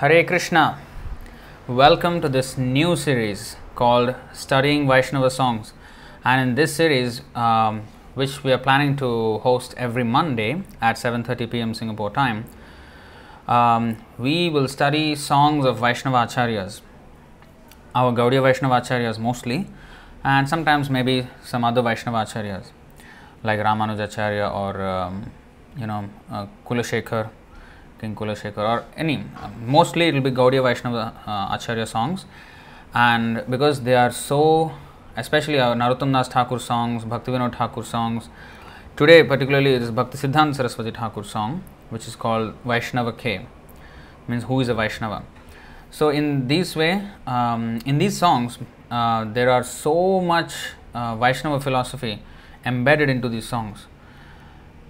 Hare Krishna. Welcome to this new series called Studying Vaishnava Songs. And in this series, um, which we are planning to host every Monday at 7:30 p.m. Singapore time, um, we will study songs of Vaishnava acharyas, our Gaudiya Vaishnava acharyas mostly, and sometimes maybe some other Vaishnava acharyas like Ramanujacharya or um, you know uh, Kulashekar, King Kulashekar, or any. Mostly it will be Gaudiya Vaishnava uh, Acharya songs, and because they are so, especially our Narottam Das Thakur songs, Bhaktivinoda Thakur songs. Today, particularly, it is Bhakti Siddhanta Saraswati Thakur song, which is called Vaishnava K, means who is a Vaishnava. So, in this way, um, in these songs, uh, there are so much uh, Vaishnava philosophy embedded into these songs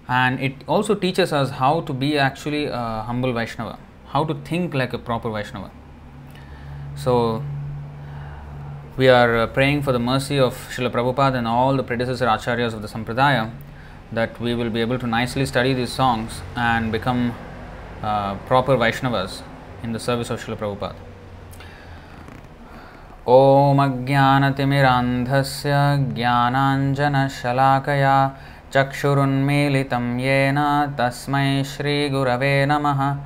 and it also teaches us how to be actually a humble Vaishnava, how to think like a proper Vaishnava. So, we are uh, praying for the mercy of Srila Prabhupada and all the predecessor acharyas of the Sampradaya that we will be able to nicely study these songs and become uh, proper Vaishnavas in the service of Srila Prabhupada. ॐ अज्ञानतिमिरान्धस्य ज्ञानाञ्जनशलाकया चक्षुरुन्मीलितं येन तस्मै श्रीगुरवे नमः।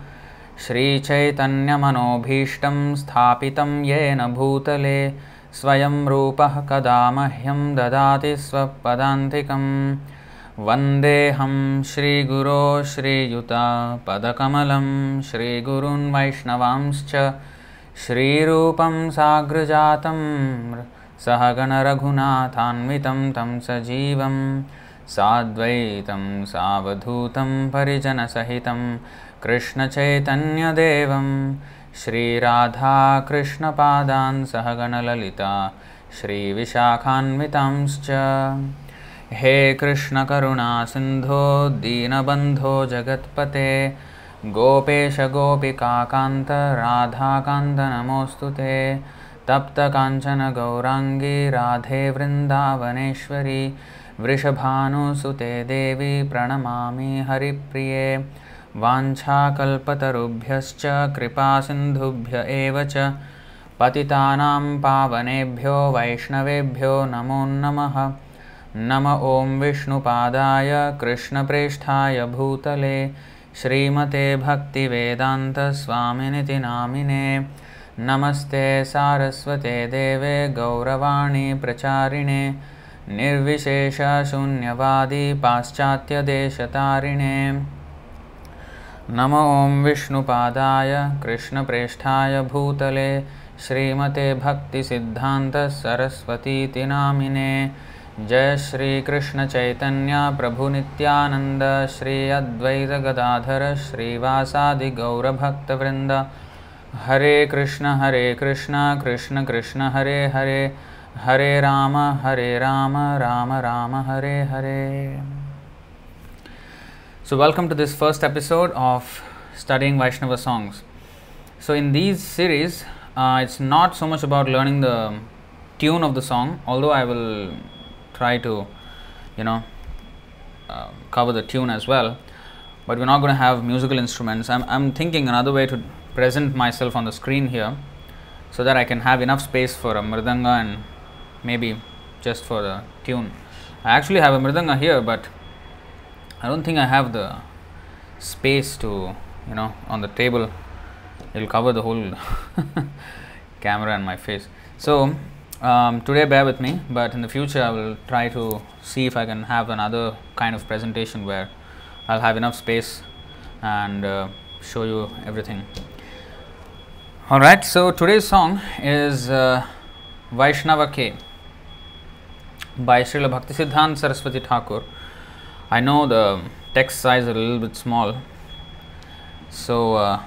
श्रीचैतन्यमनोभीष्टं स्थापितं येन भूतले। स्वयं रूपः कदा मह्यं ददाति स्वपदान्तिकं वन्देऽहं श्रीगुरो श्रीयुता पदकमलं श्रीगुरून् वैष्णवांश्च। श्रीरूपं साग्रजातं सहगणरघुनाथान्वितं तं सजीवं साद्वैतं सावधूतं परिजनसहितं कृष्णचैतन्यदेवं श्रीराधाकृष्णपादान् सहगणललिता श्रीविशाखान्वितांश्च। हे कृष्णकरुणासिन्धो दीनबन्धो जगत्पते गोपेश गोपिकान्त राधाकान्त नमोऽस्तु ते तप्तकाञ्चन गौराङ्गी राधे वृन्दावनेश्वरी वृषभानुसुते देवी प्रणमामि हरिप्रिये। वाञ्छाकल्पतरुभ्यश्च कृपासिन्धुभ्य एव च। पतितानां पावनेभ्यो वैष्णवेभ्यो नमो नमः। नम ॐ विष्णुपादाय कृष्णप्रेष्ठाय भूतले। श्रीमते भक्तिवेदान्तस्वामिनिति नामिने। नमस्ते सारस्वते देवे गौरवाणी प्रचारिणे निर्विशेषशून्यवादी पाश्चात्यदेशतारिणे नम ॐ विष्णुपादाय कृष्णप्रेष्ठाय भूतले श्रीमते भक्तिसिद्धान्तसरस्वतीति नामिने। जय श्री कृष्ण चैतन्य प्रभु नित्यानंद श्री अद्वैत गदाधर श्रीवासादि गौरभक्तवृंद हरे कृष्ण हरे कृष्ण कृष्ण कृष्ण हरे हरे हरे राम हरे Ram Ram Ram Hare Hare So welcome to this first episode of studying Vaishnava songs. So in these series, uh, it's not so much about learning the tune of the song, although I will try to you know uh, cover the tune as well but we're not going to have musical instruments I'm, I'm thinking another way to present myself on the screen here so that i can have enough space for a mridanga and maybe just for the tune. I actually have a mridanga here but i don't think i have the space to you know on the table. It'll cover the whole camera and my face. So um, today bear with me but in the future i will try to see if i can have another kind of presentation where i'll have enough space and uh, show you everything. All right so today's song is uh, vaishnava k by Srila Bhaktisiddhanta Saraswati Thakur. I know the text size is a little bit small, so uh,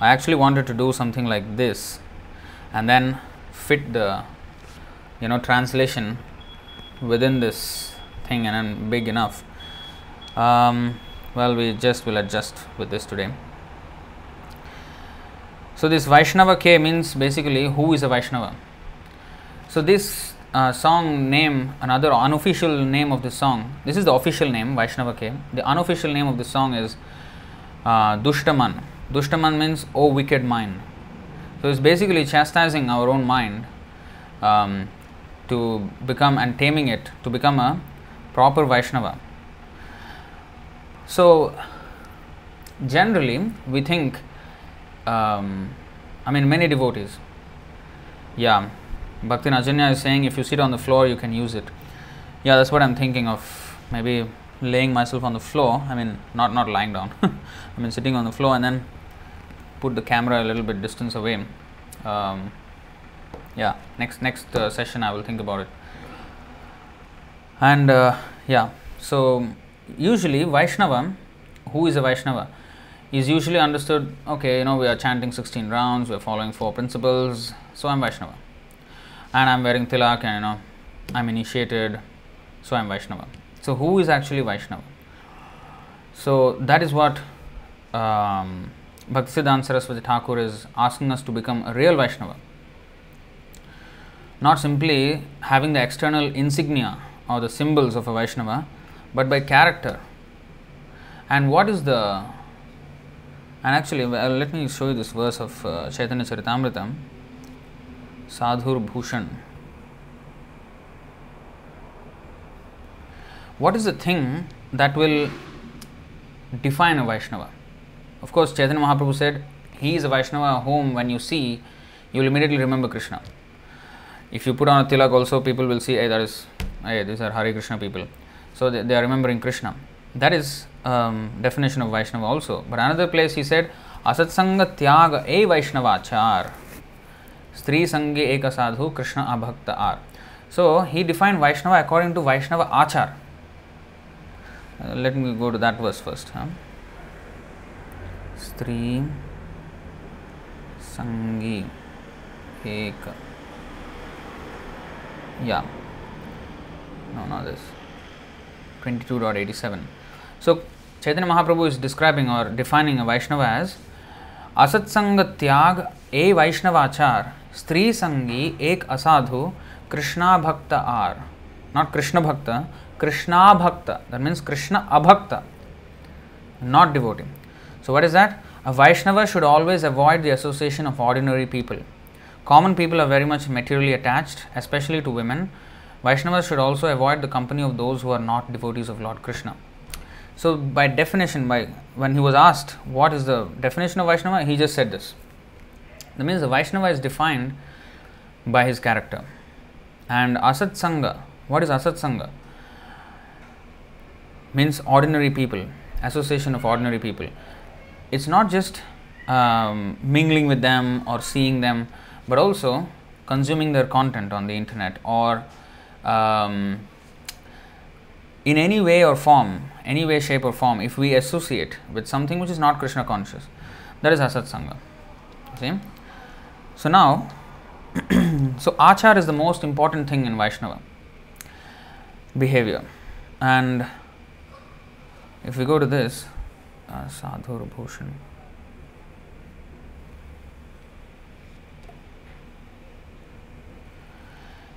I actually wanted to do something like this and then fit the you know translation within this thing and then big enough. Um, well we just will adjust with this today. So this vaishnava k means basically who is a vaishnava? So this uh, song name another unofficial name of the song this is the official name vaishnava k the unofficial name of the song is uh, dushtaman Dushtaman means oh wicked mind. So it's basically chastising our own mind um, to become and taming it to become a proper Vaishnava. So generally we think, um, I mean, many devotees, yeah, Bhakti Najanya is saying if you sit on the floor, you can use it. Yeah, that's what I'm thinking of. Maybe laying myself on the floor. I mean, not not lying down. I mean, sitting on the floor and then put the camera a little bit distance away. Um, yeah, next next uh, session I will think about it. And uh, yeah, so usually Vaishnava, who is a Vaishnava, is usually understood. Okay, you know we are chanting 16 rounds, we are following four principles, so I'm Vaishnava, and I'm wearing tilak, and you know I'm initiated, so I'm Vaishnava. So who is actually Vaishnava? So that is what um, Bhaktisiddhanta Saraswati Thakur is asking us to become a real Vaishnava. Not simply having the external insignia or the symbols of a Vaishnava, but by character. And what is the and actually, well, let me show you this verse of uh, Chaitanya Sadhur Bhushan. What is the thing that will define a Vaishnava? Of course, Chaitanya Mahaprabhu said, He is a Vaishnava whom when you see, you will immediately remember Krishna. If you put on a tilak, also people will see, hey, that is, hey, these are Hare Krishna people. So they, they are remembering Krishna. That is um, definition of Vaishnava also. But another place he said, Asatsanga Tyaga E Vaishnavachar. स्त्री संगे एक साधु, कृष्ण अभक्त are. So he define Vaishnava according to Vaishnava आचार। Let me go to that verse first स्त्री संगी एक, या no not this 22.87 so Chaitanya Mahaprabhu is describing or defining Vaishnava as असत्संग त्याग ए वैष्णवाचार Stri Sangi Ek Asadhu Krishna Bhakta Ar. Not Krishna Bhakta, Krishna Bhakta. That means Krishna Abhakta, not devotee. So, what is that? A Vaishnava should always avoid the association of ordinary people. Common people are very much materially attached, especially to women. Vaishnavas should also avoid the company of those who are not devotees of Lord Krishna. So, by definition, by when he was asked what is the definition of Vaishnava, he just said this. That means the Vaishnava is defined by his character. And Asat Sangha, what is Asat Sangha? Means ordinary people, association of ordinary people. It's not just um, mingling with them or seeing them, but also consuming their content on the internet or um, in any way or form, any way, shape, or form, if we associate with something which is not Krishna conscious, that is Asat Sangha. See? So now, so achar is the most important thing in Vaishnava behavior, and if we go to this uh, sadhur bhushan.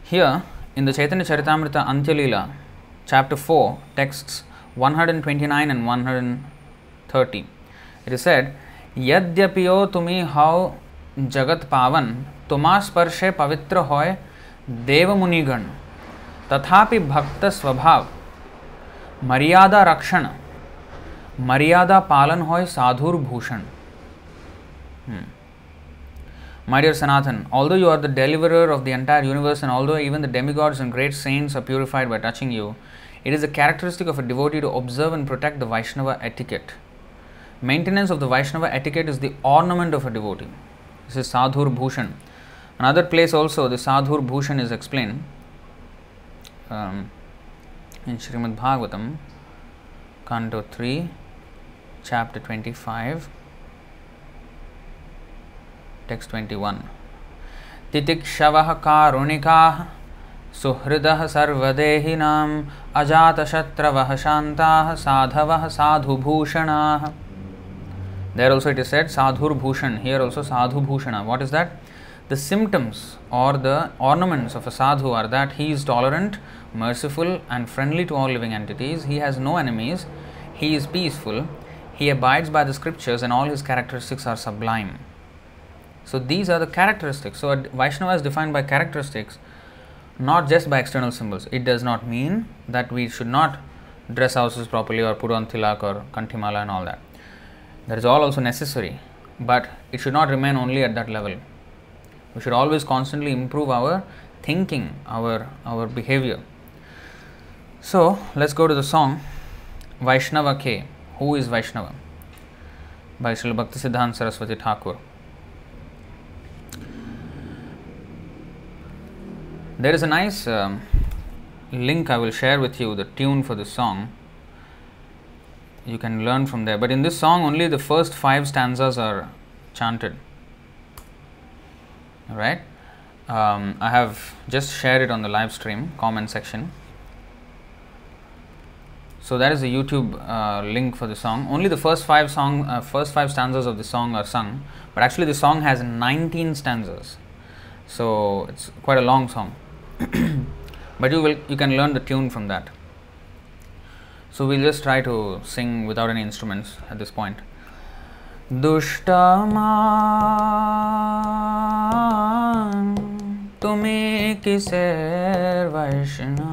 Here in the Chaitanya Charitamrita Antyalila, chapter 4, texts 129 and 130, it is said, Yadyapiyo tumi how जगत पावन तुमा स्पर्शे पवित्र होय देव मुनिगण तथापि भक्त स्वभाव। मर्यादा रक्षण, मर्यादा पालन होय साधुर भूषण। मरियर Sanatana although you are the deliverer of the entire universe and although even the demigods and great saints are purified by touching you it is a characteristic of a devotee to observe and protect the Vaishnava etiquette maintenance of the Vaishnava etiquette is the ornament of a devotee This is Sadhur Bhushan. Another place also, the Sadhur Bhushan is explained um, in Srimad Bhagavatam, Canto 3, Chapter 25. Text twenty one तितिक्षवः कारुणिकाः सुहृदः सर्वदेहिनाम् अजातशत्रवः शान्ताः साधवः साधुभूषणाः There also it is said Sadhur Bhushan. Here also Sadhu Bhushana. What is that? The symptoms or the ornaments of a sadhu are that he is tolerant, merciful, and friendly to all living entities. He has no enemies. He is peaceful. he abides by the scriptures and all his characteristics are sublime. So these are the characteristics. So Vaishnava is defined by characteristics, not just by external symbols. It does not mean that we should not dress ourselves properly or put on tilak or kanthimala and all that. That is all also necessary, but it should not remain only at that level. We should always constantly improve our thinking, our our behavior. So let's go to the song Vaishnava K. Who is Vaishnava? By Srila Bhaktisiddhanta Saraswati Thakur. There is a nice um, link I will share with you, the tune for the song. You can learn from there. But in this song, only the first five stanzas are chanted. Alright? Um, I have just shared it on the live stream comment section. So that is the YouTube uh, link for the song. Only the first five song, uh, first five stanzas of the song are sung, but actually the song has 19 stanzas. So it's quite a long song. but you will you can learn the tune from that. So we'll just try to sing without any instruments at this point. दुष्टमान तुम्हें किसे वैष्णव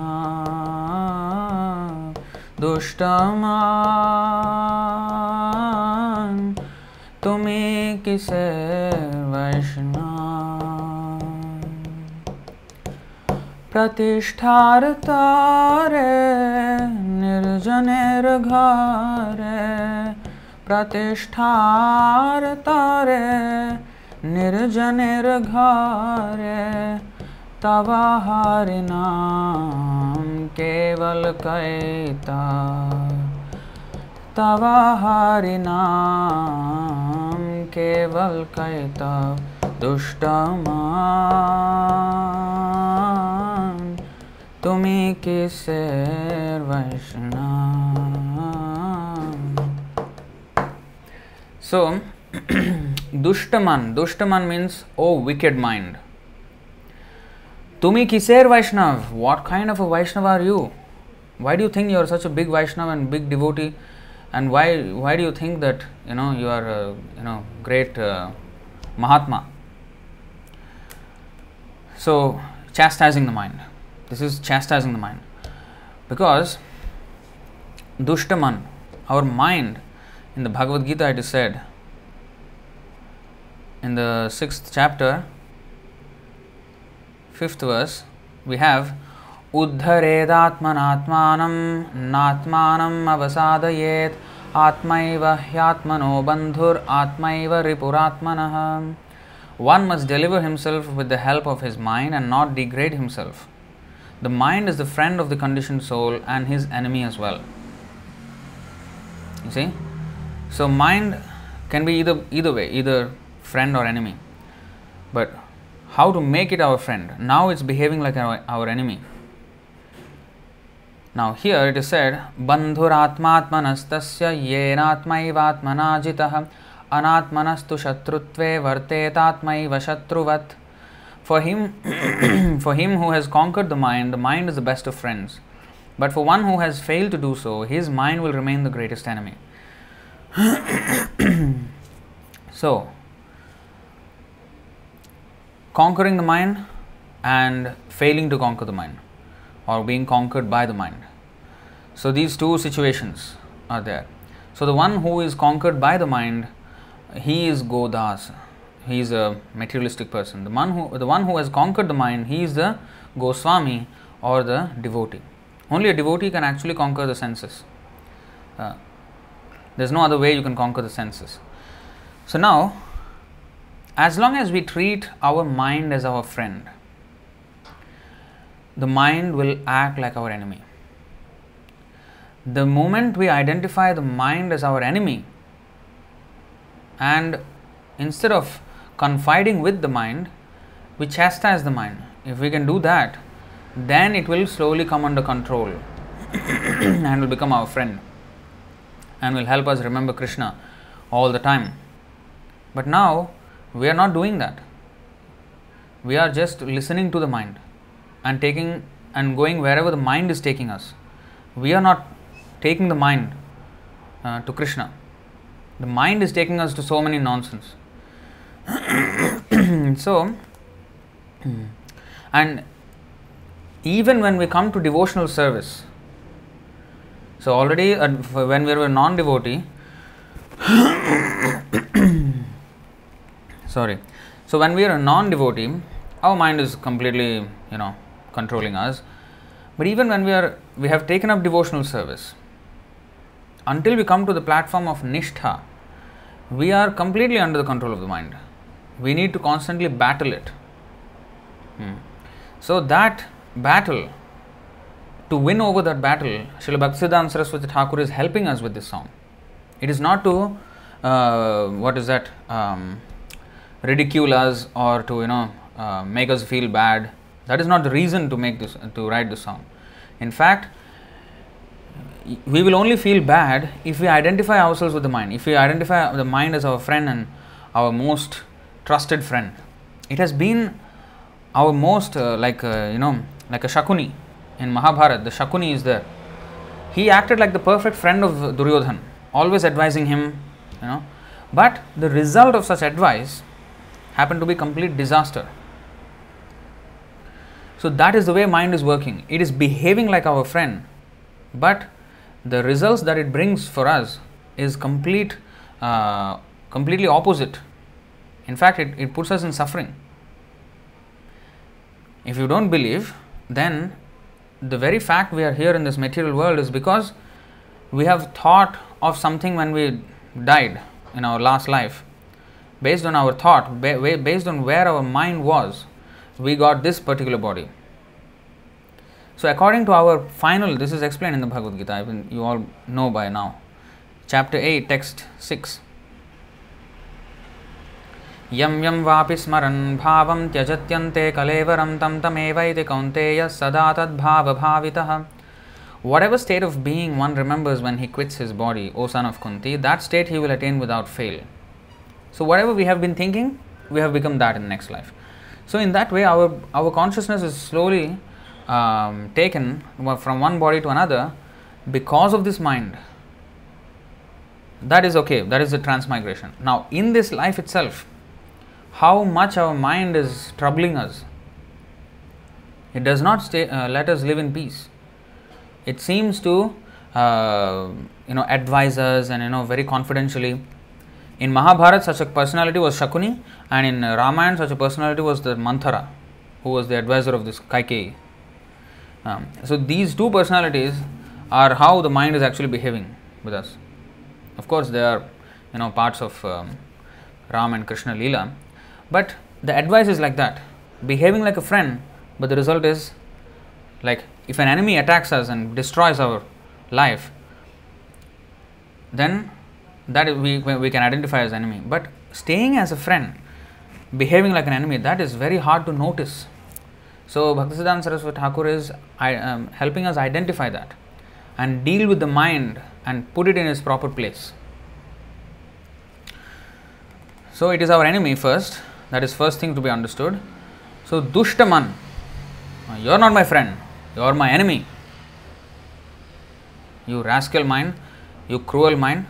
दुष्टमान तुम्हें किसे वैष्णव प्रतिष्ठार तारे निर्जनेर घरे, प्रतिष्ठार तारे, निर्जनेर घरे। तव हरिनाम केवल कैता। तव हरिनाम केवल कैता, दुष्टमान। तुम्हें किसे वैष्णव? सो दुष्ट मन दुष्ट मन मीन्स ओ विकेड माइंड तुम्हें किसेर Vaishnava? What kind of a Vaishnava are you why do think you are such a big Vaishnava and big devotee and why why do think that you know you are you know great mahatma so chastising the mind This is chastising the mind. Because Dushtaman, our mind, in the Bhagavad Gita it is said in the sixth chapter, fifth verse, we have उद्धरेदात्मनात्मानं नात्मानम् अवसादयेत् आत्मैव ह्यात्मनो बन्धुर् आत्मैव रिपुरात्मनः One must deliver himself with the help of his mind and not degrade himself. The mind is the friend of the conditioned soul and his enemy as well. You see? So mind can be either either way, either friend or enemy. But how to make it our friend? Now it's behaving like our, our enemy. Now here it is said, बन्धुरात्मात्मनस्तस्य येनात्मैवात्मनाजितः अनात्मनस्तु शत्रुत्वे वर्तेतात्मैव शत्रुवत् for him, for him who has conquered the mind, the mind is the best of friends. But for one who has failed to do so, his mind will remain the greatest enemy. so, conquering the mind and failing to conquer the mind, or being conquered by the mind. So, these two situations are there. So, the one who is conquered by the mind, he is Godas. He is a materialistic person. The one who, the one who has conquered the mind, he is the Goswami or the devotee. Only a devotee can actually conquer the senses. Uh, there's no other way you can conquer the senses. So now, as long as we treat our mind as our friend, the mind will act like our enemy. The moment we identify the mind as our enemy, and instead of confiding with the mind, we chastise the mind. If we can do that, then it will slowly come under control and will become our friend and will help us remember Krishna all the time. But now we are not doing that. We are just listening to the mind and taking and going wherever the mind is taking us. We are not taking the mind uh, to Krishna. The mind is taking us to so many nonsense. so, and even when we come to devotional service, so already uh, when we were a non devotee, sorry, so when we are a non devotee, our mind is completely, you know, controlling us. But even when we are, we have taken up devotional service, until we come to the platform of nishtha, we are completely under the control of the mind. We need to constantly battle it. Hmm. So that battle, to win over that battle, Srila Bhaktisiddhanta Saraswati Thakur is helping us with this song. It is not to, uh, what is that, um, ridicule us or to, you know, uh, make us feel bad. That is not the reason to make this, to write this song. In fact, we will only feel bad if we identify ourselves with the mind. If we identify the mind as our friend and our most trusted friend, it has been our most uh, like uh, you know like a Shakuni in Mahabharata. The Shakuni is there. He acted like the perfect friend of Duryodhan, always advising him, you know. But the result of such advice happened to be complete disaster. So that is the way mind is working. It is behaving like our friend, but the results that it brings for us is complete, uh, completely opposite. In fact, it, it puts us in suffering. If you don't believe, then the very fact we are here in this material world is because we have thought of something when we died in our last life. Based on our thought, based on where our mind was, we got this particular body. So, according to our final, this is explained in the Bhagavad Gita, you all know by now. Chapter 8, text 6. यं यं वापि स्मरन् भावं त्यजत्यन्ते कलेवरं तं तमेवैति कौन्तेय सदा तद्भावभावितः Whatever state of being one remembers when he quits his body, O son of Kunti, that state he will attain without fail. So, whatever we have been thinking, we have become that in the next life. So, in that way, our, our consciousness is slowly um, taken from one body to another because of this mind. That is okay, that is the transmigration. Now, in this life itself, how much our mind is troubling us. It does not stay, uh, let us live in peace. It seems to, uh, you know, advise us and you know very confidentially. In Mahabharata, such a personality was Shakuni, and in Ramayana, such a personality was the Manthara, who was the advisor of this Kaikeyi. Um, so these two personalities are how the mind is actually behaving with us. Of course, they are you know parts of um, Ram and Krishna Leela, but the advice is like that, behaving like a friend, but the result is like if an enemy attacks us and destroys our life, then that we we can identify as enemy. But staying as a friend, behaving like an enemy, that is very hard to notice so Bhaktisiddhanta Saraswati Thakur is um, helping us identify that and deal with the mind and put it in its proper place. So it is our enemy first. That is first thing to be understood. So Dushtaman, you are not my friend. You are my enemy. You rascal mind. You cruel mind.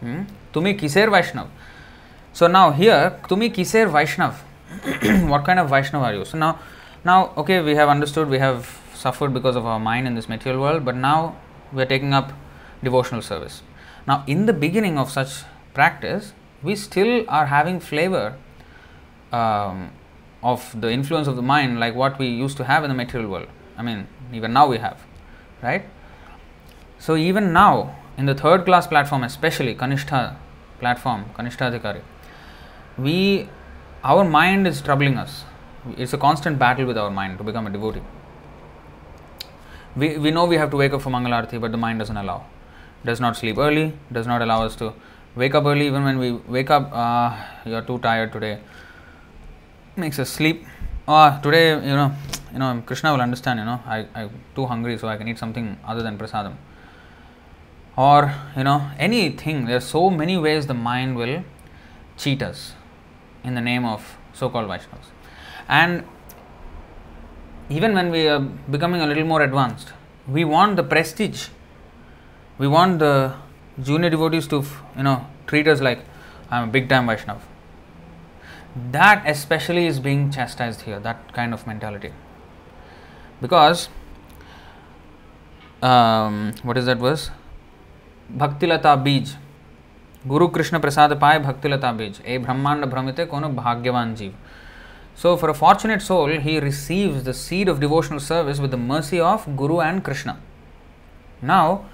Hmm? Tumi kiser Vaishnav. So now here, Tumi kiser Vaishnav. what kind of Vaishnav are you? So now now, okay, we have understood we have suffered because of our mind in this material world, but now we are taking up devotional service. Now, in the beginning of such practice, we still are having flavor um, of the influence of the mind, like what we used to have in the material world. I mean, even now we have, right? So, even now, in the third class platform, especially Kanishtha platform, Kanishtha Adhikari, we our mind is troubling us it's a constant battle with our mind to become a devotee. We, we know we have to wake up for Mangalarti, but the mind doesn't allow. Does not sleep early, does not allow us to wake up early, even when we wake up, uh, you're too tired today. Makes us sleep. Uh, today, you know, you know, Krishna will understand, you know, I, I'm too hungry, so I can eat something other than prasadam. Or, you know, anything. There are so many ways the mind will cheat us in the name of so called Vaishnavas. And even when we are becoming a little more advanced, we want the prestige, we want the junior devotees to you know treat us like I'm a big time Vaishnav. That especially is being chastised here, that kind of mentality. Because um, what is that verse? Bhaktilata Bij. Guru Krishna Prasad Pai Bhaktilata Bij. A Brahmanda Brahmite Kono Bhagyavan Jeev. So, for a fortunate soul, he receives the seed of devotional service with the mercy of Guru and Krishna. Now,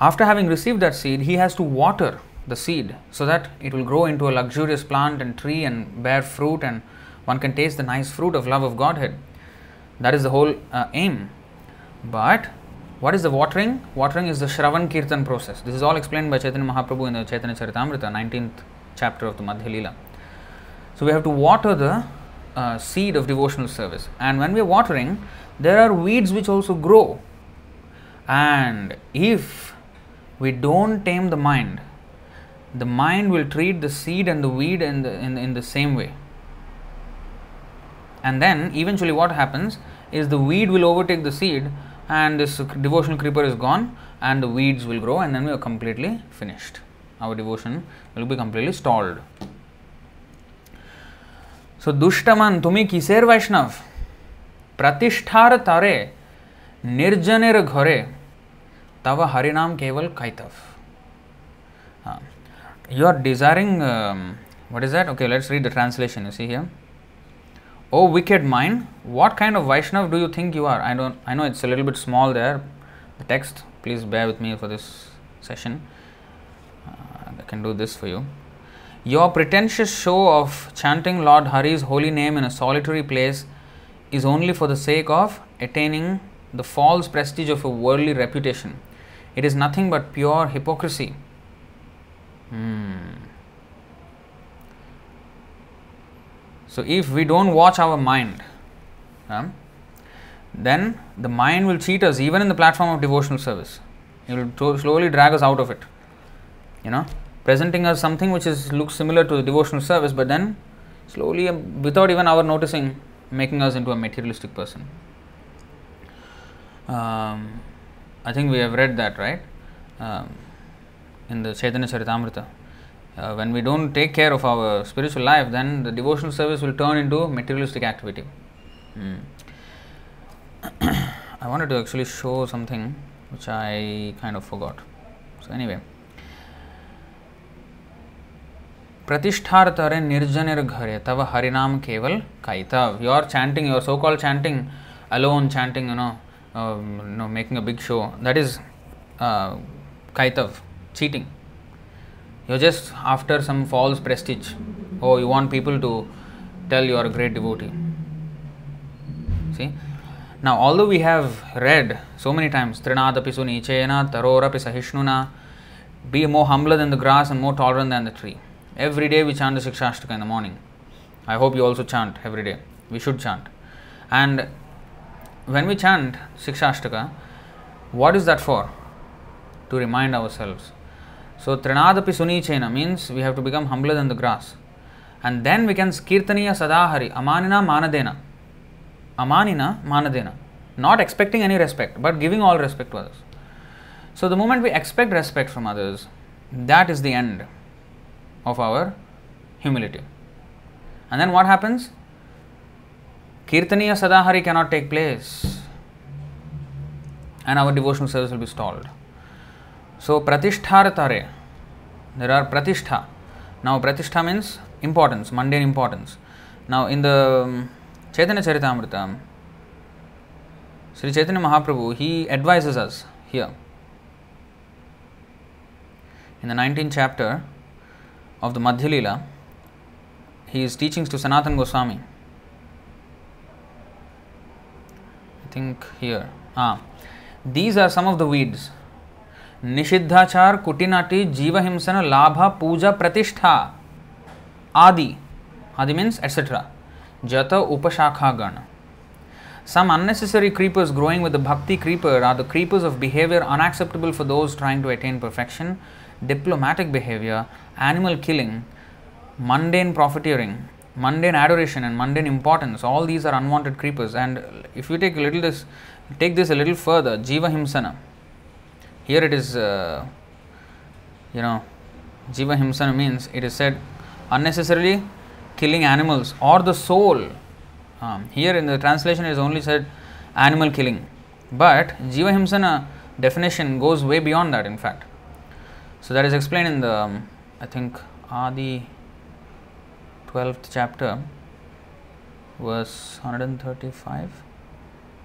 after having received that seed, he has to water the seed so that it will grow into a luxurious plant and tree and bear fruit, and one can taste the nice fruit of love of Godhead. That is the whole uh, aim. But what is the watering? Watering is the Shravan Kirtan process. This is all explained by Chaitanya Mahaprabhu in the Chaitanya Charitamrita, 19th chapter of the Madhya. So we have to water the uh, seed of devotional service. And when we are watering, there are weeds which also grow. And if we don't tame the mind, the mind will treat the seed and the weed in the, in, in the same way. And then eventually, what happens is the weed will overtake the seed, and this devotional creeper is gone, and the weeds will grow, and then we are completely finished. Our devotion will be completely stalled. So, Dushtaman, tumi kiser Vaishnav, pratisthar tare, ghare, tava harinam keval kaitav. Uh, you are desiring, um, what is that? Okay, let's read the translation. You see here. Oh wicked mind, what kind of Vaishnav do you think you are? I don't. I know it's a little bit small there. The text. Please bear with me for this session. Uh, I can do this for you. Your pretentious show of chanting Lord Hari's holy name in a solitary place is only for the sake of attaining the false prestige of a worldly reputation. It is nothing but pure hypocrisy. Hmm. So, if we don't watch our mind, then the mind will cheat us even in the platform of devotional service. It will slowly drag us out of it. You know, presenting us something which is looks similar to the devotional service, but then slowly, um, without even our noticing, making us into a materialistic person. Um, I think we have read that, right? Um, in the Chaitanya Charitamrita. Uh, when we don't take care of our spiritual life, then the devotional service will turn into materialistic activity. Mm. I wanted to actually show something which I kind of forgot. So, anyway. प्रतिष्ठार्तरे निर्जनिर घरे तव हरिनाम केवल kaitav you are chanting your so called chanting alone chanting you know um, you know making a big show that is uh, kaitav cheating you're just after some false prestige oh you want people to tell you are a great devotee see now although we have read so many times trinadapi sunichena tarorapi sahishnuna be more humbler than the grass and more tolerant than the tree Every day we chant the Shikshashtaka in the morning. I hope you also chant every day. We should chant. And when we chant Shikshashtaka, what is that for? To remind ourselves. So, Trinadapi Sunichena means we have to become humbler than the grass. And then we can Kirtaniya Sadahari, Amanina Manadena. Amanina Manadena. Not expecting any respect, but giving all respect to others. So, the moment we expect respect from others, that is the end of our humility. And then what happens? Kirtaniya Sadahari cannot take place and our devotional service will be stalled. So, Pratishtharatare, there are Pratishtha. Now, Pratishtha means importance, mundane importance. Now, in the um, Chaitanya Charitamrita, Sri Chaitanya Mahaprabhu, he advises us here. In the 19th chapter, of the Madhya Leela, his teachings to Sanatan Goswami. I think here. Ah, these are some of the weeds. Nishiddhachar, Kutinati, Jiva Himsana, Labha, Puja, Pratishtha, Adi. Means etc. Jata Upashakha Gana. Some unnecessary creepers growing with the bhakti creeper are the creepers of behavior unacceptable for those trying to attain perfection, diplomatic behavior, animal killing, mundane profiteering, mundane adoration, and mundane importance. All these are unwanted creepers. And if you take a little this, take this a little further, jiva himsana. Here it is uh, you know, Jiva Himsana means it is said unnecessarily killing animals or the soul. Um, here in the translation is only said animal killing. But Jiva Himsana definition goes way beyond that, in fact. So that is explained in the, um, I think, Adi 12th chapter, verse 135.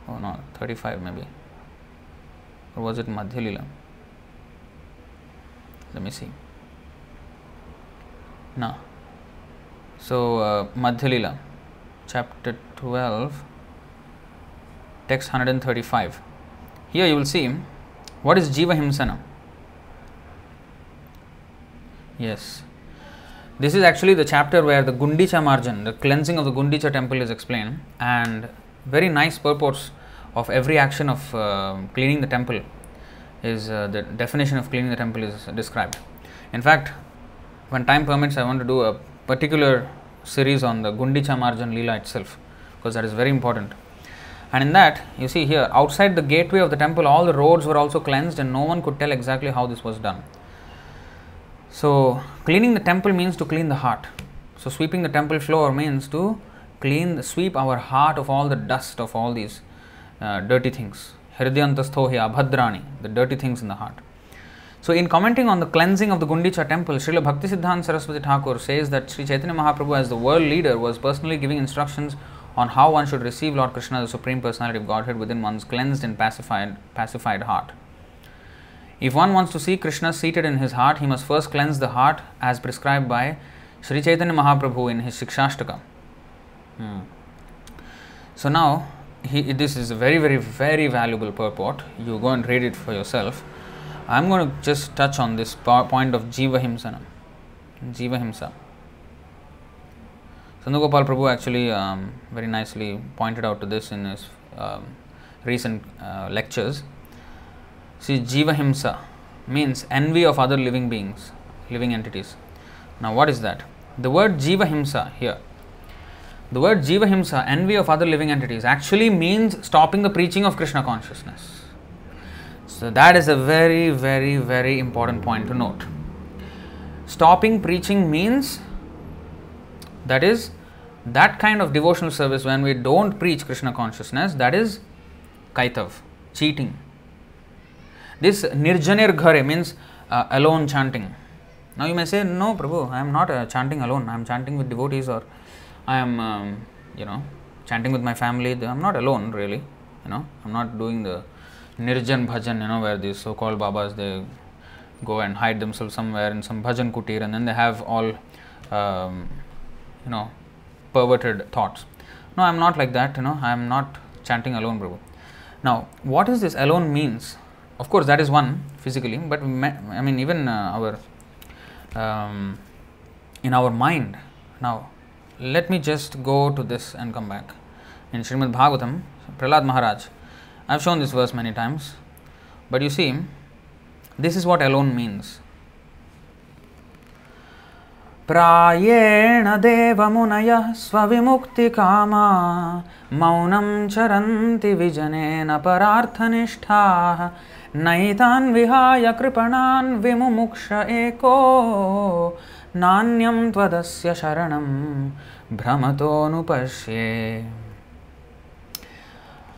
Oh no, 35 maybe. Or was it Madhya Lila? Let me see. No. So, uh, Madhya Lila, chapter 12, text 135. Here you will see what is Jiva Himsana. Yes. This is actually the chapter where the Gundicha marjan, the cleansing of the Gundicha temple is explained, and very nice purports of every action of uh, cleaning the temple is uh, the definition of cleaning the temple is described. In fact, when time permits, I want to do a particular series on the Gundicha Marjan Leela itself because that is very important. And in that, you see here, outside the gateway of the temple, all the roads were also cleansed, and no one could tell exactly how this was done. So, cleaning the temple means to clean the heart. So, sweeping the temple floor means to clean, sweep our heart of all the dust of all these uh, dirty things. Hridyantastohi abhadrani, the dirty things in the heart. So, in commenting on the cleansing of the Gundicha temple, Srila Bhaktisiddhanta Saraswati Thakur says that Sri Chaitanya Mahaprabhu, as the world leader, was personally giving instructions on how one should receive Lord Krishna, the Supreme Personality of Godhead, within one's cleansed and pacified, pacified heart. If one wants to see Krishna seated in his heart, he must first cleanse the heart as prescribed by Sri Chaitanya Mahaprabhu in his Shikshashtaka. Hmm. So now, he, this is a very, very, very valuable purport. You go and read it for yourself. I'm going to just touch on this point of Jiva Himsana. Jiva Himsa. Sandhugopal Prabhu actually um, very nicely pointed out to this in his um, recent uh, lectures. See, Jiva Himsa means envy of other living beings, living entities. Now, what is that? The word Jiva Himsa here, the word Jiva Himsa, envy of other living entities, actually means stopping the preaching of Krishna consciousness. So, that is a very, very, very important point to note. Stopping preaching means that is that kind of devotional service when we don't preach Krishna consciousness, that is kaitav, cheating this Nirjanir Ghare means uh, alone chanting. Now you may say, No, Prabhu, I am not uh, chanting alone. I am chanting with devotees or I am, um, you know, chanting with my family. I am not alone, really. You know, I am not doing the Nirjan Bhajan, you know, where these so called Babas they go and hide themselves somewhere in some Bhajan Kutir and then they have all, um, you know, perverted thoughts. No, I am not like that, you know, I am not chanting alone, Prabhu. Now, what is this alone means? of course that is one physically but i mean even uh, our um, in our mind now let me just go to this and come back. In Srimad Bhagavatam, Prahlad Maharaj, I have shown this verse many times, but you see, this is what alone means. प्रायेण देवमुनयः स्वविमुक्तिकामा मौनं चरन्ति विजनेन परार्थनिष्ठाः नैतान् विहाय कृपणान् विमुमुक्ष एको नान्यं त्वदस्य शरणं भ्रमतोऽनुपश्ये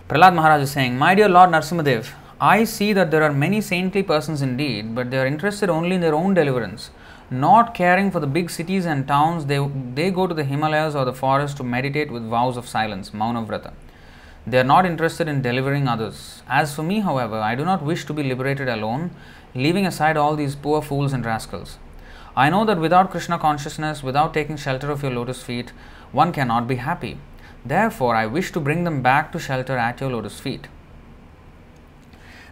Prahlad Maharaj is saying, My dear Lord Narsimadev, I see that there are many saintly persons indeed, but they are interested only in their own deliverance. Not caring for the big cities and towns, they, they go to the Himalayas or the forest to meditate with vows of silence, Mauna Vrata. They are not interested in delivering others. As for me, however, I do not wish to be liberated alone, leaving aside all these poor fools and rascals. I know that without Krishna consciousness, without taking shelter of your lotus feet, one cannot be happy. Therefore, I wish to bring them back to shelter at your lotus feet.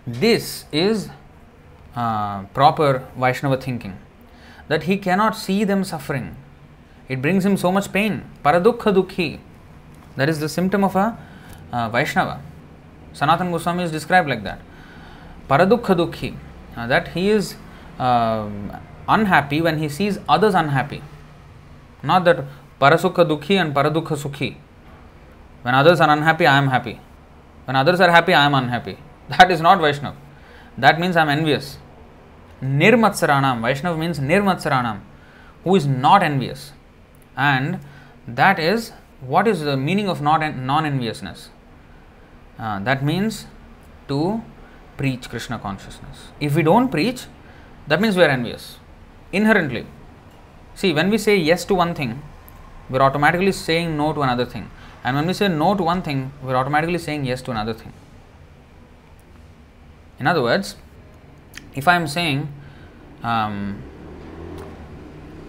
This is uh, proper Vaishnava thinking that he cannot see them suffering. It brings him so much pain. Paradukha dukhi. That is the symptom of a uh, Vaishnava. Sanatan Goswami is described like that. Paradukha dukhi, uh, that he is uh, unhappy when he sees others unhappy. Not that parasukha dukhi and paradukha sukhi. When others are unhappy, I am happy. When others are happy, I am unhappy. That is not Vaishnav. That means I am envious. Nirmatsaranam. Vaishnav means Nirmatsaranam, who is not envious. And that is what is the meaning of not non enviousness? Uh, that means to preach Krishna consciousness. If we don't preach, that means we are envious inherently. See, when we say yes to one thing, we're automatically saying no to another thing. And when we say no to one thing, we're automatically saying yes to another thing. In other words, if I am saying um,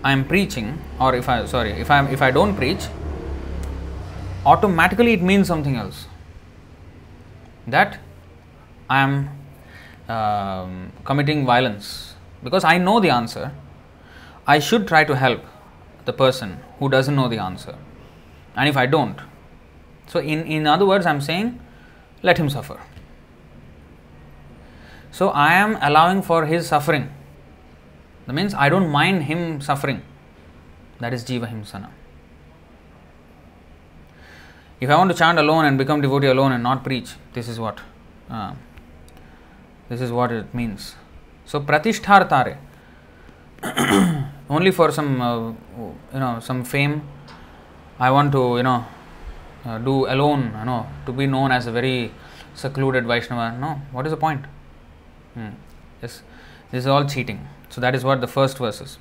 I am preaching, or if I sorry, if I if I don't preach, automatically it means something else. That I am um, committing violence because I know the answer. I should try to help the person who doesn't know the answer. And if I don't, so in, in other words, I'm saying, let him suffer. So I am allowing for his suffering. That means I don't mind him suffering. That is Jiva Himsana. If I want to chant alone and become devotee alone and not preach, this is what uh, this is what it means. So pratishthartare only for some uh, you know some fame. I want to you know uh, do alone. You know to be known as a very secluded Vaishnava. No, what is the point? Hmm. This this is all cheating. So that is what the first verse is.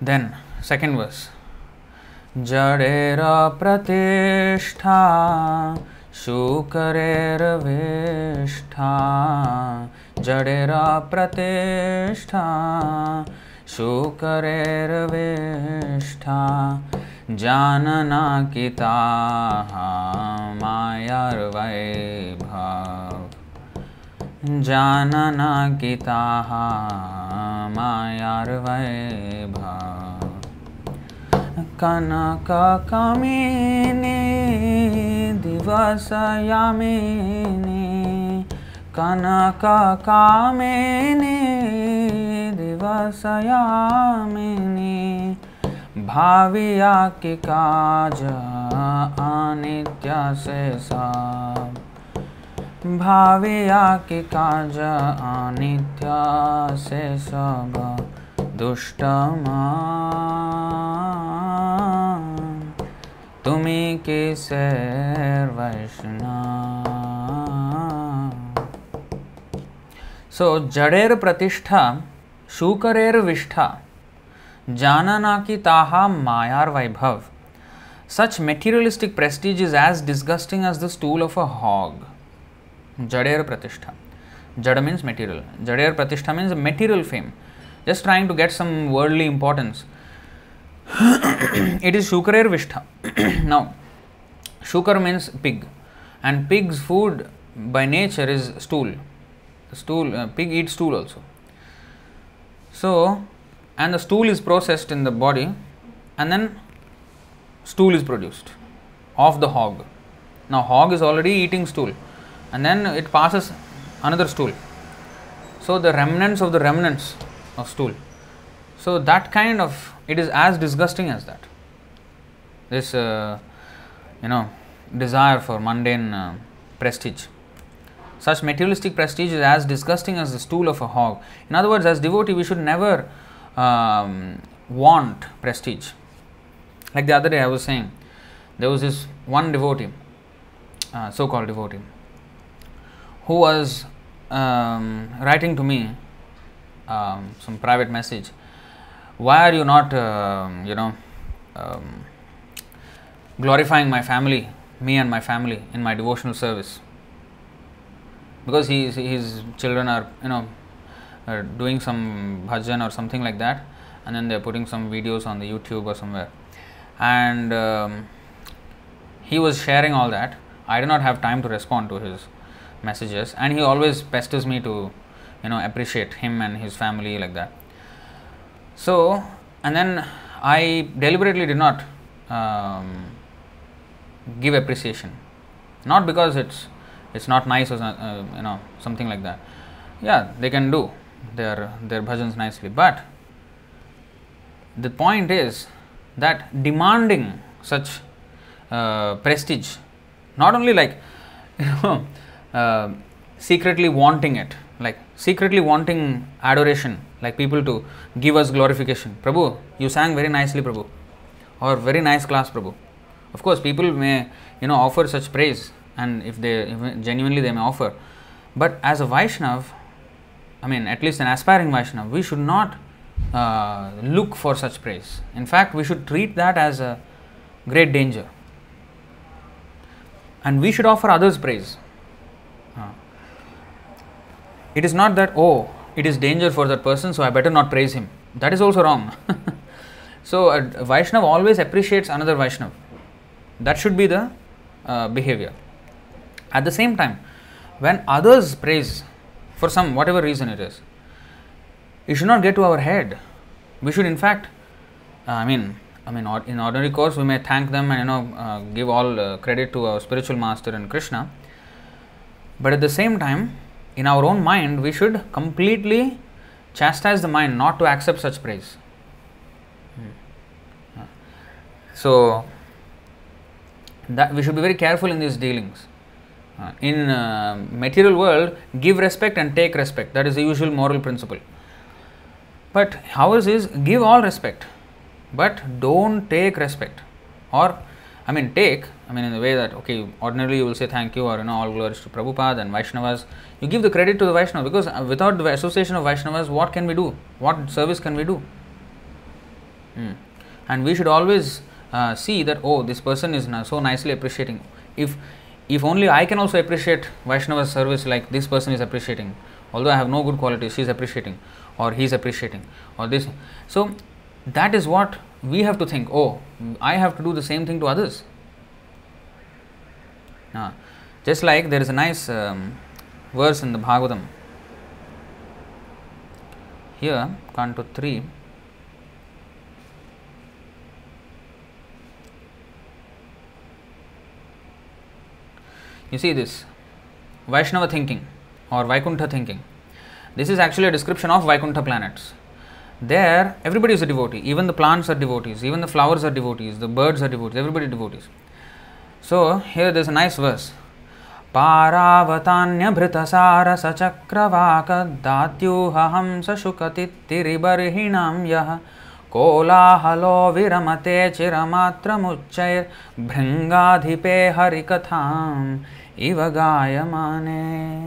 Then second verse. जडेर प्रतिष्ठा शुकरेर्विष्ठा जडेर प्रतिष्ठा शुकरेर्वेष्ठा मायार्वैभव। जाननाकिताः मायार्वैभव। कनककमिनी दिवसयामिनी कनककामिनी दिवसयामिनी भाविया के काज अनित्य से भाविया के काज अनित्य से सब दुष्टमा तुम्हें के सैर वैष्णव? So जड़ेर प्रतिष्ठा, शूकरेर विष्ठा जानना की ताहा मायार वैभव। Such materialistic prestige is as disgusting as the stool of a hog जडेर प्रतिष्ठा। जड मीन्स मेटीरियल जडेर प्रतिष्ठा means material fame just trying to get some worldly importance it is shukrer विष्ठा now shukar means pig and pig's food by nature is stool Stool, uh, pig eats stool also. So, and the stool is processed in the body and then stool is produced of the hog. Now, hog is already eating stool and then it passes another stool. So, the remnants of the remnants of stool. So, that kind of it is as disgusting as that. This, uh, you know, desire for mundane uh, prestige. Such materialistic prestige is as disgusting as the stool of a hog. In other words, as devotee, we should never um, want prestige. Like the other day, I was saying, there was this one devotee, uh, so called devotee, who was um, writing to me um, some private message. Why are you not, um, you know, um, glorifying my family, me and my family, in my devotional service? Because he, his children are, you know, are doing some bhajan or something like that, and then they're putting some videos on the YouTube or somewhere. And um, he was sharing all that. I did not have time to respond to his messages, and he always pesters me to, you know, appreciate him and his family like that. So, and then I deliberately did not um, give appreciation, not because it's it's not nice or uh, you know something like that. Yeah, they can do their their bhajans nicely, but the point is that demanding such uh, prestige, not only like you know uh, secretly wanting it, like secretly wanting adoration, like people to give us glorification. Prabhu, you sang very nicely, Prabhu, or very nice class, Prabhu. Of course, people may you know offer such praise, and if they if genuinely they may offer. But as a Vaishnav, I mean, at least an aspiring Vaishnav, we should not uh, look for such praise. In fact, we should treat that as a great danger. And we should offer others praise. Uh, it is not that, oh, it is danger for that person, so I better not praise him. That is also wrong. so, a Vaishnav always appreciates another Vaishnav. That should be the uh, behavior. At the same time, when others praise for some whatever reason it is, it should not get to our head. We should, in fact, uh, I mean, I mean, in ordinary course, we may thank them and you know uh, give all uh, credit to our spiritual master and Krishna. But at the same time, in our own mind, we should completely chastise the mind not to accept such praise. Hmm. So that we should be very careful in these dealings. Uh, in uh, material world, give respect and take respect. That is the usual moral principle. But ours is give all respect, but don't take respect. Or, I mean, take, I mean, in the way that, okay, ordinarily you will say thank you or, you know, all glories to Prabhupada and Vaishnavas. You give the credit to the Vaishnava because uh, without the association of Vaishnavas, what can we do? What service can we do? Hmm. And we should always uh, see that, oh, this person is so nicely appreciating. If if only I can also appreciate Vaishnava's service like this person is appreciating, although I have no good qualities, she is appreciating or he is appreciating or this. So that is what we have to think. Oh, I have to do the same thing to others. Uh, just like there is a nice um, verse in the Bhagavatam. Here, Canto 3. You see this Vaishnava thinking or Vaikuntha thinking this is actually description of Vaikuntha planets there everybody is a devotee even the plants are devotees even the flowers are devotees the birds are devotees everybody devotees so here this nice verse पारावतान्यभृत सार स दात्यूह हंस शुकतिबर्हिणाम कोलाहलो विरमते चिरमात्र मुच्चैर्भृंगाधिपे हरिकथा Ivagayamane.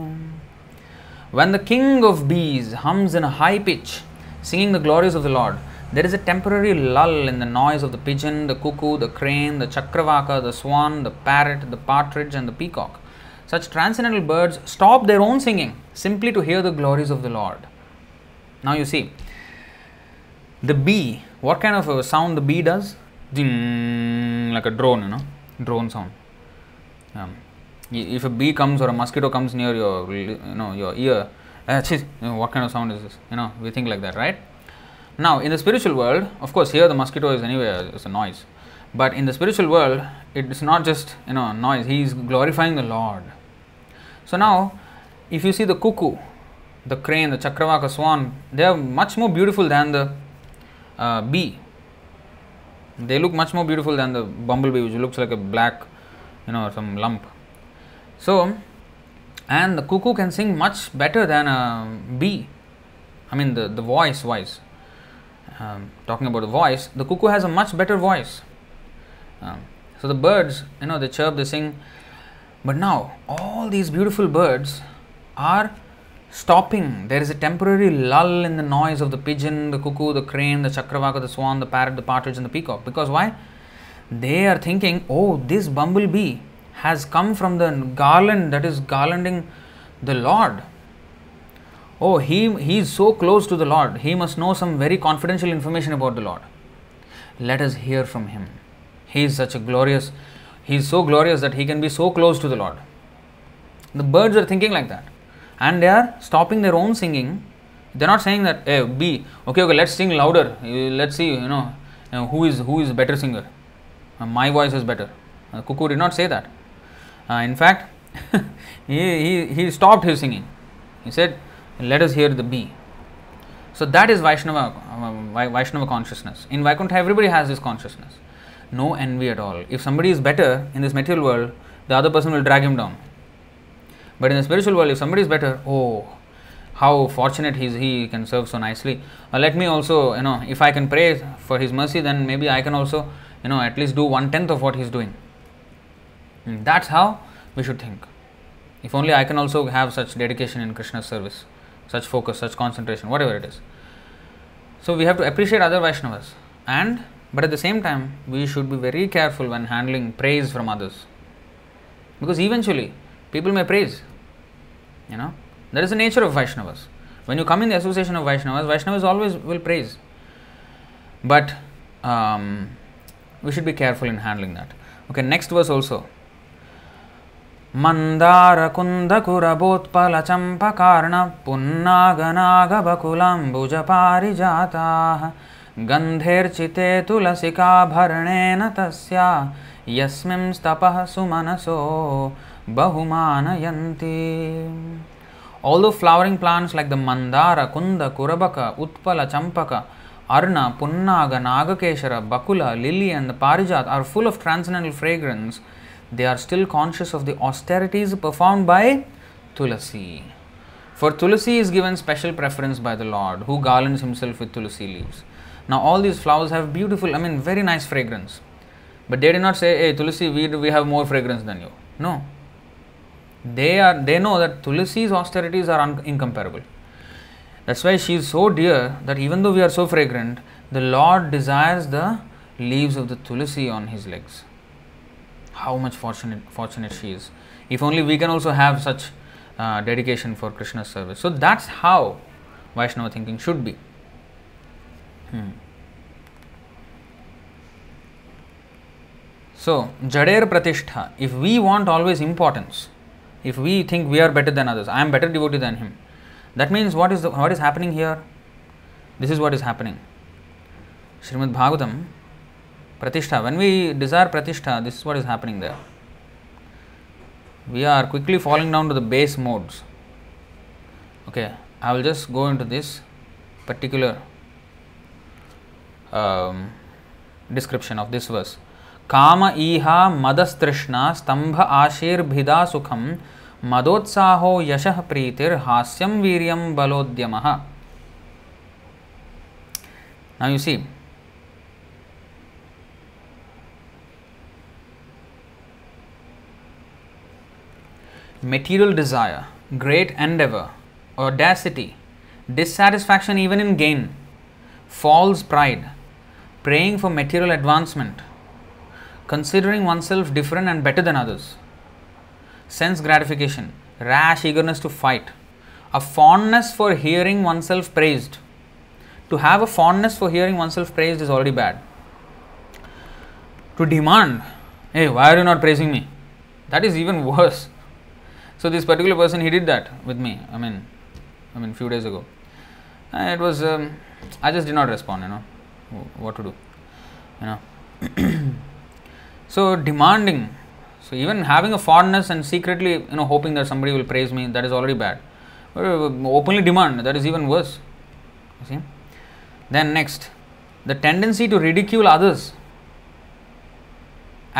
When the king of bees hums in a high pitch, singing the glories of the Lord, there is a temporary lull in the noise of the pigeon, the cuckoo, the crane, the chakravaka, the swan, the parrot, the partridge, and the peacock. Such transcendental birds stop their own singing simply to hear the glories of the Lord. Now you see, the bee, what kind of a sound the bee does? Ding, like a drone, you know, drone sound. Um, if a bee comes or a mosquito comes near your you know your ear uh, what kind of sound is this? You know we think like that right? Now in the spiritual world of course here the mosquito is anyway it's a noise. But in the spiritual world it is not just you know noise he is glorifying the lord. So now if you see the cuckoo the crane the chakravaka swan they are much more beautiful than the uh, bee. They look much more beautiful than the bumblebee which looks like a black you know some lump so, and the cuckoo can sing much better than a bee. I mean, the, the voice wise. Um, talking about the voice, the cuckoo has a much better voice. Um, so the birds, you know, they chirp, they sing. But now, all these beautiful birds are stopping. There is a temporary lull in the noise of the pigeon, the cuckoo, the crane, the chakravaka, the swan, the parrot, the partridge, and the peacock. Because why? They are thinking, oh, this bumblebee has come from the garland that is garlanding the Lord. Oh, he, he is so close to the Lord. He must know some very confidential information about the Lord. Let us hear from him. He is such a glorious, he is so glorious that he can be so close to the Lord. The birds are thinking like that. And they are stopping their own singing. They're not saying that, eh, hey, bee, okay, okay, let's sing louder. Let's see, you know, who is who is better singer. My voice is better. Uh, Cuckoo did not say that. Uh, in fact, he, he, he stopped his singing. He said, Let us hear the bee. So that is Vaishnava, uh, Vaishnava consciousness. In Vaikuntha, everybody has this consciousness. No envy at all. If somebody is better in this material world, the other person will drag him down. But in the spiritual world, if somebody is better, oh, how fortunate he is, he can serve so nicely. Uh, let me also, you know, if I can pray for his mercy, then maybe I can also, you know, at least do one tenth of what he's doing. That's how we should think. If only I can also have such dedication in Krishna's service, such focus, such concentration, whatever it is. So we have to appreciate other Vaishnavas, and but at the same time, we should be very careful when handling praise from others, because eventually people may praise. You know, that is the nature of Vaishnavas. When you come in the association of Vaishnavas, Vaishnavas always will praise, but um, we should be careful in handling that. Okay, next verse also. मन्दारकुन्दकुरबोत्पलचम्पकार्णपुन्नागनागबकुलाम्बुजपारिजाताः गन्धेर्चिते तुलसिकाभरणेन तस्या यस्मिंस्तपः सुमनसो बहुमानयन्ति Although flowering plants like the mandara, kunda, kurabaka, utpala, champaka, arna, punnaga, nagakeshara, bakula, lily, and the parijat are full of transcendental fragrance, they are still conscious of the austerities performed by Tulasi. For Tulasi is given special preference by the Lord, who garlands himself with Tulasi leaves. Now, all these flowers have beautiful, I mean, very nice fragrance. But they did not say, Hey, Tulasi, we, we have more fragrance than you. No, they are they know that tulsi's austerities are un- incomparable that's why she is so dear that even though we are so fragrant the lord desires the leaves of the tulsi on his legs how much fortunate fortunate she is if only we can also have such uh, dedication for krishna's service so that's how vaishnava thinking should be hmm. so jader pratishtha if we want always importance if we think we are better than others, I am better devotee than him, that means what is the, what is happening here? This is what is happening. Srimad Bhagavatam, Pratishtha. When we desire Pratishtha, this is what is happening there. We are quickly falling down to the base modes. Okay, I will just go into this particular um, description of this verse. काम ईहा मदस्तृष्णा स्तंभ आशीर्भिदा सुखम मदोत्साहो यशः प्रीतिर हास्यम वीर्यम बलोद्यमः now you see material desire great endeavor audacity dissatisfaction even in gain false pride praying for material advancement considering oneself different and better than others, sense gratification, rash eagerness to fight, a fondness for hearing oneself praised. To have a fondness for hearing oneself praised is already bad. To demand, hey, why are you not praising me? That is even worse. So this particular person, he did that with me. I mean, I mean, few days ago. and it was, um, I just did not respond. You know, what to do. You know. So demanding, so even having a fondness and secretly, you know, hoping that somebody will praise me, that is already bad. But openly demand, that is even worse. You see. Then next, the tendency to ridicule others,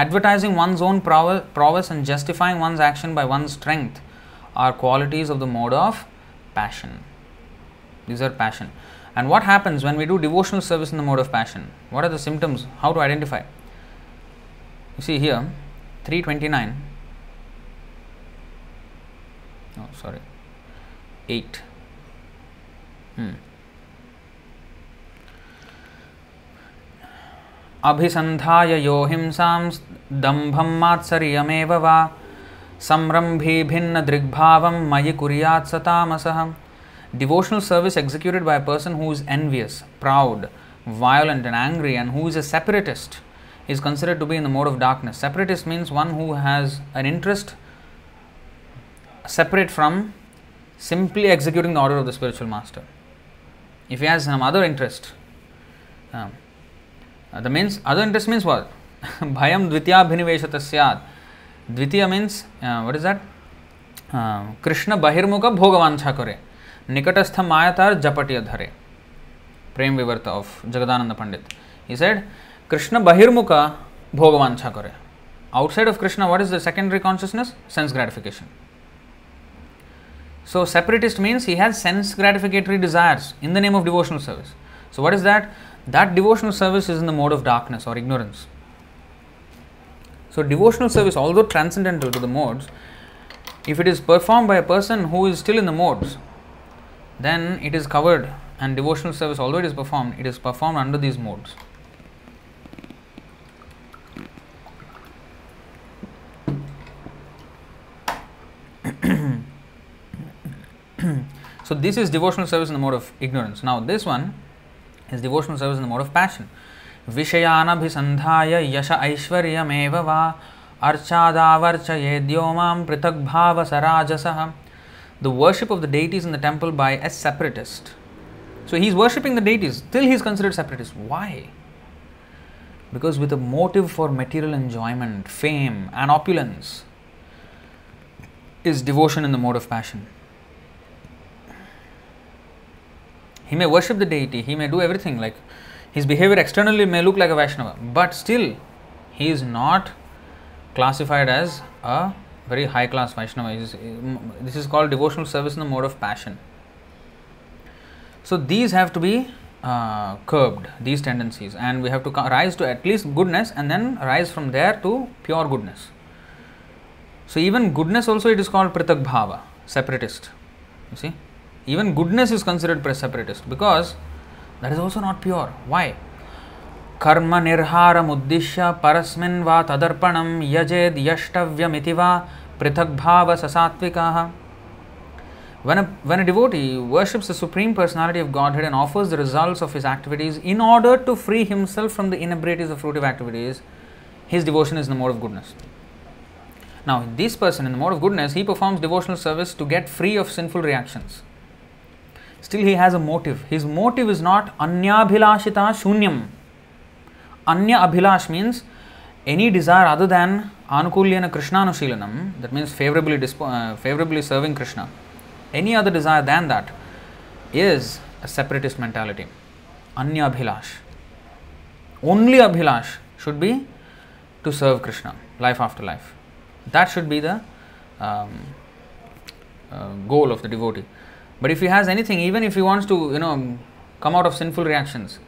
advertising one's own prowess and justifying one's action by one's strength, are qualities of the mode of passion. These are passion. And what happens when we do devotional service in the mode of passion? What are the symptoms? How to identify? You see here 329 oh sorry 8 hmm. अभिसन्धाय यो हिंसां दम्भं मात्सर्यमेव वा संरम्भीभिन्नदृग्भावं मयि कुर्यात् स तामसः Devotional service executed by a person who is envious, proud, violent, and angry, and who is a separatist is considered to be in the mode of darkness. Separatist means one who has an interest separate from simply executing the order of the spiritual master. If he has some other interest, uh, uh, the means other interest means what? Bhayam dvitiya bhiniveshata syat. Dvitiya means uh, what is that? Uh, Krishna bahirmukha bhogavancha kare. Nikatastha mayatar japatia dhare. Prem Vivarta of Jagadananda Pandit. He said, Krishna Bahirmukha Bhogavancha kare. Outside of Krishna, what is the secondary consciousness? Sense gratification. So, separatist means he has sense gratificatory desires in the name of devotional service. So, what is that? That devotional service is in the mode of darkness or ignorance. So, devotional service, although transcendental to the modes, if it is performed by a person who is still in the modes, then it is covered. And devotional service, although it is performed, it is performed under these modes. so, this is devotional service in the mode of ignorance. Now, this one is devotional service in the mode of passion. विषयानभिसन्धाय यश ऐश्वर्यमेव वा अर्चादावर्चयेद्यो मां पृथग्भावसराजसः The worship of the deities in the temple by a separatist. So he is worshipping the deities, till he is considered separatist. Why? Because with a motive for material enjoyment, fame, and opulence is devotion in the mode of passion. He may worship the deity, he may do everything like his behavior externally may look like a Vaishnava, but still he is not classified as a very high class Vaishnava. Is, this is called devotional service in the mode of passion. So these have to be uh, curbed, these tendencies, and we have to rise to at least goodness and then rise from there to pure goodness. So even goodness also it is called Pritak Bhava, separatist. You see? Even goodness is considered separatist because that is also not pure. Why? कर्म निर्हारमुद्दिश्य परस्मिन् वा तदर्पणं यजेद् यष्टव्यमिति वा पृथग्भाव ससात्विकाः when a, when a devotee worships the Supreme Personality of Godhead and offers the results of his activities in order to free himself from the inebriaties of fruitive activities, his devotion is in the mode of goodness. Now, this person in the mode of goodness, he performs devotional service to get free of sinful reactions. Still, he has a motive. His motive is not anyabhilashita shunyam. Anya abhilash means any desire other than anukulyana krishnanushilanam, that means favorably, dispo- uh, favorably serving Krishna. Any other desire than that is a separatist mentality. Anya abhilash. Only abhilash should be to serve Krishna, life after life. That should be the um, uh, goal of the devotee. But if he has anything, even if he wants to, you know, come out of sinful reactions,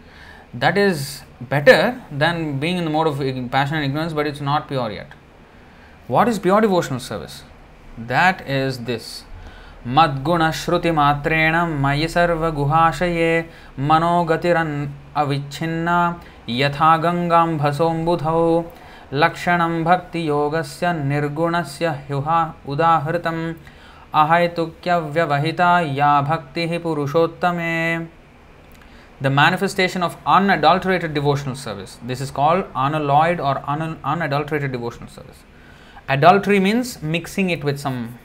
that is better than being in the mode of passion and ignorance, but it's not pure yet. What is pure devotional service? That is this. मद्गुणश्रुतिमात्रेण मयि सर्वगुहाशये मनोगतिरन् अविच्छिन्ना यथा गङ्गाम्भसोऽम्बुधौ लक्षणं भक्तियोगस्य निर्गुणस्य ह्युहा उदाहृतम् अहैतुक्यव्यवहिता या भक्तिः पुरुषोत्तमे the manifestation of unadulterated devotional service. This is called unalloyed or un- unadulterated devotional service. Adultery means mixing it with some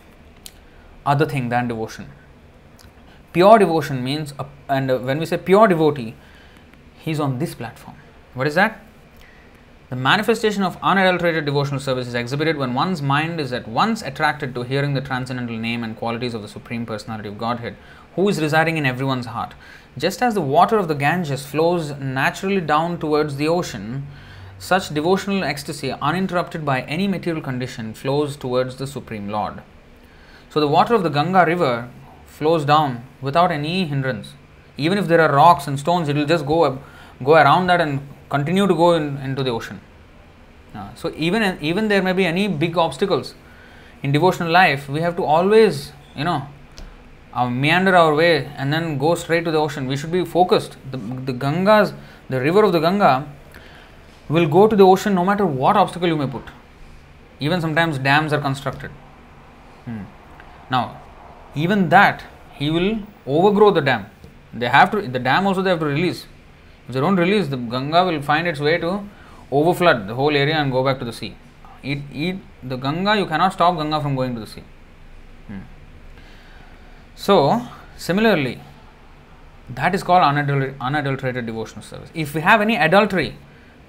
other thing than devotion. Pure devotion means, uh, and uh, when we say pure devotee, he's on this platform. What is that? The manifestation of unadulterated devotional service is exhibited when one's mind is at once attracted to hearing the transcendental name and qualities of the Supreme Personality of Godhead, who is residing in everyone's heart. Just as the water of the Ganges flows naturally down towards the ocean, such devotional ecstasy, uninterrupted by any material condition, flows towards the Supreme Lord. So, the water of the Ganga river flows down without any hindrance. Even if there are rocks and stones, it will just go, go around that and continue to go in, into the ocean. Uh, so, even, even there may be any big obstacles in devotional life, we have to always, you know, uh, meander our way and then go straight to the ocean. We should be focused. The, the Gangas, the river of the Ganga, will go to the ocean no matter what obstacle you may put. Even sometimes dams are constructed. Hmm. Now, even that he will overgrow the dam. They have to. The dam also they have to release. If they don't release, the Ganga will find its way to overflood the whole area and go back to the sea. It, it, the Ganga, you cannot stop Ganga from going to the sea. Hmm. So, similarly, that is called unadulterated, unadulterated devotional service. If we have any adultery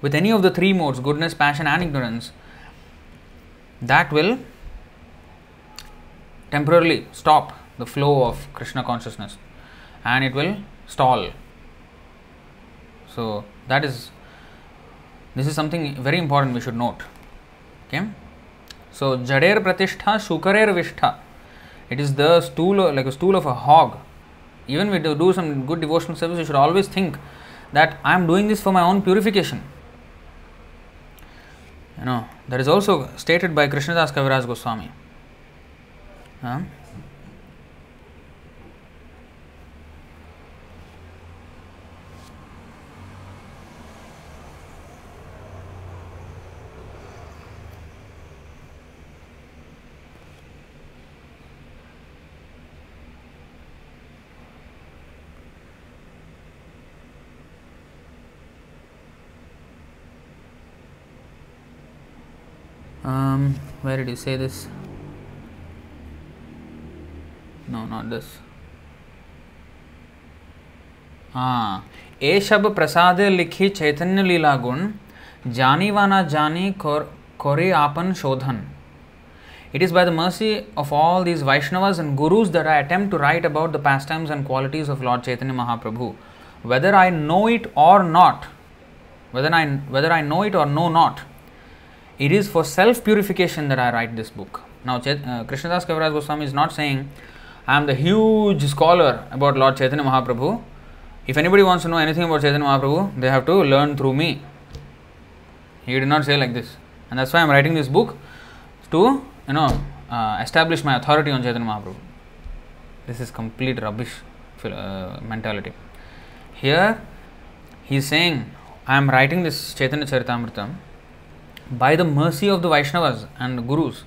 with any of the three modes goodness, passion, and ignorance that will temporarily stop the flow of Krishna consciousness and it will stall. So, that is this is something very important we should note. Okay. So, Jader Pratishtha Shukarer Vishtha it is the stool like a stool of a hog even we do, do some good devotional service you should always think that i am doing this for my own purification you know that is also stated by krishnadas kaviraj goswami huh? um where did you say this? No, not this. Ah. ए शब प्रसाद लिखी चैतन्य लीला गुण जानी वाना जानी कोरे आपन शोधन it is by the mercy of all these Vaishnavas and gurus that I attempt to write about the pastimes and qualities of lord Chaitanya Mahaprabhu whether I know it or not whether I whether I know it or no not it is for self purification that I write this book. Now, uh, Krishnadas Kaviraj Goswami is not saying, I am the huge scholar about Lord Chaitanya Mahaprabhu. If anybody wants to know anything about Chaitanya Mahaprabhu, they have to learn through me. He did not say like this. And that's why I am writing this book to, you know, uh, establish my authority on Chaitanya Mahaprabhu. This is complete rubbish uh, mentality. Here, he is saying, I am writing this Chaitanya Charitamrita by the mercy of the Vaishnavas and Gurus,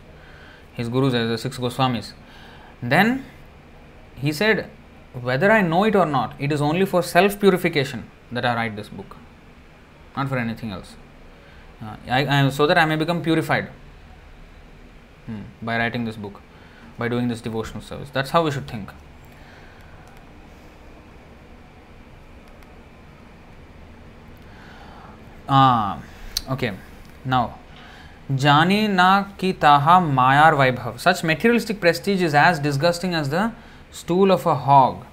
his Gurus as the six Goswamis, then he said, whether I know it or not, it is only for self purification that I write this book, not for anything else. Uh, I, I, so that I may become purified hmm, by writing this book, by doing this devotional service. That's how we should think. Ah, okay. Now, Jani na ki taha mayar vaibhav. Such materialistic prestige is as disgusting as the stool of a hog.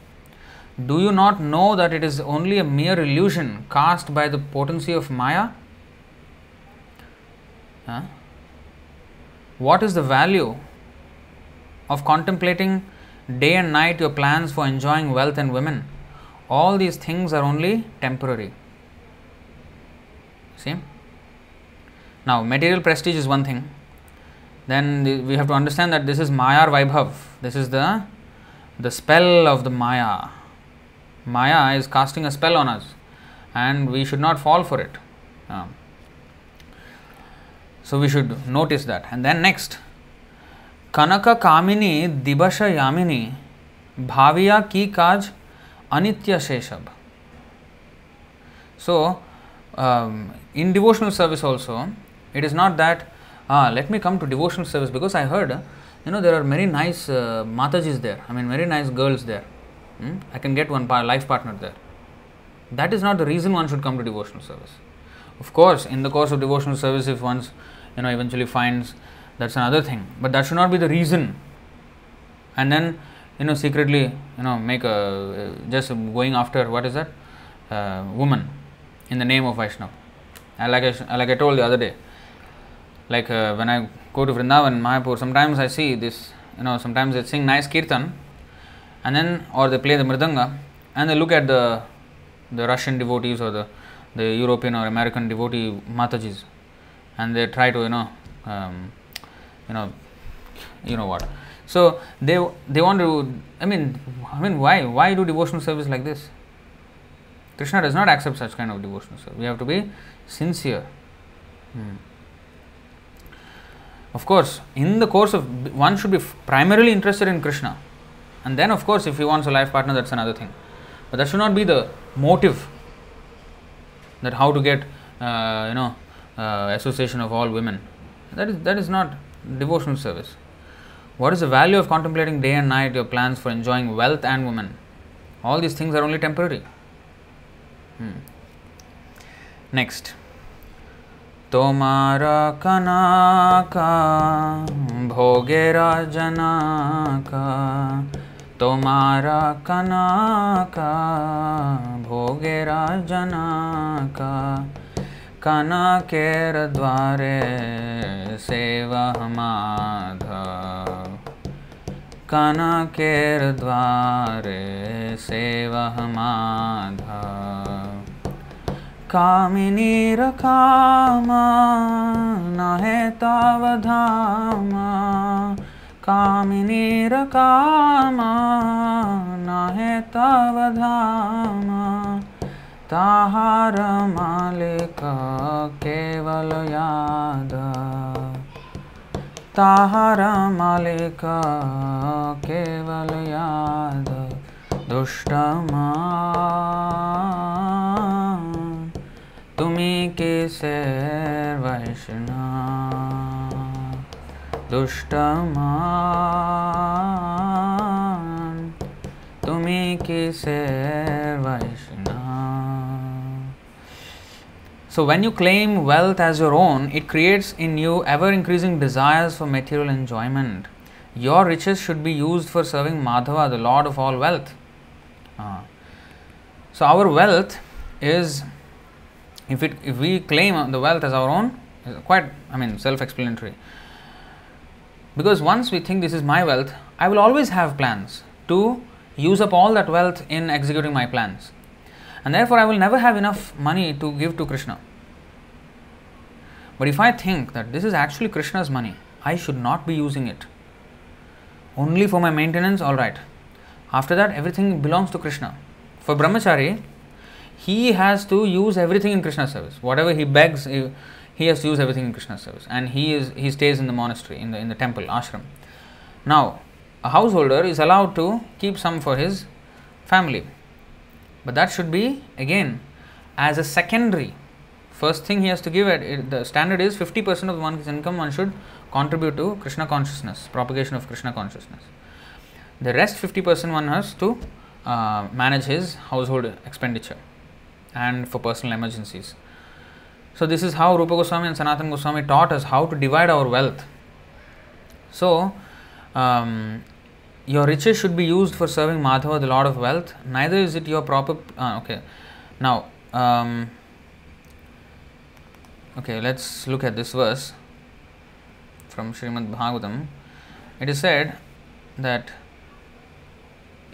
Do you not know that it is only a mere illusion cast by the potency of Maya? Huh? What is the value of contemplating day and night your plans for enjoying wealth and women? All these things are only temporary. See? Now, material prestige is one thing. Then the, we have to understand that this is Maya Vaibhav. This is the the spell of the Maya. Maya is casting a spell on us, and we should not fall for it. So we should notice that. And then next, Kanaka Kamini Dibasha Yamini Bhaviya Ki Kaj Anitya Sheshab. So, um, in devotional service also, it is not that ah, let me come to devotional service because I heard you know there are very nice uh, matajis there. I mean very nice girls there. Hmm? I can get one life partner there. That is not the reason one should come to devotional service. Of course, in the course of devotional service, if one's you know eventually finds that's another thing, but that should not be the reason. And then you know secretly you know make a uh, just going after what is that uh, woman in the name of Vaishnava. like I, like I told the other day, like uh, when I go to Vrindavan, Mayapur, sometimes I see this, you know, sometimes they sing nice kirtan and then, or they play the mridanga and they look at the the Russian devotees or the, the European or American devotee Matajis and they try to, you know, um, you know, you know what. So they they want to. I mean, I mean, why why do devotional service like this? Krishna does not accept such kind of devotional service. We have to be sincere. Hmm. Of course, in the course of one should be primarily interested in Krishna, and then of course, if he wants a life partner, that's another thing. But that should not be the motive. That how to get uh, you know uh, association of all women. That is that is not devotional service. What is the value of contemplating day and night your plans for enjoying wealth and women? All these things are only temporary. Hmm. Next. তোমার কনাকা ভোগেরা জনাকা তোমার কনাকা ভোগেরা জনাকা কনকের দ্বারে সেবা মাধব कनकेर द्वारे सेवह माधव कामिरकाम नहे तावधम् कामिनीरकाम नहे तावधामा धाम। तहार मलिक याद। तहार मलिक केवल याद। दुष्टमा। তুমি কিসের বৈষ্ণব দুষ্টমান তুমি কিসের বৈষ্ণব So, when you claim wealth as your own, it creates in you ever increasing desires for material enjoyment. Your riches should be used for serving Madhava, the Lord of all wealth. Ah. So, our wealth is, if, it, if we claim the wealth as our own, quite, I mean, self explanatory. Because once we think this is my wealth, I will always have plans to use up all that wealth in executing my plans. And therefore, I will never have enough money to give to Krishna. But if I think that this is actually Krishna's money, I should not be using it. Only for my maintenance, all right. After that, everything belongs to Krishna. For Brahmachari, he has to use everything in Krishna's service. Whatever he begs, he, he has to use everything in Krishna's service. And he is he stays in the monastery, in the in the temple, ashram. Now, a householder is allowed to keep some for his family. But that should be again as a secondary. First thing he has to give it, it the standard is 50% of one's income one should contribute to Krishna consciousness, propagation of Krishna consciousness. The rest 50% one has to uh, manage his household expenditure and for personal emergencies. So, this is how Rupa Goswami and Sanatana Goswami taught us how to divide our wealth. So, um, your riches should be used for serving Madhava, the Lord of wealth. Neither is it your proper. Uh, okay, now, um, okay, let's look at this verse from Srimad Bhagavatam. It is said that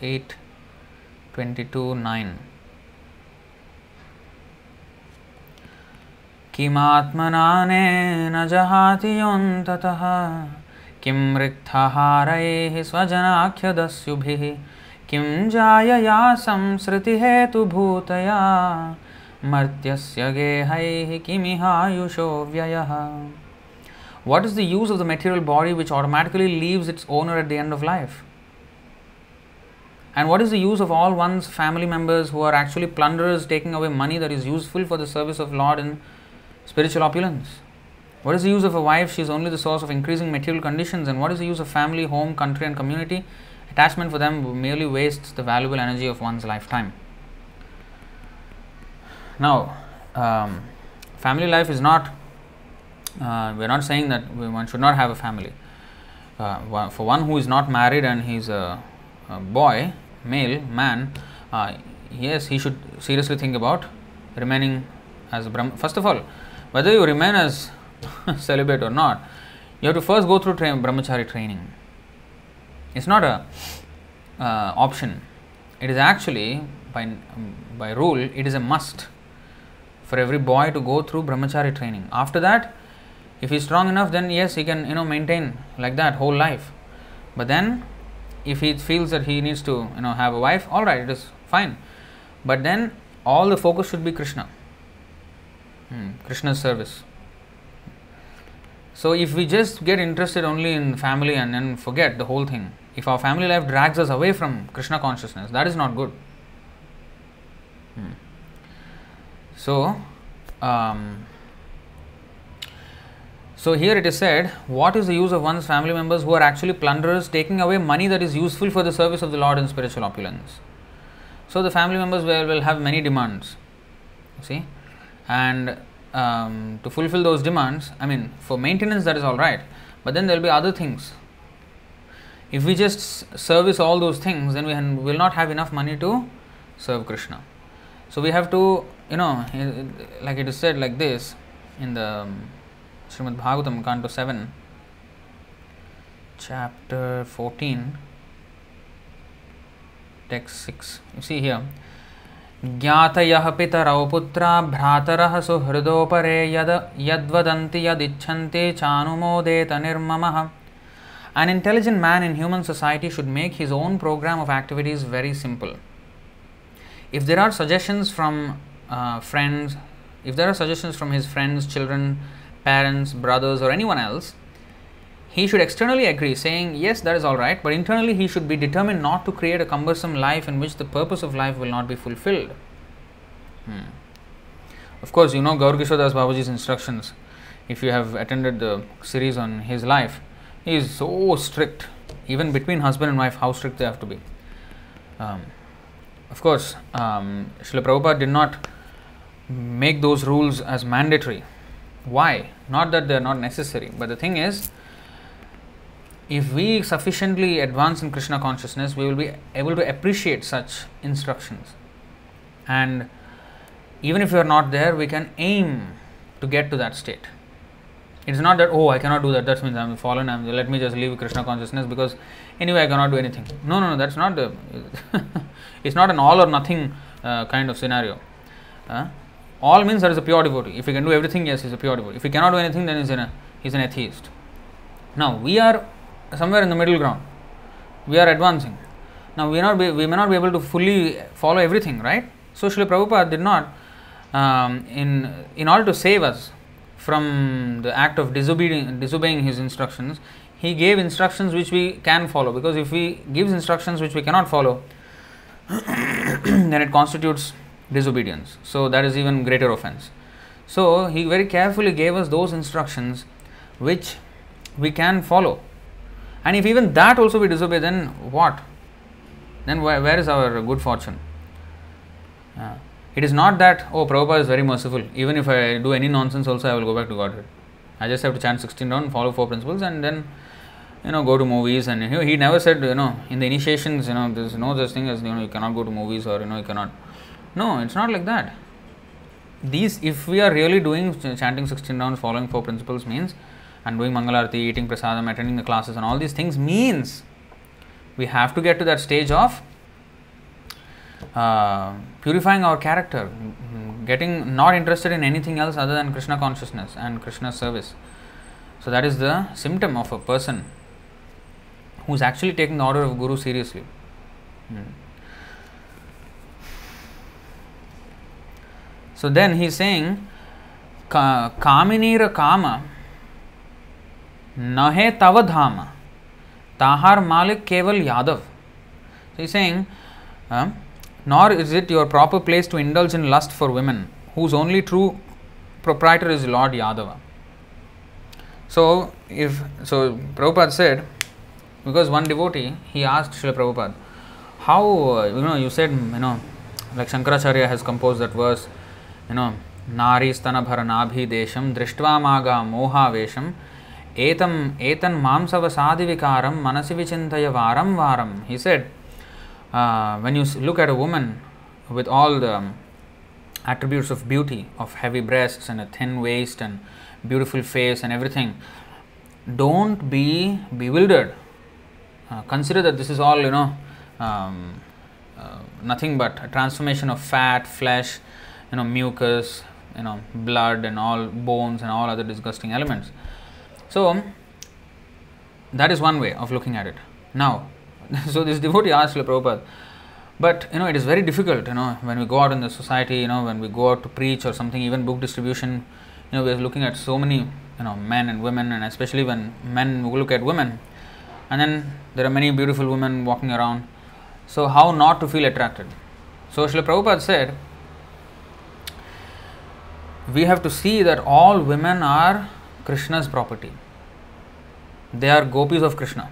8 22 9. किमात्मनानेन जहाति योऽन्ततः किं रिक्थहारैः स्वजनाख्यदस्युभिः किं जायया संसृतिहेतुभूतया मर्त्यस्य गेहैः किमिहायुषो व्ययः What is the use of the material body which automatically leaves its owner at the end of life? And what is the use of all one's family members who are actually plunderers taking away money that is useful for the service of Lord in spiritual opulence? What is the use of a wife? She is only the source of increasing material conditions. And what is the use of family, home, country, and community? Attachment for them merely wastes the valuable energy of one's lifetime. Now, um, family life is not, uh, we're not saying that one should not have a family. Uh, for one who is not married and he's a, a boy, male, man, uh, yes, he should seriously think about remaining as a Brahma. First of all, whether you remain as celibate or not, you have to first go through tra- brahmachari training. It's not a uh, option. It is actually by by rule. It is a must for every boy to go through brahmachari training. After that, if he is strong enough, then yes, he can you know maintain like that whole life. But then, if he feels that he needs to you know have a wife, all right, it is fine. But then all the focus should be Krishna. Hmm, Krishna's service. So, if we just get interested only in family and then forget the whole thing, if our family life drags us away from Krishna consciousness, that is not good. Hmm. So, um, so here it is said, what is the use of one's family members who are actually plunderers taking away money that is useful for the service of the Lord in spiritual opulence? So the family members will, will have many demands. You See, and um, to fulfill those demands, I mean, for maintenance that is all right, but then there will be other things. If we just service all those things, then we will not have enough money to serve Krishna. So we have to, you know, like it is said like this in the Srimad Bhagavatam, Canto 7, chapter 14. text 6. You see here. ज्ञातयः पितरौ पुत्रा भ्रातरः सुहृदोपरे यद यद्वदन्ति यदिच्छन्ति चानुमोदेत निर्ममः An intelligent man in human society should make his own program of activities very simple. If there are suggestions from uh, friends, if there are suggestions from his friends, children, parents, brothers, or anyone else, he should externally agree, saying, Yes, that is all right, but internally he should be determined not to create a cumbersome life in which the purpose of life will not be fulfilled. Hmm. Of course, you know Gaur Kishodas Babaji's instructions. If you have attended the series on his life, he is so strict. Even between husband and wife, how strict they have to be. Um, of course, um, Srila Prabhupada did not make those rules as mandatory. Why? Not that they are not necessary, but the thing is, if we sufficiently advance in Krishna consciousness, we will be able to appreciate such instructions. And even if you are not there, we can aim to get to that state. It's not that, oh, I cannot do that, that means I'm fallen, I'm, let me just leave Krishna consciousness because anyway I cannot do anything. No, no, no, that's not it's not an all or nothing uh, kind of scenario. Uh, all means there is a pure devotee. If he can do everything, yes, he's a pure devotee. If he cannot do anything, then he's, an, he's an atheist. Now, we are somewhere in the middle ground. We are advancing. Now, we, not be, we may not be able to fully follow everything, right? So, Srila Prabhupada did not, um, in, in order to save us from the act of disobeying, disobeying his instructions, he gave instructions which we can follow. Because if he gives instructions which we cannot follow, then it constitutes disobedience. So, that is even greater offense. So, he very carefully gave us those instructions which we can follow. And if even that also we disobey, then what? Then where, where is our good fortune? Uh, it is not that, oh, Prabhupada is very merciful. Even if I do any nonsense, also I will go back to Godhead. I just have to chant 16 round, follow four principles, and then, you know, go to movies. And he, he never said, you know, in the initiations, you know, there's no such thing as, you know, you cannot go to movies or, you know, you cannot. No, it's not like that. These, if we are really doing chanting 16 rounds, following four principles, means and doing Mangalarti, eating prasadam, attending the classes, and all these things means we have to get to that stage of uh, purifying our character, getting not interested in anything else other than Krishna consciousness and Krishna service. So, that is the symptom of a person who is actually taking the order of Guru seriously. Hmm. So, then he is saying, Kaminira Kama नहे तव धाम। ताहार मालिक केवल यादव। सेंग nor is it your proper place to indulge in lust for women whose only true proprietor is lord Yadava so if so Prabhupada said because one devotee he asked Shri Prabhupada how you know you said you know like Shankaracharya has composed that verse you know नारी स्तनभर नाभिदेशम दृष्टवा मागा मोहावेशम Etam etan mamsavasadivikaram manasi vichintaya varam varam. He said, uh, when you look at a woman with all the attributes of beauty, of heavy breasts and a thin waist and beautiful face and everything, don't be bewildered. Uh, consider that this is all, you know, um, uh, nothing but a transformation of fat, flesh, you know, mucus, you know, blood and all bones and all other disgusting elements so, that is one way of looking at it. Now, so this devotee asked Srila Prabhupada, but you know, it is very difficult, you know, when we go out in the society, you know, when we go out to preach or something, even book distribution, you know, we are looking at so many, you know, men and women, and especially when men look at women, and then there are many beautiful women walking around. So, how not to feel attracted? So, Srila Prabhupada said, we have to see that all women are Krishna's property. They are gopis of Krishna.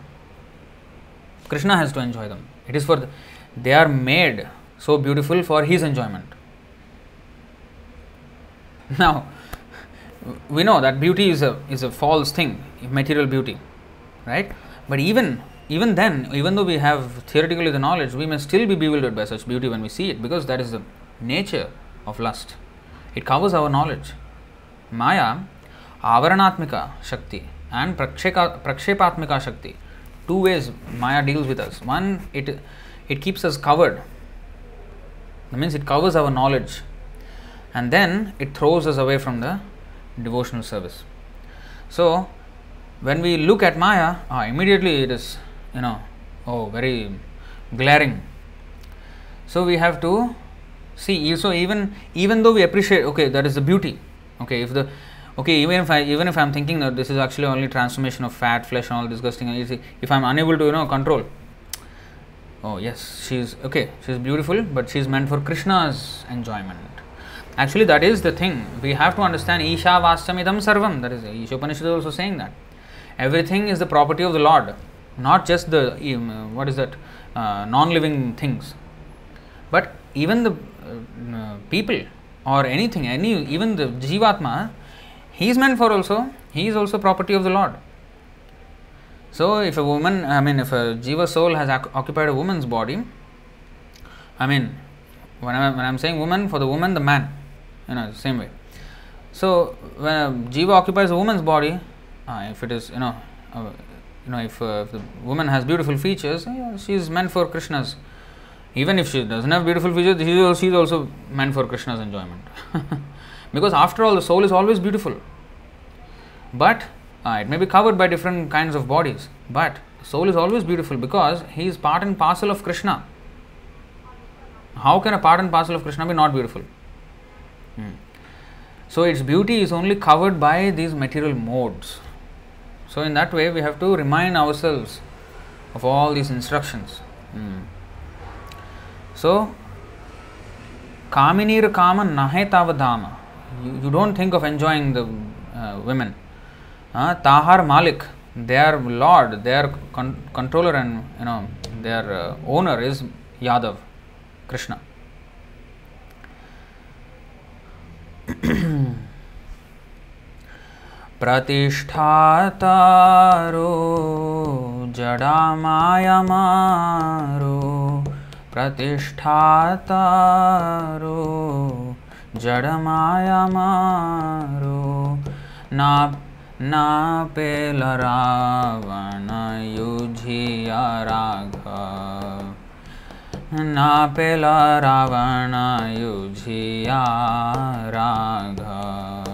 Krishna has to enjoy them. It is for the, they are made so beautiful for his enjoyment. Now, we know that beauty is a is a false thing, material beauty, right? But even even then, even though we have theoretically the knowledge, we may still be bewildered by such beauty when we see it because that is the nature of lust. It covers our knowledge. Maya, avaranaatmika shakti, and prakshepatmika shakti. Two ways Maya deals with us. One, it it keeps us covered. That means it covers our knowledge and then it throws us away from the devotional service. So, when we look at Maya, ah, immediately it is, you know, oh, very glaring. So, we have to see. So, even even though we appreciate, okay, that is the beauty. Okay, if the okay, even if I even if I'm thinking that this is actually only transformation of fat, flesh, and all disgusting, if I'm unable to, you know, control. Oh yes, she's okay. She's beautiful, but she's meant for Krishna's enjoyment. Actually, that is the thing. We have to understand Isha Vasamidam Sarvam. That is, Isha Upanishad is also saying that. Everything is the property of the Lord, not just the, um, what is that, uh, non living things. But even the uh, people or anything, any even the Jivatma, he is meant for also, he is also property of the Lord. So, if a woman, I mean, if a Jiva soul has occupied a woman's body, I mean, when, I'm, when I'm saying woman, for the woman, the man you know, same way. So when a jiva occupies a woman's body, uh, if it is you know, uh, you know, if, uh, if, the woman has beautiful features, yeah, she is meant for Krishna's. Even if she doesn't have beautiful features, she is also meant for Krishna's enjoyment. because after all, the soul is always beautiful. But uh, it may be covered by different kinds of bodies. But soul is always beautiful because he is part and parcel of Krishna. How can a part and parcel of Krishna be not beautiful? Hmm. So its beauty is only covered by these material modes. So in that way, we have to remind ourselves of all these instructions. Hmm. So, Kaminir Kama Nahe Tavadama. You, you don't think of enjoying the uh, women. Uh, Tahar Malik, their lord, their con- controller, and you know their uh, owner is Yadav, Krishna. प्रतिष्ठातारो जडामायमारो प्रतिष्ठातारो जडमायमारो ना नापेलरावण युझिया राघव। ना पेला रावण युझिया राघव।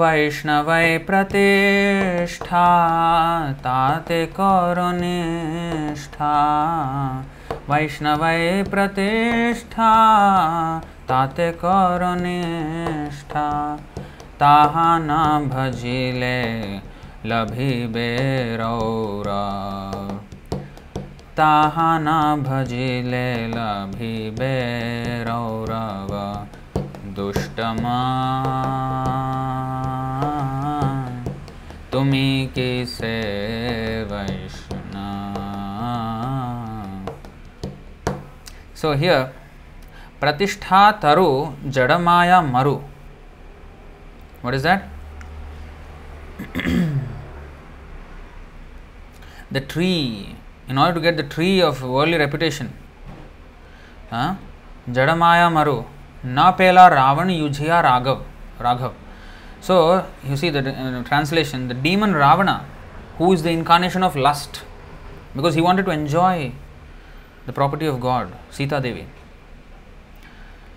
वैष्णवै प्रतिष्ठा ताते करुनिष्ठा। वैष्णवै प्रतिष्ठा ताते करुनिष्ठा ताहा ना भजिले लभी बेरौरा। ताहा ना भजिले लभी बेरौरव दुष्टमा तुम्ही किसे वैष्णा सो हियर प्रतिष्ठा तरु जड़माया मरु। What is that? the tree in order to get the tree of worldly reputation. Uh, Jadamaya Maru, Na Pela Ravan Yujhiya Raghav. Raghav. So, you see the uh, translation, the demon Ravana, who is the incarnation of lust, because he wanted to enjoy the property of God, Sita Devi.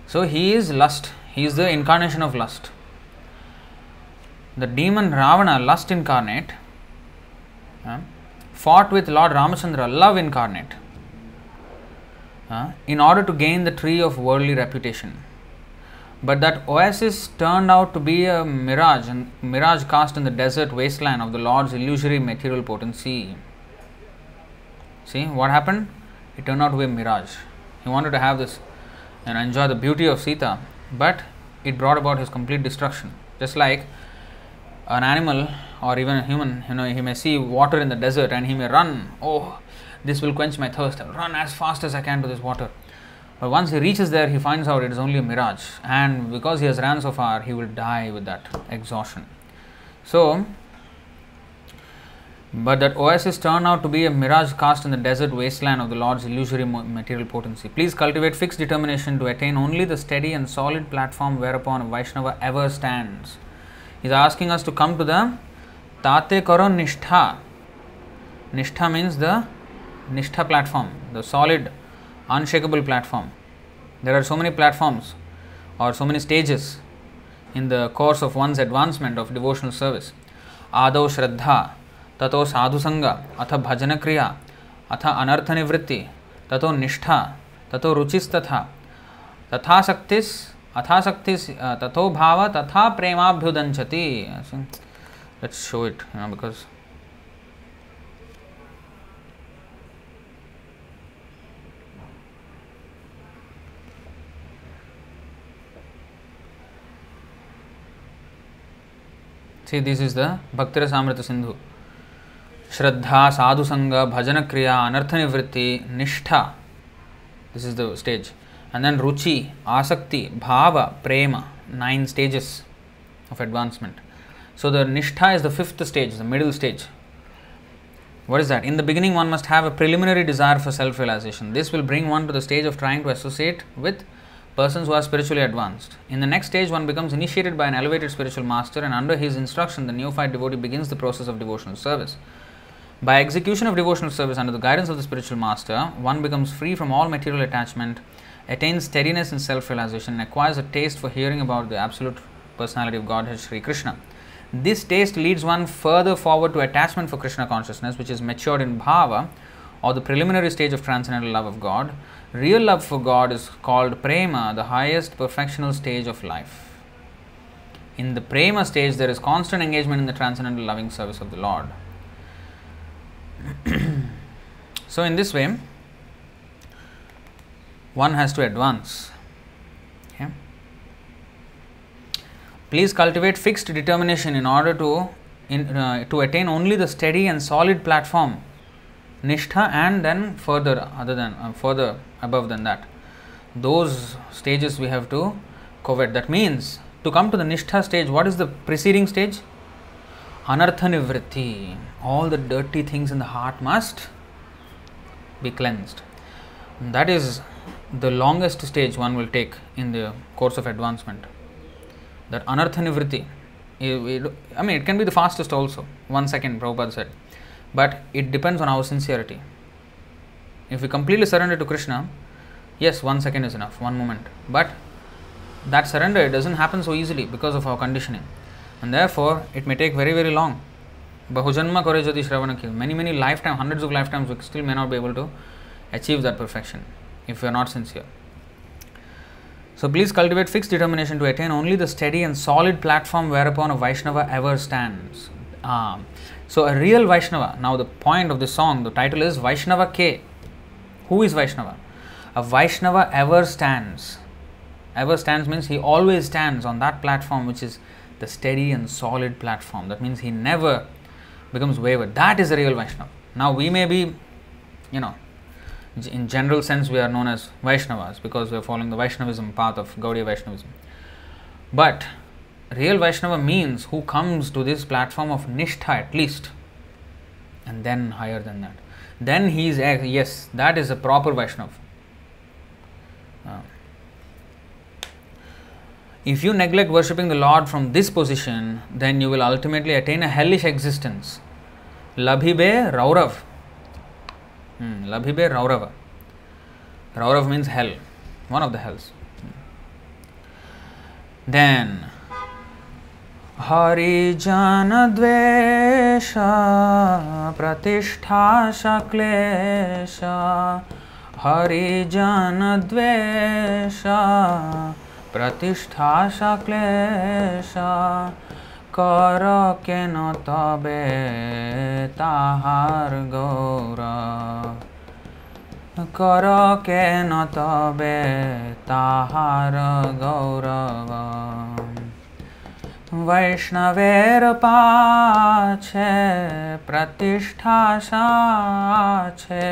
So, he is lust, he is the incarnation of lust. The demon Ravana, lust incarnate, uh, fought with Lord Ramachandra, love incarnate, uh, in order to gain the tree of worldly reputation. But that oasis turned out to be a mirage, a mirage cast in the desert wasteland of the Lord's illusory material potency. See what happened? It turned out to be a mirage. He wanted to have this and enjoy the beauty of Sita, but it brought about his complete destruction. Just like an animal or even a human, you know, he may see water in the desert and he may run, oh, this will quench my thirst. I'll run as fast as I can to this water. But once he reaches there, he finds out it is only a mirage, and because he has ran so far, he will die with that exhaustion. So, but that oasis turned out to be a mirage cast in the desert wasteland of the Lord's illusory material potency. Please cultivate fixed determination to attain only the steady and solid platform whereupon Vaishnava ever stands. Is asking us to come to the Tate Karo Nishtha. Nishtha means the Nishtha platform, the solid, unshakable platform. There are so many platforms or so many stages in the course of one's advancement of devotional service. आदौ श्रद्धा ततो साधुसंग अथ भजन क्रिया अथ अनर्थ निवृत्ति ततो निष्ठा ततो रुचिस्तथा तथासक्तिस् अथाशक्ति तथो भाव तथा प्रेमाभ्युदंशति। Let's show it because see this is the Bhaktir Samrita श्रद्धा साधुसंग भजन क्रिया अनर्थ निवृत्ति निष्ठा this is the stage And then Ruchi, Asakti, Bhava, Prema. Nine stages of advancement. So the Nishtha is the fifth stage, the middle stage. What is that? In the beginning, one must have a preliminary desire for self realization. This will bring one to the stage of trying to associate with persons who are spiritually advanced. In the next stage, one becomes initiated by an elevated spiritual master, and under his instruction, the neophyte devotee begins the process of devotional service. By execution of devotional service under the guidance of the spiritual master, one becomes free from all material attachment, attains steadiness in self realization, and acquires a taste for hearing about the absolute personality of Godhead Sri Krishna. This taste leads one further forward to attachment for Krishna consciousness, which is matured in bhava, or the preliminary stage of transcendental love of God, Real love for God is called prema, the highest perfectional stage of life. In the prema stage, there is constant engagement in the transcendental loving service of the Lord. so, in this way, one has to advance. Please cultivate fixed determination in order to in, uh, to attain only the steady and solid platform nishtha and then further other than uh, further above than that. Those stages we have to covet. That means to come to the nishtha stage what is the preceding stage? Anartha nivritti. All the dirty things in the heart must be cleansed. That is the longest stage one will take in the course of advancement that anartha nivritti I mean, it can be the fastest also. One second, Prabhupada said. But it depends on our sincerity. If we completely surrender to Krishna, yes, one second is enough, one moment. But that surrender doesn't happen so easily because of our conditioning. And therefore, it may take very, very long. Bahujanma kore jati shravana Many, many lifetimes, hundreds of lifetimes, we still may not be able to achieve that perfection if you are not sincere. So please cultivate fixed determination to attain only the steady and solid platform whereupon a Vaishnava ever stands. Um, so a real Vaishnava, now the point of the song, the title is Vaishnava Ke Who is Vaishnava? A Vaishnava ever stands. Ever stands means he always stands on that platform which is the steady and solid platform. That means he never becomes wayward. That is a real Vaishnava. Now we may be, you know, in general sense we are known as Vaishnavas because we are following the Vaishnavism path of Gaudiya Vaishnavism. But real Vaishnava means who comes to this platform of Nishtha at least, and then higher than that. Then he is, yes, that is a proper Vaishnava. Uh, if you neglect worshipping the Lord from this position, then you will ultimately attain a hellish existence. Labhibe Raurav. लभिबे Raurava Raurava means hell one of the hells then हरिजन द्वेष प्रतिष्ठा शक्लेश हरिजन द्वेष प्रतिष्ठा शक्लेश कर কেন তবে তাহার গৌর কর কেন তবে তাহার গৌরব वैष्णवेर पाछे प्रतिष्ठा साछे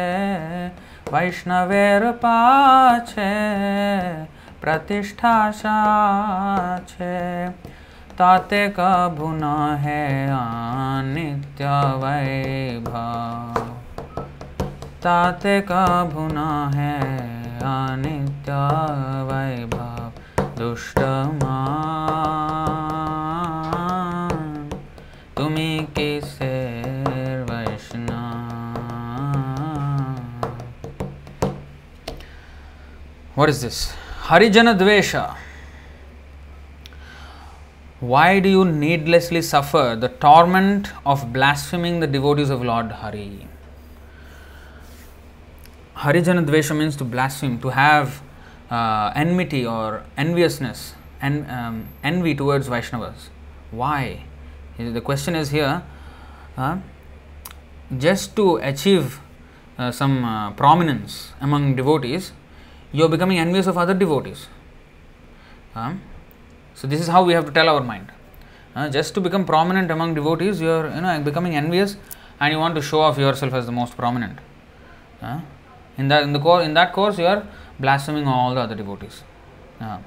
वैष्णवेर पाछे प्रतिष्ठा साछे ताते का भुना है आनित्य वैभव ताते का भुना है अनित्य वैभव दुष्टमान, तुम्ही किसे वैष्णव? What इज़ दिस हरिजन Dvesha. Why do you needlessly suffer the torment of blaspheming the devotees of Lord Hari? Harijana Dvesha means to blaspheme, to have uh, enmity or enviousness, and um, envy towards Vaishnavas. Why? The question is here uh, just to achieve uh, some uh, prominence among devotees, you are becoming envious of other devotees. So this is how we have to tell our mind. Uh, just to become prominent among devotees, you are you know becoming envious, and you want to show off yourself as the most prominent. Uh, in that in the course in that course, you are blaspheming all the other devotees. Uh,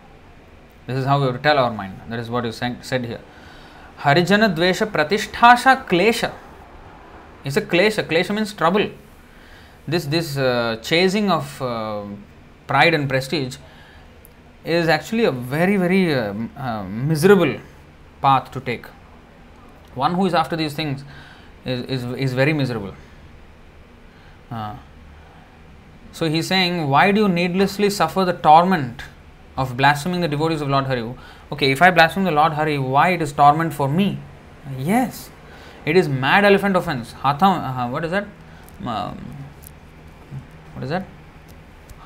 this is how we have to tell our mind. That is what is said here. Harijana Dvesha Pratisthasha Klesha. It's a klesha. Klesha means trouble. This this uh, chasing of uh, pride and prestige is actually a very very uh, uh, miserable path to take. One who is after these things is is, is very miserable. Uh, so he is saying, why do you needlessly suffer the torment of blaspheming the devotees of Lord Hari? Okay, if I blaspheme the Lord Hari, why it is torment for me? Yes, it is mad elephant offense. Hatham, uh, what is that? Um, what is that?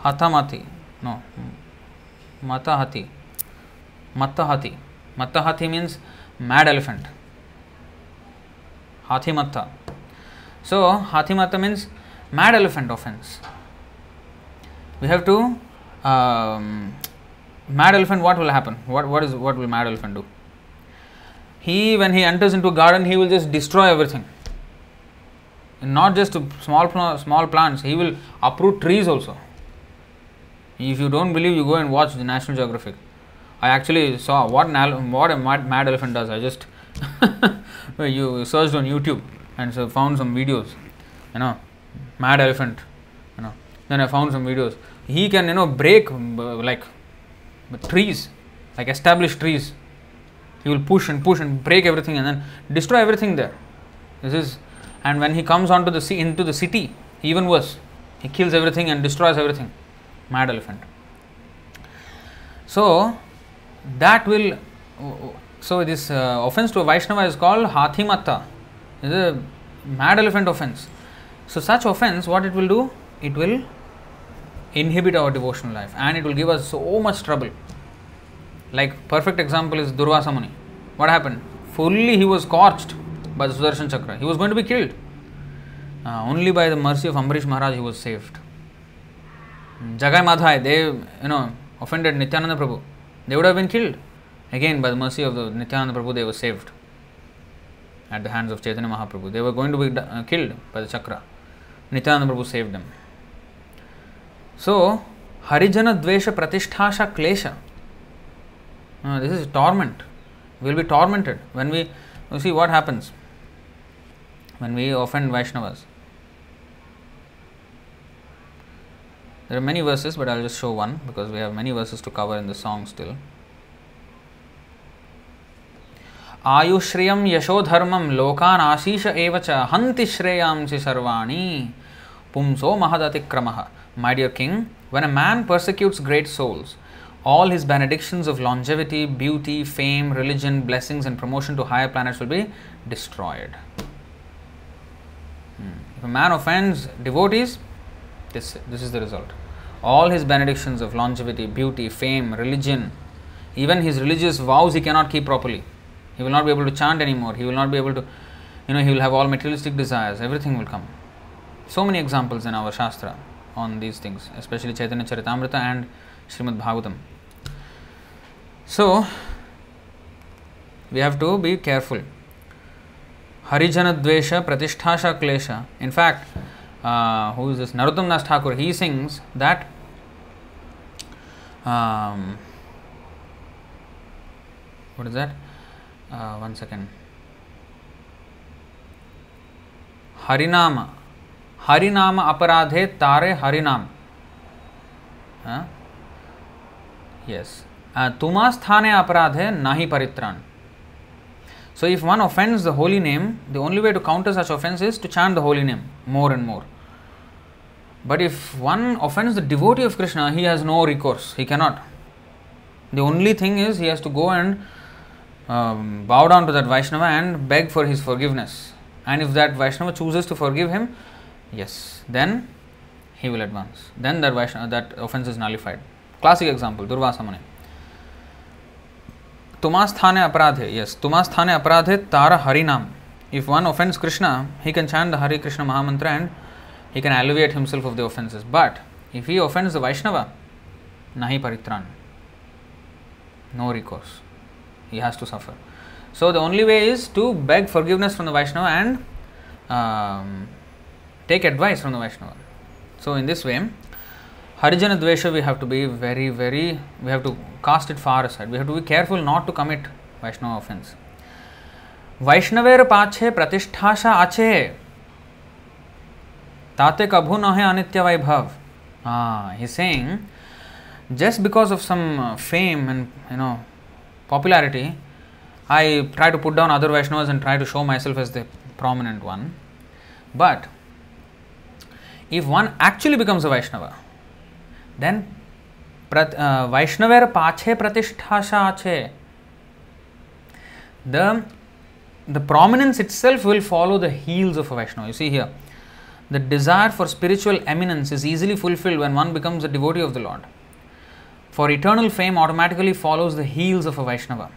Hathamati. No. Matahati. Mattahati. Mattahati means mad elephant. Hathimatta. So, Hathimatta means mad elephant offense. We have to um, mad elephant what will happen what what is what will mad elephant do he when he enters into a garden he will just destroy everything not just small small plants he will uproot trees also if you don't believe you go and watch the national geographic i actually saw what an what a mad, mad elephant does i just you searched on youtube and so found some videos you know mad elephant you know then i found some videos he can you know break uh, like trees, like established trees, he will push and push and break everything and then destroy everything there. This is, and when he comes onto the sea, into the city, even worse. He kills everything and destroys everything. Mad elephant. So that will. So this uh, offense to Vaishnava is called Hathimatta. Is a mad elephant offense. So such offense, what it will do? It will inhibit our devotional life and it will give us so much trouble. Like perfect example is Durvasa Muni. What happened? Fully he was scorched by the Sudarshan Chakra. He was going to be killed. Uh, only by the mercy of Ambarish Maharaj he was saved. Jagai Madhai, they you know offended Nityananda Prabhu. They would have been killed. Again, by the mercy of the Nityananda Prabhu, they were saved at the hands of Chaitanya Mahaprabhu. They were going to be uh, killed by the chakra. Nityananda Prabhu saved them. So, Harijana Dvesha Pratisthasha Klesha. Uh, this is torment. We will be tormented when we you see what happens when we offend Vaishnavas. There are many verses, but I'll just show one because we have many verses to cover in the song still. आयुश्रियं यशोधर्मं लोकान् आशीष एव च हन्ति श्रेयांसि सर्वाणि पुंसो महदतिक्रमः My dear king, when a man persecutes great souls, all his benedictions of longevity, beauty, fame, religion, blessings, and promotion to higher planets will be destroyed. Hmm. If a man offends devotees, this, this is the result. All his benedictions of longevity, beauty, fame, religion, even his religious vows he cannot keep properly. He will not be able to chant anymore. He will not be able to, you know, he will have all materialistic desires. Everything will come. So many examples in our Shastra on these things, especially Chaitanya Charitamrita and Srimad Bhagavatam. So, we have to be careful. Harijana Dvesha Pratisthasha Klesha. In fact, uh, who is this Narottam Das Thakur, he sings that um, what is that? Uh, one second. Harinama, Harinama aparadhe tare Harinam. Huh? Yes. Uh, Tuma aparadhe nahi paritran. So, if one offends the holy name, the only way to counter such offense is to chant the holy name more and more. But if one offends the devotee of Krishna, he has no recourse. He cannot. The only thing is he has to go and um, bow down to that Vaishnava and beg for his forgiveness. And if that Vaishnava chooses to forgive him, yes, then he will advance. Then that Vaishnava, that offense is nullified. Classic example, Durvasa Muni. Tumasthane aparadhe, yes, Tumasthane aparadhe tara harinam. If one offends Krishna, he can chant the Hare Krishna Mahamantra and he can alleviate himself of the offenses. But if he offends the Vaishnava, nahi paritran. No recourse. He has to suffer. So the only way is to beg forgiveness from the Vaishnava and um, take advice from the Vaishnava. So in this way, Harijana Dvesha we have to be very, very, we have to cast it far aside. We have to be careful not to commit Vaishnava offense. वैष्णवेर पाछे प्रतिष्ठाशा आछे ताते कभू न है अनित्य वैभव he saying just because of some fame and you know popularity I try to put down other Vaishnava and try to show myself is the prominent one but if one actually becomes a Vaishnava then प्रत वैष्णवेर पाछे प्रतिष्ठाशा छे the prominence itself will follow the heels of a Vaishnava you see here the desire for spiritual eminence is easily fulfilled when one becomes a devotee of the Lord. For eternal fame automatically follows the heels of a Vaishnava.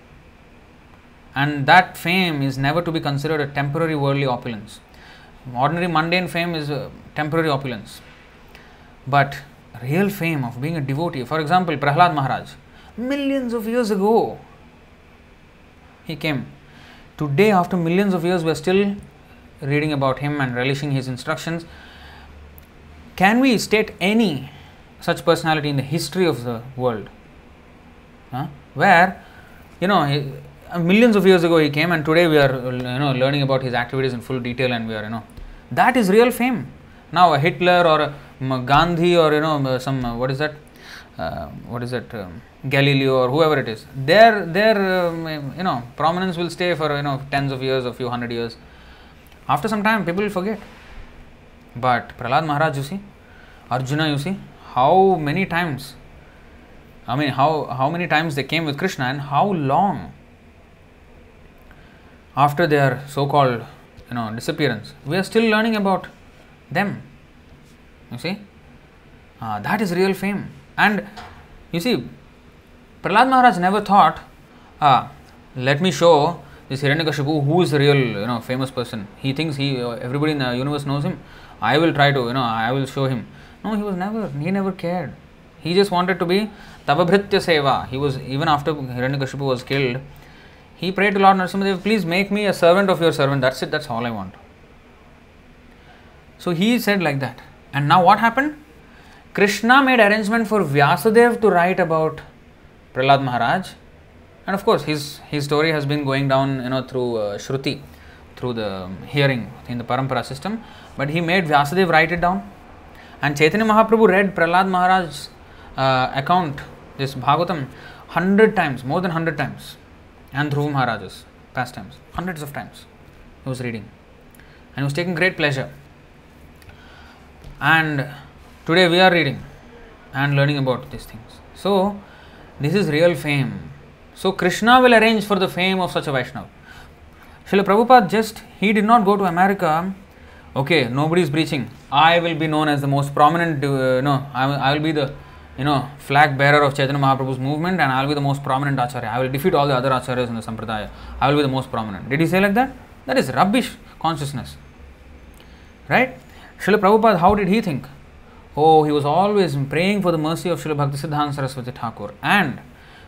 And that fame is never to be considered a temporary worldly opulence. Ordinary mundane fame is a temporary opulence. But real fame of being a devotee, for example, Prahlad Maharaj, millions of years ago, he came Today, after millions of years, we are still reading about him and relishing his instructions. Can we state any such personality in the history of the world? Huh? Where, you know, he, millions of years ago he came, and today we are, you know, learning about his activities in full detail, and we are, you know, that is real fame. Now, a Hitler or a Gandhi or you know some what is that? Uh, what is that? Um, Galileo or whoever it is, their their um, you know prominence will stay for you know tens of years, a few hundred years. After some time, people will forget. But Prahlad Maharaj, you see, Arjuna, you see, how many times? I mean, how how many times they came with Krishna and how long after their so-called you know disappearance, we are still learning about them. You see, uh, that is real fame, and you see Prahlad Maharaj never thought, ah, let me show this Hiranyakashipu who is the real, you know, famous person. He thinks he, uh, everybody in the universe knows him. I will try to, you know, I will show him. No, he was never, he never cared. He just wanted to be Tavabhritya Seva. He was, even after Hiranyakashipu was killed, he prayed to Lord Narasimhadev, please make me a servant of your servant. That's it, that's all I want. So he said like that. And now what happened? Krishna made arrangement for Vyasadev to write about Prahlad Maharaj. And of course, his, his story has been going down you know, through uh, Shruti, through the hearing in the Parampara system. But he made Vyasadev write it down. And Chaitanya Mahaprabhu read Prahlad Maharaj's uh, account, this Bhagavatam, hundred times, more than hundred times. And Dhruva Maharaj's pastimes, hundreds of times he was reading. And he was taking great pleasure. And today we are reading and learning about these things. So, this is real fame. So Krishna will arrange for the fame of such a Vaishnava. Srila Prabhupada just, he did not go to America, okay, nobody is preaching. I will be known as the most prominent, uh, no, I will, I will be the, you know, flag bearer of Chaitanya Mahaprabhu's movement and I will be the most prominent Acharya. I will defeat all the other Acharyas in the Sampradaya. I will be the most prominent. Did he say like that? That is rubbish consciousness. Right? Srila Prabhupada, how did he think? Oh, he was always praying for the mercy of Srila Bhaktisiddhanta Saraswati Thakur. And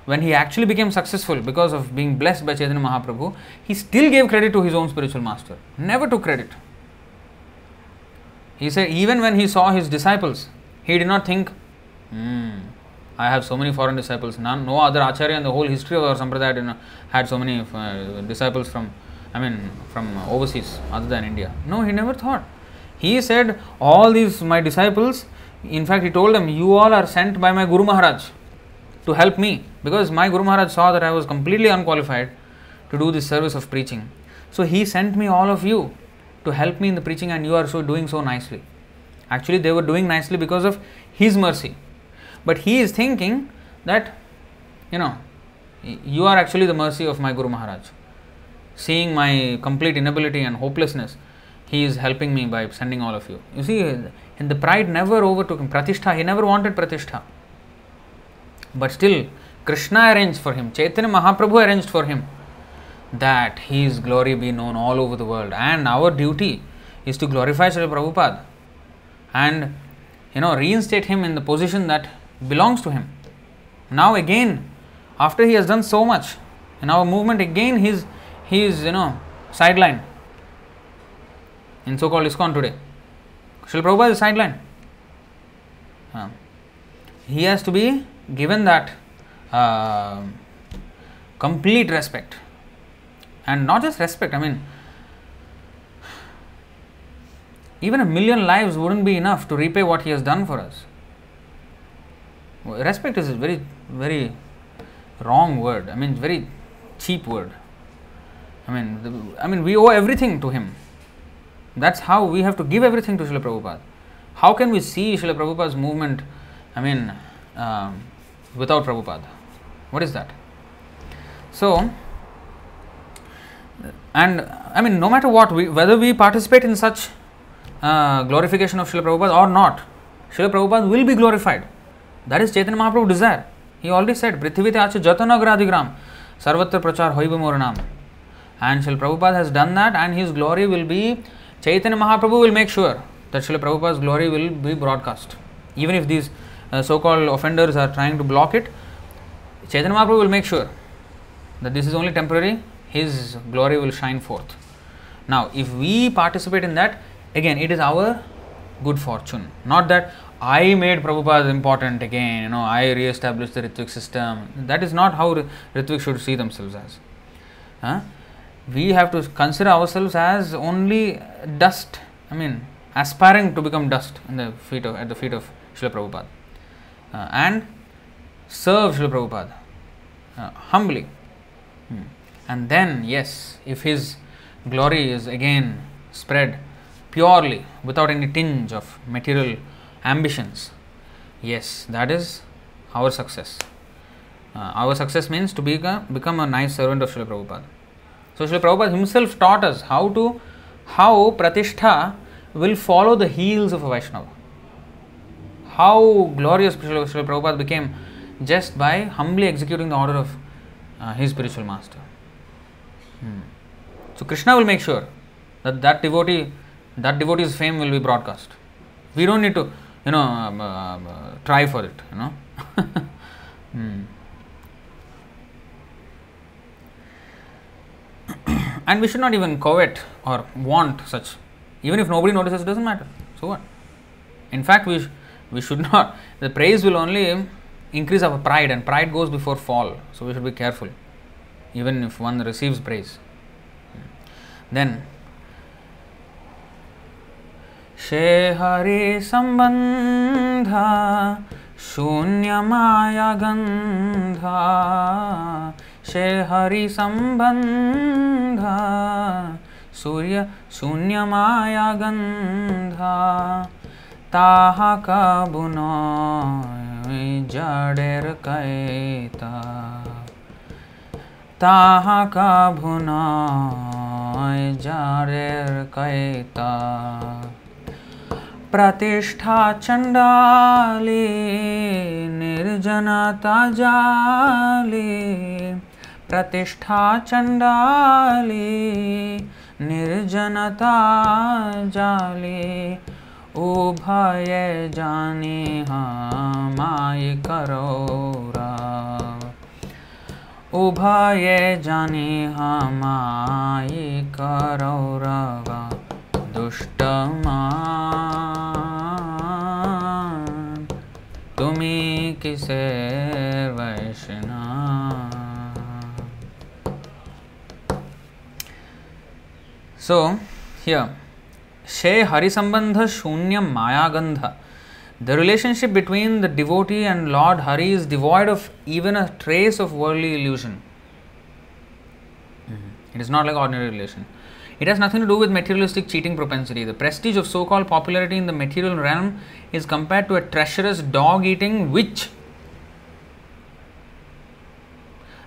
when he actually became successful because of being blessed by Chaitanya Mahaprabhu, he still gave credit to his own spiritual master. Never took credit. He said, even when he saw his disciples, he did not think, hmm, I have so many foreign disciples. None, no other acharya in the whole history of our sampradaya had so many uh, disciples from, I mean, from overseas other than India. No, he never thought. He said, all these my disciples, in fact, he told them, You all are sent by my Guru Maharaj to help me because my Guru Maharaj saw that I was completely unqualified to do this service of preaching. So he sent me all of you to help me in the preaching, and you are so doing so nicely. Actually, they were doing nicely because of his mercy. But he is thinking that, you know, you are actually the mercy of my Guru Maharaj. Seeing my complete inability and hopelessness, he is helping me by sending all of you. You see, and the pride never overtook him. Pratishtha, he never wanted Pratishtha. But still, Krishna arranged for him, Chaitanya Mahaprabhu arranged for him that his glory be known all over the world. And our duty is to glorify Srila Prabhupada and you know reinstate him in the position that belongs to him. Now again, after he has done so much in our movement, again he's he is you know sidelined in so-called ISKCON today. Srila Prabhupada is sidelined. He has to be given that uh, complete respect and not just respect i mean even a million lives wouldn't be enough to repay what he has done for us. Respect is a very very wrong word. I mean very cheap word. I mean the, i mean we owe everything to him. That's how we have to give everything to Srila Prabhupada. How can we see Srila Prabhupada's movement, I mean, um, without Prabhupada? What is that? So, and I mean, no matter what, we, whether we participate in such uh, glorification of Srila Prabhupada or not, Srila Prabhupada will be glorified. That is Chaitanya Mahaprabhu's desire. He already said, Prithivite acha jatana gradigram, sarvatra prachar hoiba moranam. And Srila Prabhupada has done that, and his glory will be, Chaitanya Mahaprabhu will make sure that Srila Prabhupada's glory will be broadcast. Even if these uh, so called offenders are trying to block it, Chaitanya Mahaprabhu will make sure that this is only temporary his glory will shine forth. Now, if we participate in that, again, it is our good fortune. Not that I made Prabhupada important again, you know, I re established the Ritvik system. That is not how Ritvik should see themselves as. Huh? We have to consider ourselves as only dust, I mean, aspiring to become dust in the feet of, at the feet of Srila Prabhupada. Uh, and serve Srila Prabhupada uh, humbly. Hmm. And then, yes, if his glory is again spread purely without any tinge of material ambitions, yes, that is our success. Uh, our success means to become, become a nice servant of Srila Prabhupada. So, Srila Prabhupada himself taught us how to, how Pratishtha will follow the heels of a Vaishnava. How glorious Srila, Prabhupada became just by humbly executing the order of uh, his spiritual master. Hmm. So Krishna will make sure that that devotee, that devotee's fame will be broadcast. We don't need to, you know, um, uh, uh, try for it. You know. hmm. and we should not even covet or want such. Even if nobody notices, it doesn't matter. So what? In fact, we we should not. The praise will only increase our pride, and pride goes before fall. So we should be careful even if one receives praise. Then, शे हरि सम्बन्धा शून्यमाया गन्धा शे हरि सम्बन्धा सूर्य शून्यमाया गन्धा ताह कबुनो जडेर कैता তাহা কাভু নয় যারের কৈতা প্রতিষ্ঠা চণ্ডালে নির্জনতা জালে প্রতিষ্ঠা চণ্ডালে নির্জনতা জালে उभय जाने हाँ, हमाय करोरा उभय जाने हाँ, हाय करो दुष्टमान तुम्हें किसे Vaishna? So, here She Harisambandha Shunyam Mayagandha. The relationship between the devotee and Lord Hari is devoid of even a trace of worldly illusion. Mm-hmm. It is not like ordinary relation. It has nothing to do with materialistic cheating propensity. The prestige of so called popularity in the material realm is compared to a treacherous dog eating witch.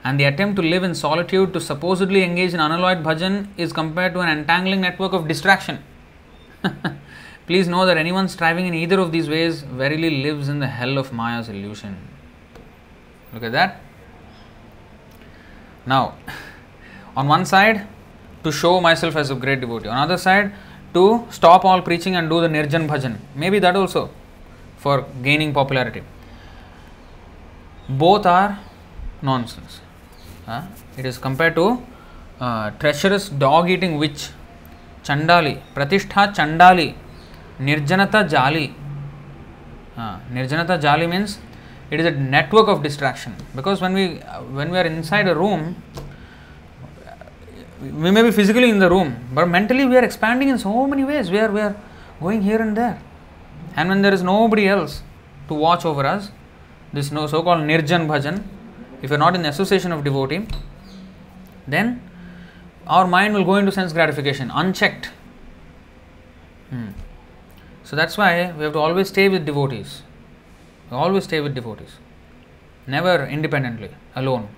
And the attempt to live in solitude to supposedly engage in unalloyed bhajan is compared to an entangling network of distraction. Please know that anyone striving in either of these ways verily lives in the hell of Maya's illusion. Look at that. Now, on one side, to show myself as a great devotee. On other side, to stop all preaching and do the nirjan bhajan. Maybe that also for gaining popularity. Both are nonsense. It is compared to uh, treacherous dog eating witch, chandali, pratishtha chandali, nirjanata jali. Nirjanata jali means it is a network of distraction because when we when we are inside a room we may be physically in the room, but mentally we are expanding in so many ways. We are, we are going here and there. And when there is nobody else to watch over us, this no so called nirjan bhajan, if you are not in association of devotee, then our mind will go into sense gratification unchecked. Hmm. So that's why we have to always stay with devotees. Always stay with devotees. Never independently, alone.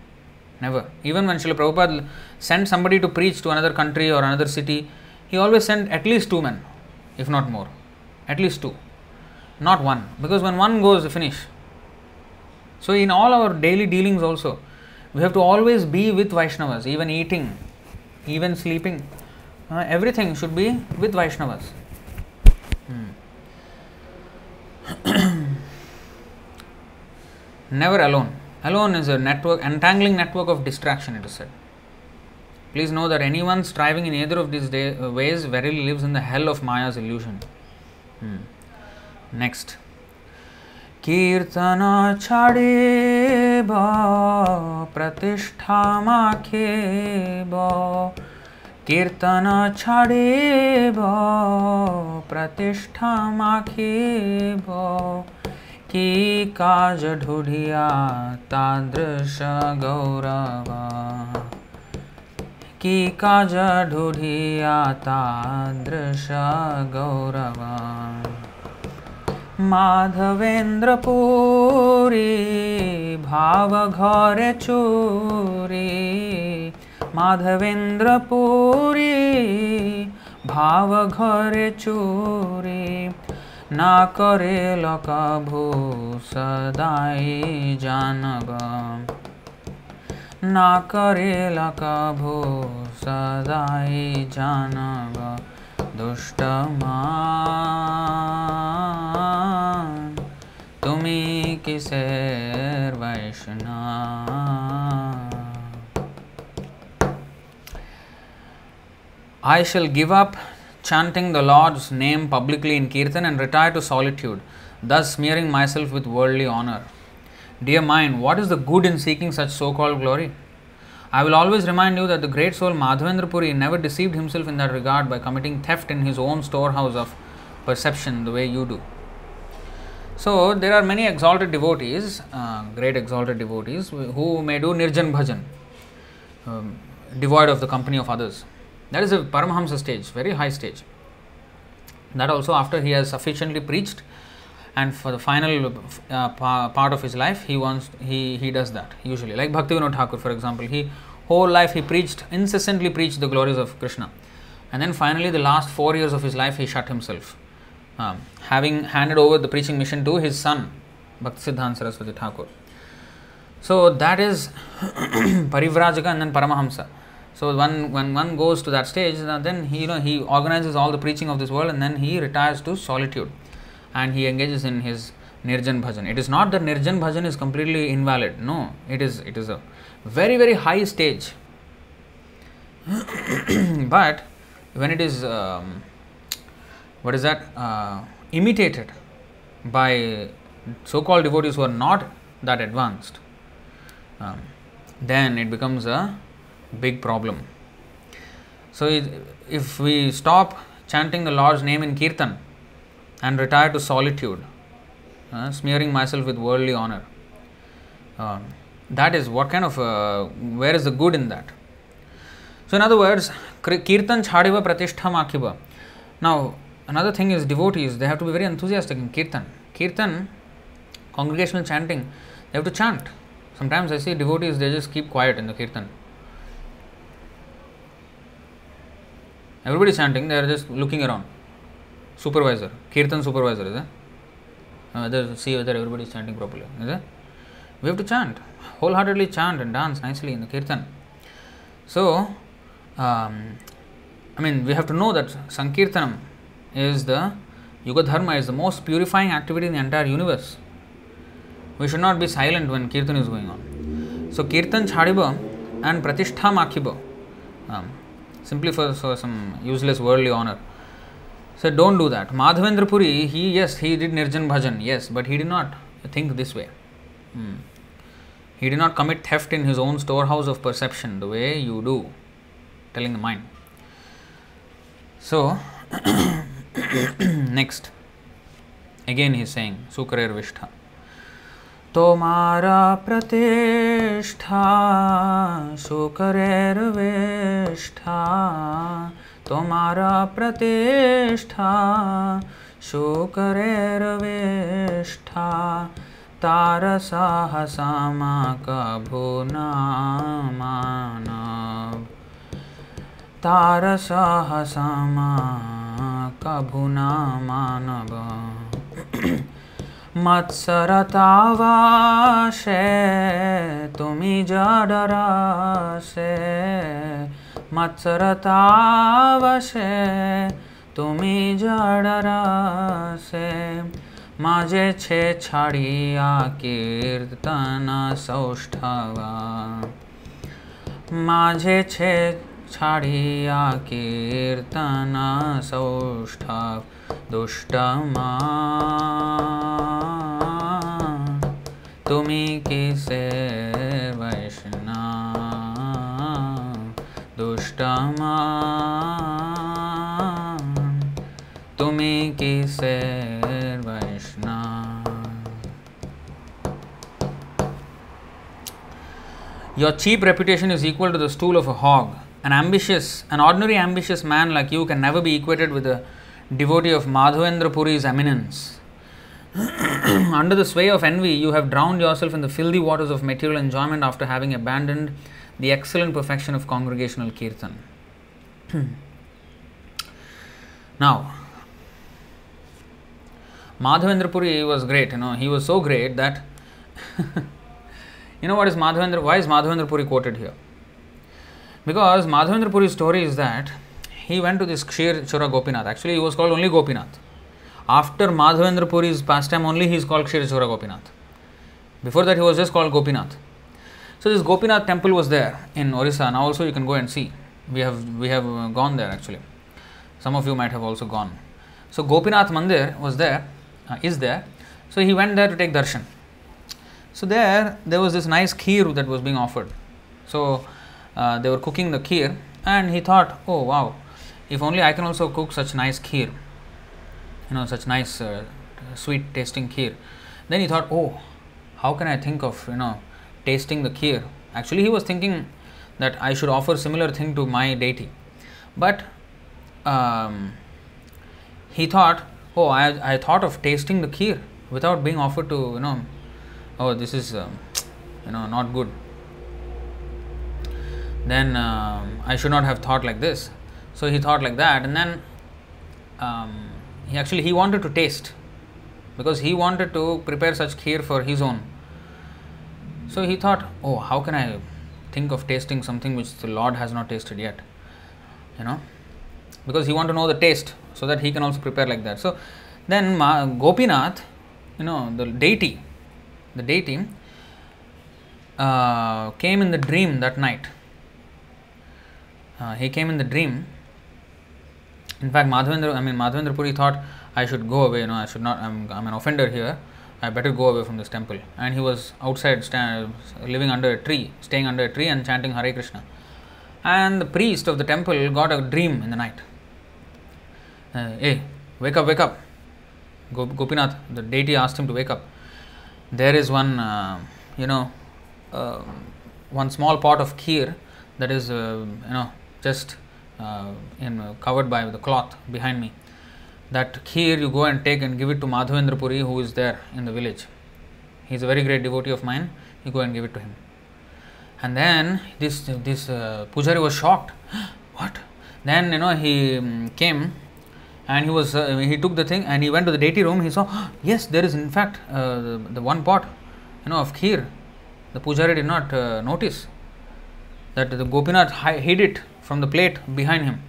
Never. Even when Srila Prabhupada sent somebody to preach to another country or another city, he always sent at least two men, if not more. At least two. Not one. Because when one goes, finish. So, in all our daily dealings also, we have to always be with Vaishnavas, even eating, even sleeping. Uh, everything should be with Vaishnavas. Hmm. Never alone. Alone is a network, entangling network of distraction, it is said. Please know that anyone striving in either of these day, uh, ways verily lives in the hell of Maya's illusion. Hmm. Next. कीर्तन छाड़े ब, प्रतिष्ठा माखेब कीर्तन छाड़े ब, प्रतिष्ठा माखेब की काज ढूढ़िया तादृश गौरव। की काज ढूढ़िया तादृश गौरव। माधवेन्द्रपुरी भावघर चोरी। भाव घर चोरी। ना करे कभू सदाई जानग ना करे कभू सदाई जानग করে লকাভু সদাই জানব দুষ্ট তুমি কিসের বৈষ্ণব I shall give up chanting the Lord's name publicly in Kirtan and retire to solitude, thus smearing myself with worldly honor. Dear mind, what is the good in seeking such so called glory? I will always remind you that the great soul Madhavendra Puri never deceived himself in that regard by committing theft in his own storehouse of perception the way you do. So, there are many exalted devotees, uh, great exalted devotees, who may do Nirjan Bhajan, um, devoid of the company of others. That is a Paramahamsa stage, very high stage. That also after he has sufficiently preached and for the final uh, pa- part of his life he wants he he does that usually like Bhaktivinoda Thakur for example he whole life he preached incessantly preached the glories of Krishna. And then finally the last 4 years of his life he shut himself. Um, having handed over the preaching mission to his son Bhaktisiddhanta Saraswati Thakur. So that is Parivrajaka and then Paramahamsa. So when, when one goes to that stage, then he you know he organizes all the preaching of this world, and then he retires to solitude, and he engages in his nirjan bhajan. It is not that nirjan bhajan is completely invalid. No, it is it is a very very high stage. but when it is um, what is that uh, imitated by so-called devotees who are not that advanced, um, then it becomes a big problem. So, if we stop chanting the Lord's name in Kirtan and retire to solitude, uh, smearing myself with worldly honor, uh, that is what kind of, uh, where is the good in that? So, in other words, Kirtan Chhadiva Pratishtha Makhiva. Now, another thing is devotees, they have to be very enthusiastic in Kirtan. Kirtan, congregational chanting, they have to chant. Sometimes I see devotees, they just keep quiet in the Kirtan. Everybody is chanting, they are just looking around. Supervisor, Kirtan supervisor, is it? Whether see whether everybody is chanting properly, is it? We have to chant, wholeheartedly chant and dance nicely in the Kirtan. So, um, I mean, we have to know that Sankirtanam is the Yuga Dharma is the most purifying activity in the entire universe. We should not be silent when Kirtan is going on. So, Kirtan Chhadiba and Pratishtha Makhiba, um, simply for, for some useless worldly honor. So, don't do that. Madhavendra Puri, he, yes, he did Nirjan Bhajan, yes, but he did not think this way. Hmm. He did not commit theft in his own storehouse of perception the way you do, telling the mind. So, next, again he is saying, Sukarer Vishtha. তোমারা প্রতিষ্ঠা শুকরের বেষ্ঠা তোমারা প্রতিষ্ঠা শুকরের বেষ্ঠা तारसाहसामा कभो न मानव तारसाहसामा कभो न मानव मत्सरतावाशे तुम्ही जडरासे। मत्सरतावशे तुम्ही जडरासे। माझे छे छाडिया कीर्तन सौष्ठवा। माझे छे छाडिया कीर्तन सौष्ठव। दुष्टमा। तुम्हें किसे वैष्णा। दुष्टमा। तुम्हें किसे Your cheap reputation is equal to the stool of a hog. An ambitious, an ordinary ambitious man like you can never be equated with a devotee of Madhavendra Puri's eminence. Under the sway of envy, you have drowned yourself in the filthy waters of material enjoyment after having abandoned the excellent perfection of congregational kirtan. now, Madhavendra Puri was great, you know, he was so great that you know what is Madhavendra why is Madhavendra Puri quoted here? Because Madhavendra Puri's story is that he went to this Kshir Chura Gopinath. Actually, he was called only Gopinath. After Madhavendra Puri's pastime, only he is called Kshir Chura Gopinath. Before that, he was just called Gopinath. So this Gopinath temple was there in Orissa. Now also you can go and see. We have we have uh, gone there actually. Some of you might have also gone. So Gopinath Mandir was there, uh, is there. So he went there to take darshan. So there there was this nice kheer that was being offered. So uh, they were cooking the kheer, and he thought, oh wow, if only I can also cook such nice kheer, you know, such nice uh, sweet tasting kheer. Then he thought, oh, how can I think of you know tasting the kheer? Actually, he was thinking that I should offer similar thing to my deity, but um, he thought, oh, I, I thought of tasting the kheer without being offered to you know, oh, this is um, you know not good then um, I should not have thought like this. So he thought like that, and then um, he actually he wanted to taste because he wanted to prepare such kheer for his own. So he thought, oh, how can I think of tasting something which the Lord has not tasted yet? You know, because he want to know the taste so that he can also prepare like that. So then Ma- Gopinath, you know, the deity, the deity uh, came in the dream that night uh, he came in the dream. In fact, Madhavendra, I mean Madhavendra Puri thought I should go away. You know, I should not. I'm, I'm an offender here. I better go away from this temple. And he was outside, stand, living under a tree, staying under a tree and chanting Hare Krishna. And the priest of the temple got a dream in the night. Uh, hey, wake up, wake up. Gopinath, the deity asked him to wake up. There is one, uh, you know, uh, one small pot of kheer that is, uh, you know, just uh, in, uh, covered by the cloth behind me. That kheer you go and take and give it to Madhavendra Puri, who is there in the village. He is a very great devotee of mine. You go and give it to him. And then this this uh, pujari was shocked. what? Then you know he um, came and he was uh, he took the thing and he went to the deity room. He saw yes, there is in fact uh, the, the, one pot, you know, of kheer. The pujari did not uh, notice that the Gopinath hid it from the plate behind him.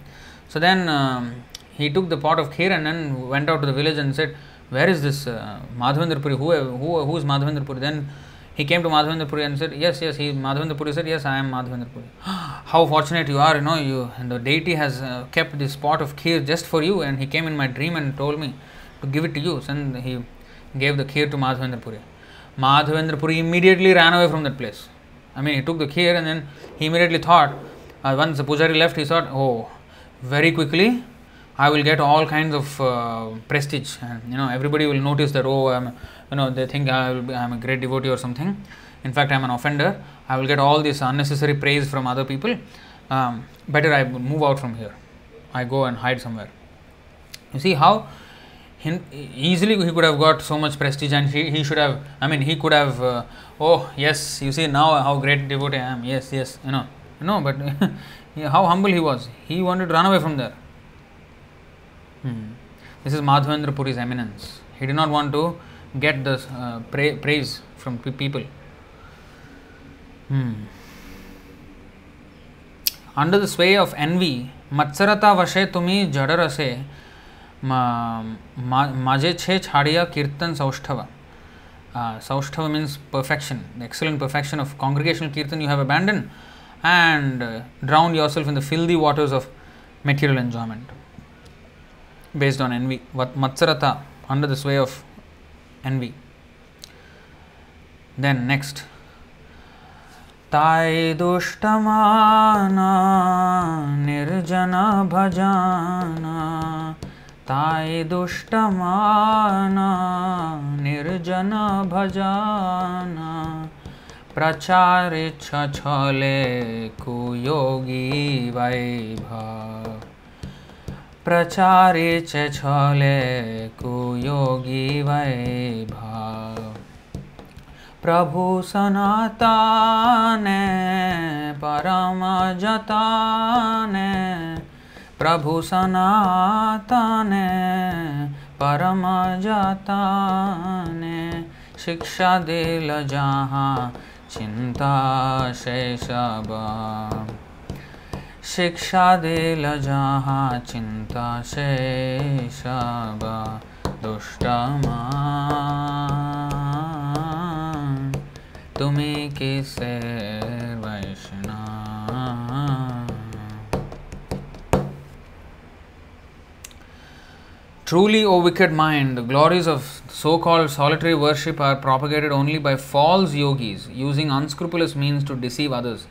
So then um, he took the pot of kheer and then went out to the village and said, "Where is this uh, Madhavendra Puri? Who, who, who is Madhavendra Puri?" Then he came to Madhavendra Puri and said, Yes, yes, he Madhavendra Puri said, Yes, I am Madhavendra Puri. How fortunate you are, you know, you the deity has uh, kept this pot of kheer just for you, and he came in my dream and told me to give it to you. And he gave the kheer to Madhavendra Puri. Madhavendra Puri immediately ran away from that place. I mean, he took the kheer and then he immediately thought, uh, once the pujari left, he thought, Oh, very quickly I will get all kinds of uh, prestige, and you know, everybody will notice that, oh, I'm you know they think I will be, I'm a great devotee or something. In fact, I'm an offender. I will get all this unnecessary praise from other people. Um, better I move out from here. I go and hide somewhere. You see how easily he could have got so much prestige and he, he should have i mean he could have uh, oh yes you see now how great devotee i am yes yes you know no but how humble he was he wanted to run away from there hmm. this is madhavendra puri's eminence he did not want to get the uh, pra- praise from people. Hmm. Under the sway of envy, मत्सरता वशे तुम्ही जड़ रसे माझे छे छाड़िया कीर्तन सौष्ठव सौष्ठव means perfection, the excellent perfection of congregational kirtan you have abandoned and uh, drowned yourself in the filthy waters of material enjoyment based on envy. Matsarata, under the sway of envy. Then next. ताय दुष्टमाना, निर्जन भजाना ताय दुष्टमाना, निर्जन भजाना प्रचारे छले कुयोगी वैभव प्रचारे च छले कुयोगी वैभव। प्रभु सनातने परम जताने। प्रभु सनातने परम जताने। शिक्षा दिल जहाँ चिंता शेषब शिक्षा दिल जहाँ चिंता से सब दुष्टमा तुम्हें किसे Vaishna Truly, O wicked mind, the glories of so called solitary worship are propagated only by false yogis using unscrupulous means to deceive others.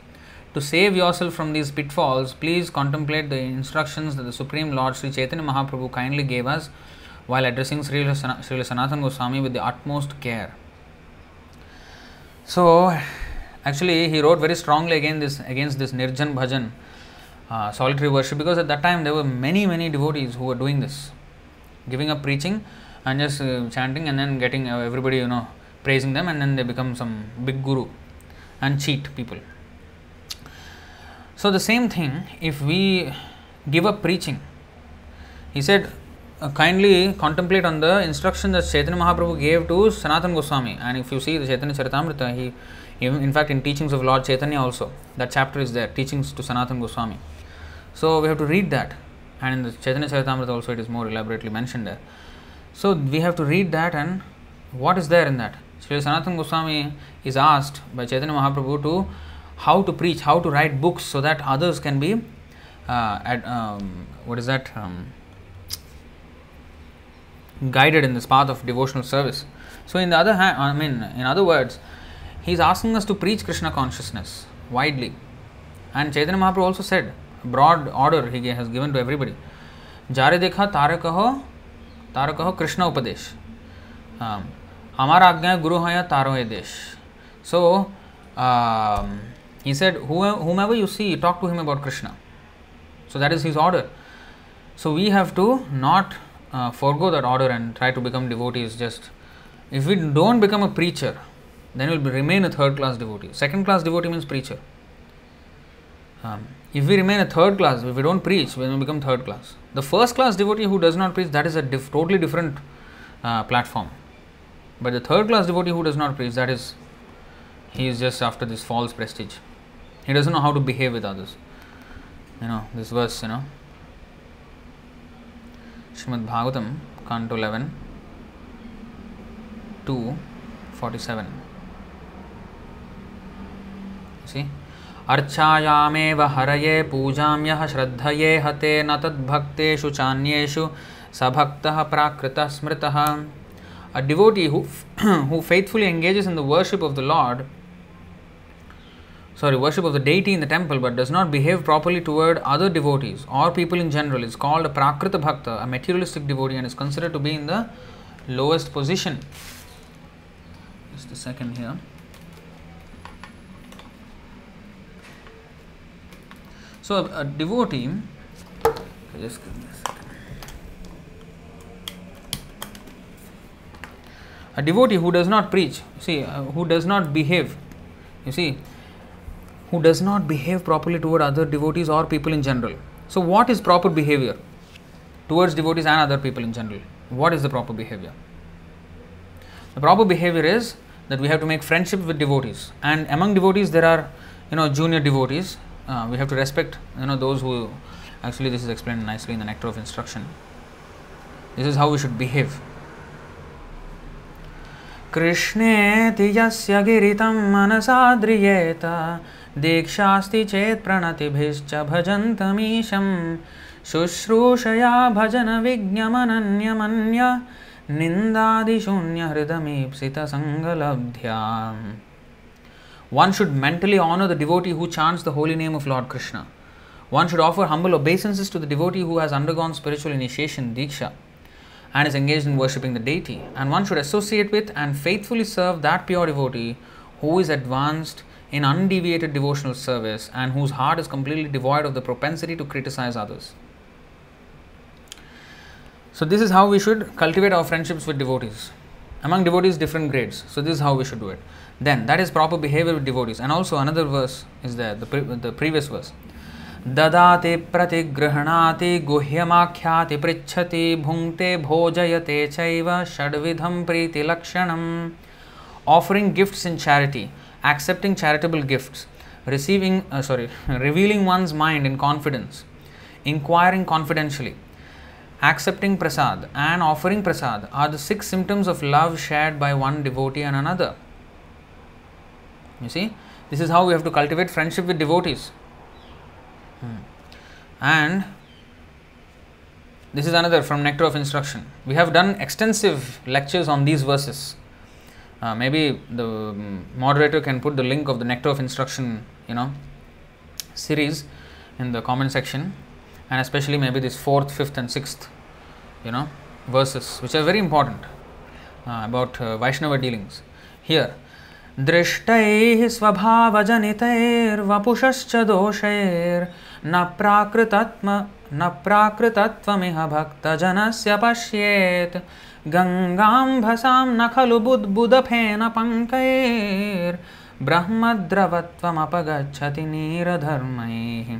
To save yourself from these pitfalls, please contemplate the instructions that the Supreme Lord Sri Chaitanya Mahaprabhu kindly gave us while addressing Sri Sanatana Goswami with the utmost care. So, actually, he wrote very strongly against this, against this Nirjan Bhajan, uh, solitary worship, because at that time there were many, many devotees who were doing this, giving up preaching and just uh, chanting and then getting everybody, you know, praising them, and then they become some big guru and cheat people. So, the same thing if we give up preaching, he said, uh, kindly contemplate on the instruction that Chaitanya Mahaprabhu gave to Sanatan Goswami. And if you see the Chaitanya Charitamrita, he, in fact, in teachings of Lord Chaitanya also, that chapter is there, teachings to Sanatan Goswami. So, we have to read that. And in the Chaitanya Charitamrita also, it is more elaborately mentioned there. So, we have to read that and what is there in that? Sri Sanatan Goswami is asked by Chaitanya Mahaprabhu to how to preach, how to write books so that others can be, uh, at, um, what is that, um, guided in this path of devotional service. So, in the other hand, I mean, in other words, he is asking us to preach Krishna consciousness widely. And Chaitanya Mahaprabhu also said, broad order he has given to everybody. Jare dekha tarakaho tarakaho Krishna upadesh. Um, हमारा आज्ञा गुरु है तारो देश सो he said, whomever you see, talk to him about Krishna. So that is his order. So we have to not uh, forego that order and try to become devotees. Just if we don't become a preacher, then we'll remain a third class devotee. Second class devotee means preacher. Um, if we remain a third class, if we don't preach, we will become third class. The first class devotee who does not preach, that is a diff- totally different uh, platform. But the third class devotee who does not preach, that is, he is just after this false prestige. He doesn't know how to behave with others. You know, this verse, you know. Srimad Bhagavatam, Canto 11, 2, 47. See? अर्चायामेव हरये पूजां यः श्रद्धये हते न तद्भक्तेषु चान्येषु स भक्तः प्राकृतः स्मृतः A devotee who, who faithfully engages in the worship of the Lord, sorry, worship of the deity in the temple but does not behave properly toward other devotees or people in general is called a Prakrita Bhakta, a materialistic devotee, and is considered to be in the lowest position. Just a second here. So a, a devotee, just give me a. A devotee who does not preach, see, uh, who does not behave, you see, who does not behave properly toward other devotees or people in general. So, what is proper behavior towards devotees and other people in general? What is the proper behavior? The proper behavior is that we have to make friendship with devotees, and among devotees there are, you know, junior devotees. Uh, we have to respect, you know, those who. Actually, this is explained nicely in the Nectar of Instruction. This is how we should behave. कृष्णेति यस्य गिरितं मनसा द्रियेत दीक्षास्ति चेत् प्रणतिभिश्च भजन्तमीशं शुश्रूषया भजनविज्ञमनन्यमन्य निन्दादिशून्यहृदमीप्सितसङ्गलब्ध्या One should mentally honor the devotee who chants the holy name of Lord Krishna. One should offer humble obeisances to the devotee who has undergone spiritual initiation, Diksha, and is engaged in worshipping the deity. And one should associate with and faithfully serve that pure devotee who is advanced in undeviated devotional service and whose heart is completely devoid of the propensity to criticize others. So, this is how we should cultivate our friendships with devotees. Among devotees, different grades. So, this is how we should do it. Then, that is proper behavior with devotees. And also, another verse is there, the, pre- the previous verse. ददाति प्रतिगृह्णाति गुह्यमाख्याति पृच्छति भुङ्क्ते भोजयते चैव षड्विधं प्रीतिलक्षणम् offering gifts in charity accepting charitable gifts receiving uh, sorry revealing one's mind in confidence inquiring confidentially accepting prasad and offering prasad are the six symptoms of love shared by one devotee and another you see this is how we have to cultivate friendship with devotees Hmm. And this is another from Nectar of Instruction. We have done extensive lectures on these verses. Uh, maybe the um, moderator can put the link of the Nectar of Instruction, you know, series in the comment section, and especially maybe this fourth, fifth, and sixth, you know, verses, which are very important uh, about uh, Vaishnava dealings. Here, दृष्टैः स्वभावजनितैर्वपुषश्च दोषैर्न प्राकृतत्म न प्राकृतत्वमिह भक्तजनस्य पश्येत् गङ्गाम्भसां न खलु बुद्बुदफेन पङ्कैर्ब्रह्मद्रवत्वमपगच्छति नीरधर्मैः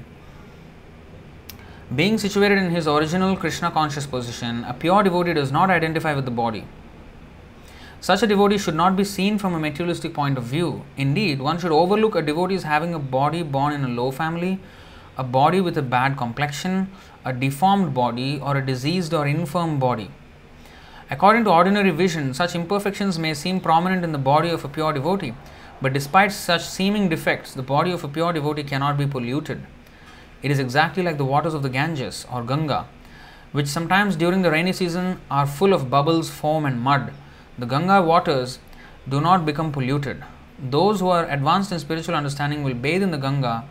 Being situated in his original Krishna conscious position, a pure devotee does not identify with the body. Such a devotee should not be seen from a materialistic point of view. Indeed, one should overlook a devotee as having a body born in a low family, a body with a bad complexion, a deformed body, or a diseased or infirm body. According to ordinary vision, such imperfections may seem prominent in the body of a pure devotee, but despite such seeming defects, the body of a pure devotee cannot be polluted. It is exactly like the waters of the Ganges or Ganga, which sometimes during the rainy season are full of bubbles, foam, and mud. The Ganga waters do not become polluted. Those who are advanced in spiritual understanding will bathe in the Ganga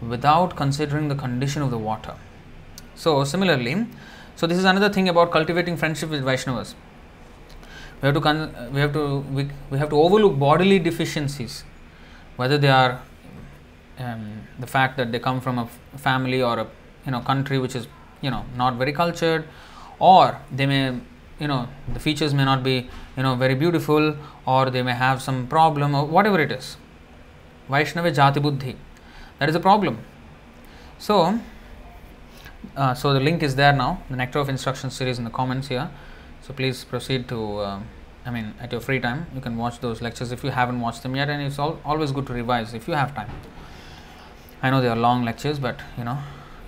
without considering the condition of the water. So, similarly, so this is another thing about cultivating friendship with Vaishnavas. We have to con- we have to we, we have to overlook bodily deficiencies, whether they are um, the fact that they come from a family or a you know country which is you know not very cultured or they may you know the features may not be you know very beautiful or they may have some problem or whatever it is vaishnava jati buddhi that is a problem so uh, so the link is there now the nectar of instruction series in the comments here. So please proceed to uh, i mean at your free time you can watch those lectures. If you haven't watched them yet and it's all, always good to revise if you have time. I know they are long lectures but you know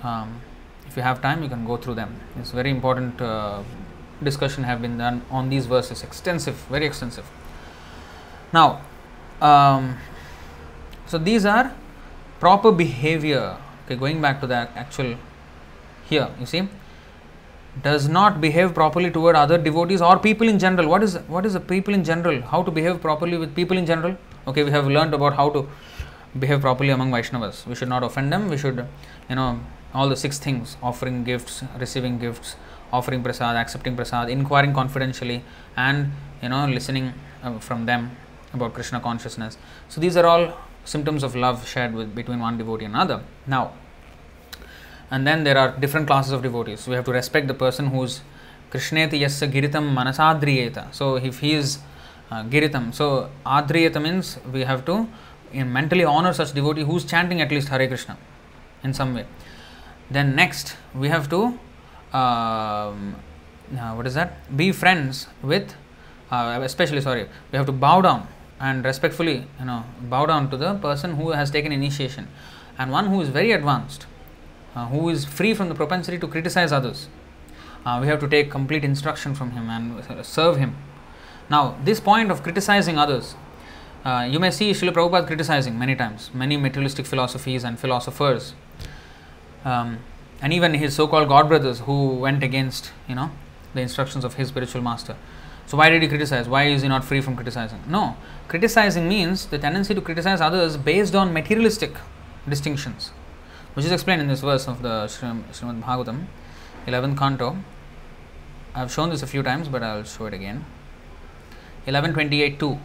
um, if you have time you can go through them. It's very important uh, discussion have been done on these verses extensive very extensive. Now um, so these are proper behavior. Okay going back to that actual here you see does not behave properly toward other devotees or people in general. What is what is the people in general? How to behave properly with people in general? Okay we have learned about how to behave properly among vaishnavas. We should not offend them. We should you know all the six things offering gifts receiving gifts offering prasad accepting prasad inquiring confidentially and you know listening uh, from them about krishna consciousness. So these are all symptoms of love shared with between one devotee and another. Now and then there are different classes of devotees. So we have to respect the person who's krishneti yasya giritam manasadriyeta so if he is uh, giritam so adriyeta means we have to mentally honor such devotee who's chanting at least hare krishna in some way. Then next we have to um, uh, what is that? Be friends with uh, especially sorry we have to bow down and respectfully you know bow down to the person who has taken initiation. And one who is very advanced uh, who is free from the propensity to criticize others. Uh, we have to take complete instruction from him and serve him. Now this point of criticizing others uh, you may see Srila Prabhupada criticizing many times many materialistic philosophies and philosophers um, and even his so-called god brothers who went against you know the instructions of his spiritual master. So why did he criticize? Why is he not free from criticizing? No criticizing means the tendency to criticize others based on materialistic distinctions which is explained in this verse of the Srimad Bhagavatam 11th canto I have shown this a few times but I will show it again 1128 2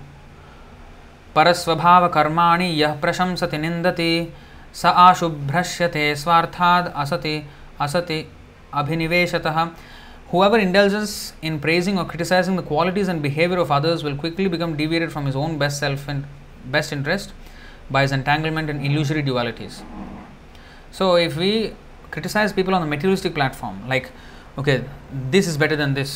परस्वभाव कर्माणि यः प्रशंसति निन्दति स आशुभ्रश्यते स्वार्थाद असति asati abhiniveshatah whoever indulges in praising or criticizing the qualities and behavior of others will quickly become deviated from his own best self and best interest by his entanglement in illusory dualities so if we criticize people on the materialistic platform like okay this is better than this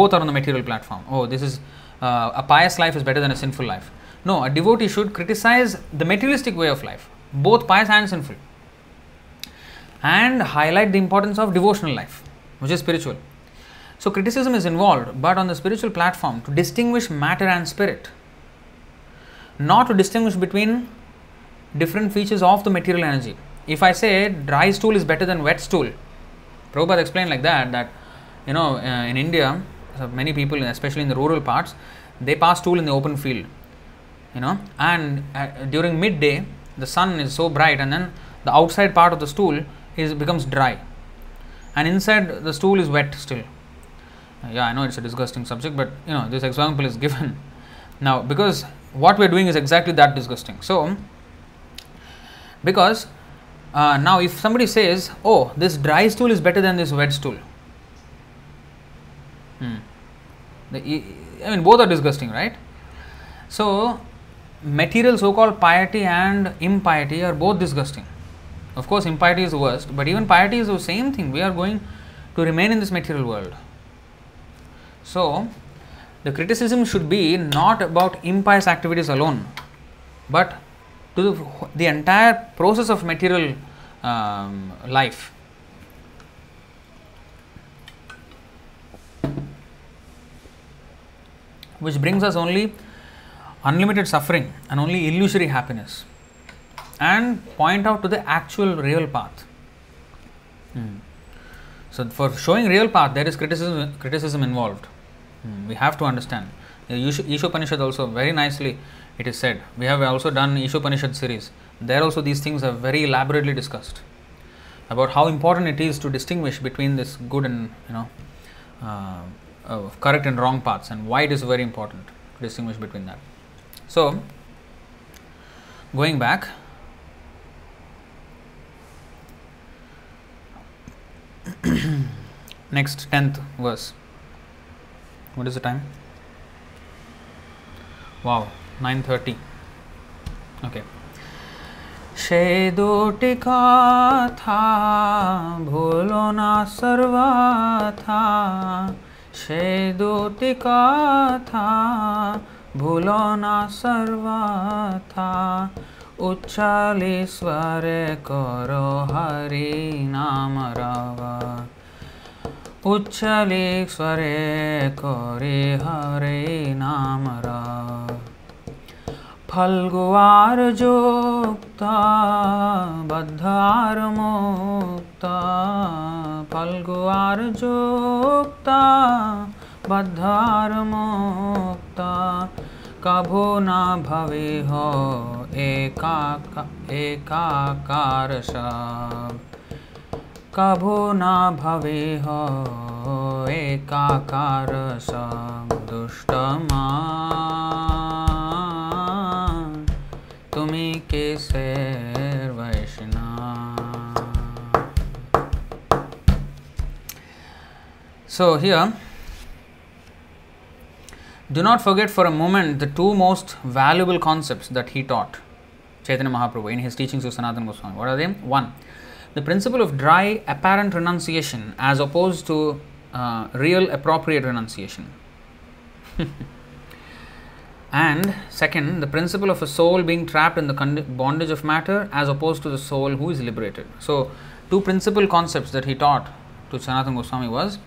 both are on the material platform oh this is uh, a pious life is better than a sinful life no a devotee should criticize the materialistic way of life both pious and sinful, and highlight the importance of devotional life, which is spiritual. So, criticism is involved, but on the spiritual platform to distinguish matter and spirit, not to distinguish between different features of the material energy. If I say dry stool is better than wet stool, Prabhupada explained like that, that you know, uh, in India, many people, especially in the rural parts, they pass stool in the open field, you know, and uh, during midday, the sun is so bright and then the outside part of the stool is becomes dry. And inside the stool is wet still. Yeah i know it's a disgusting subject but you know this example is given. Now because what we're doing is exactly that disgusting. So because uh, now if somebody says oh this dry stool is better than this wet stool hmm. i mean both are disgusting right so material so called piety and impiety are both disgusting. Of course, impiety is worst, but even piety is the same thing. We are going to remain in this material world. So, the criticism should be not about impious activities alone, but to the, the entire process of material um, life. Which brings us only unlimited suffering and only illusory happiness and point out to the actual real path. Hmm. So, for showing real path, there is criticism, criticism involved. Hmm. We have to understand. Ishopanishad also very nicely it is said. We have also done Ishopanishad series. There also these things are very elaborately discussed about how important it is to distinguish between this good and you know uh, uh, correct and wrong paths and why it is very important to distinguish between that. So, going back, next 10th verse. What is the time? Wow, 9:30. Okay. সে দুটি কথা ভুলো না সর্বথা সে দুটি কথা ভুলো না সর্বথা উচ্চালীশ্বরে করো হরি নাম রবা উচ্চালীশ্বরে করে হরে নাম রব फलगुआर जोक्ता, बद्धार मोक्ता कभो न भवे हो एका एकाकार सब कभो न भवे हो एकाकार सब दुष्टमा So here, do not forget for a moment the two most valuable concepts that he taught, Chaitanya Mahaprabhu, in his teachings of Sanatana Goswami. What are they? One, the principle of dry apparent renunciation as opposed to uh, real appropriate renunciation. and second, the principle of a soul being trapped in the bondage of matter as opposed to the soul who is liberated. So, two principal concepts that he taught to Sanatana Goswami was